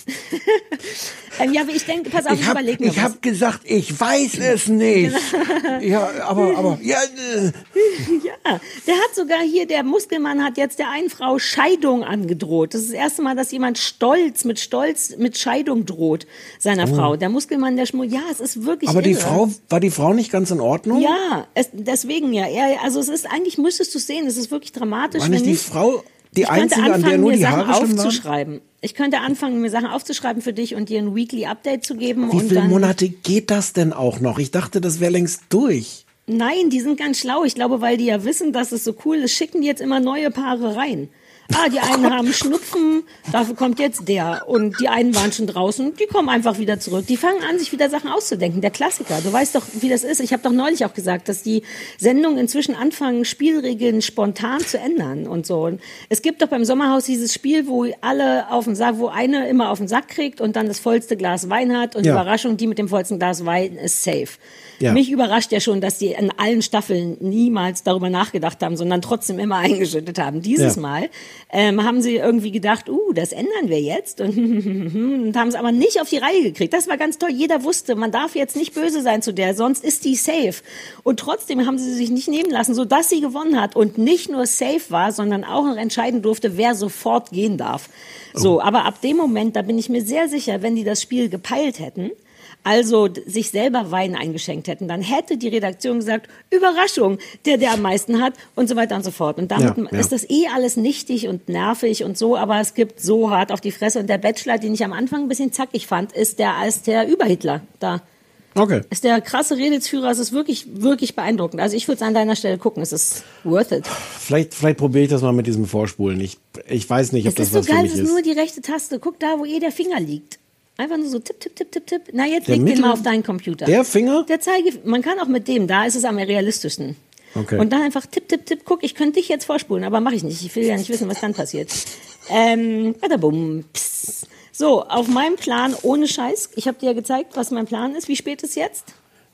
ähm, ja, aber ich denke, pass auf, ich, Ich hab, überlege mir ich was. hab gesagt, ich weiß es nicht. ja, aber, aber, ja, äh, Ja, der hat sogar hier, der Muskelmann hat jetzt der einen Frau Scheidung angedroht. Das ist das erste Mal, dass jemand stolz, mit Stolz, mit Scheidung droht seiner Oh. Frau. Der Muskelmann, der Schmur, ja, es ist wirklich aber die irre. Frau, war die Frau nicht ganz in Ordnung? Ja, es, deswegen ja. Er, also es ist, eigentlich müsstest du sehen, es ist wirklich dramatisch. War nicht die nicht, Frau die ich könnte einzige, an anfangen, nur mir die Sachen Haare schlimm waren? aufzuschreiben. Ich könnte anfangen, mir Sachen aufzuschreiben für dich und dir ein Weekly Update zu geben. Wie viele Monate geht das denn auch noch? Ich dachte, das wäre längst durch. Nein, die sind ganz schlau. Ich glaube, weil die ja wissen, dass es so cool ist, schicken die jetzt immer neue Paare rein. Ah, die einen haben Schnupfen, dafür kommt jetzt der. Und die einen waren schon draußen, die kommen einfach wieder zurück. Die fangen an, sich wieder Sachen auszudenken. Der Klassiker. Du weißt doch, wie das ist. Ich habe doch neulich auch gesagt, dass die Sendungen inzwischen anfangen, Spielregeln spontan zu ändern und so. Und es gibt doch beim Sommerhaus dieses Spiel, wo alle auf den Sack, wo eine immer auf den Sack kriegt und dann das vollste Glas Wein hat. Und Ja. Überraschung, die mit dem vollsten Glas Wein ist safe. Ja. Mich überrascht ja schon, dass die in allen Staffeln niemals darüber nachgedacht haben, sondern trotzdem immer eingeschüttet haben. Dieses Ja. Mal ähm, haben sie irgendwie gedacht, uh, das ändern wir jetzt und, und haben es aber nicht auf die Reihe gekriegt. Das war ganz toll. Jeder wusste, man darf jetzt nicht böse sein zu der, sonst ist die safe. Und trotzdem haben sie sich nicht nehmen lassen, sodass sie gewonnen hat und nicht nur safe war, sondern auch noch entscheiden durfte, wer sofort gehen darf. So, aber ab dem Moment, da bin ich mir sehr sicher, wenn die das Spiel gepeilt hätten, also sich selber Wein eingeschenkt hätten, dann hätte die Redaktion gesagt, Überraschung, der, der am meisten hat und so weiter und so fort. Und damit Ja, ja. ist das eh alles nichtig und nervig und so, aber es gibt so hart auf die Fresse. Und der Bachelor, den ich am Anfang ein bisschen zackig fand, ist der als der Überhitler da. Okay. Ist der krasse Redelsführer, es ist wirklich, wirklich beeindruckend. Also ich würde es an deiner Stelle gucken, es ist worth it. Vielleicht, vielleicht probiere ich das mal mit diesem Vorspulen. Ich, ich weiß nicht, ob Es das ist so was für geil, mich es ist ist. nur die rechte Taste. Guck da, wo eh der Finger liegt. Einfach nur so tipp, tipp, tipp, tipp, tipp. Na, jetzt Der leg den Mittel- mal auf deinen Computer. Der Finger? Der Zeige, man kann auch mit dem, da ist es am realistischsten. Okay. Und dann einfach tipp, tipp, tipp, guck, ich könnte dich jetzt vorspulen, aber mache ich nicht. Ich will ja nicht wissen, was dann passiert. Ähm, badabum, pss. So, auf meinem Plan ohne Scheiß. Ich habe dir ja gezeigt, was mein Plan ist. Wie spät ist jetzt?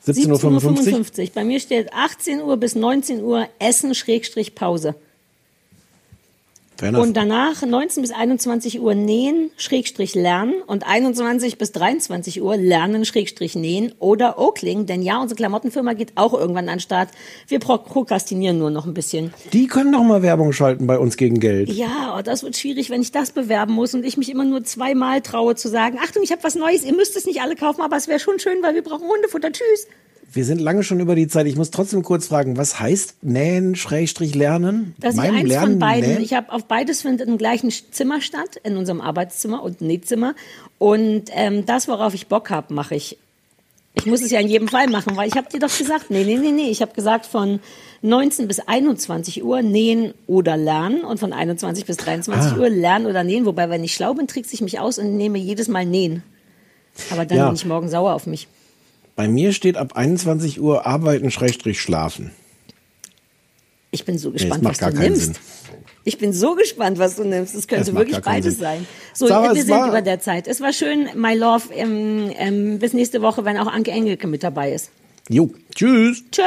17.55 Uhr? Bei mir steht 18 Uhr bis 19 Uhr Essen Schrägstrich Pause. Fair enough. Und danach 19 bis 21 Uhr nähen, Schrägstrich lernen und 21 bis 23 Uhr lernen, Schrägstrich nähen oder Oakling, denn ja, unsere Klamottenfirma geht auch irgendwann an den Start. Wir pro- prokrastinieren nur noch ein bisschen. Die können doch mal Werbung schalten bei uns gegen Geld. Ja, oh, das wird schwierig, wenn ich das bewerben muss und ich mich immer nur zweimal traue zu sagen, Achtung, ich habe was Neues, ihr müsst es nicht alle kaufen, aber es wäre schon schön, weil wir brauchen Hundefutter. Tschüss. Wir sind lange schon über die Zeit. Ich muss trotzdem kurz fragen, was heißt nähen, Schrägstrich lernen? Ich Meinem eins Lernen von beiden, nähen? ich habe auf beides findet im gleichen Zimmer statt, in unserem Arbeitszimmer und Nähzimmer. Und ähm, das, worauf ich Bock habe, mache ich. Ich muss es ja in jedem Fall machen, weil ich habe dir doch gesagt, nee, nee, nee, nee. Ich habe gesagt, von 19 bis 21 Uhr nähen oder lernen und von 21 bis 23 Ah. Uhr lernen oder nähen. Wobei, wenn ich schlau bin, trickse ich mich aus und nehme jedes Mal nähen. Aber dann Ja. bin ich morgen sauer auf mich. Bei mir steht ab 21 Uhr arbeiten, Schrägstrich schlafen. Ich bin so Nee, gespannt, macht was gar du keinen nimmst. Sinn. Ich bin so gespannt, was du nimmst. Es könnte wirklich beides Sinn. sein. So, Sarah, wir sind über der Zeit. Es war schön, my love. Ähm, ähm, bis nächste Woche, wenn auch Anke Engelke mit dabei ist. Jo, tschüss. Tschö.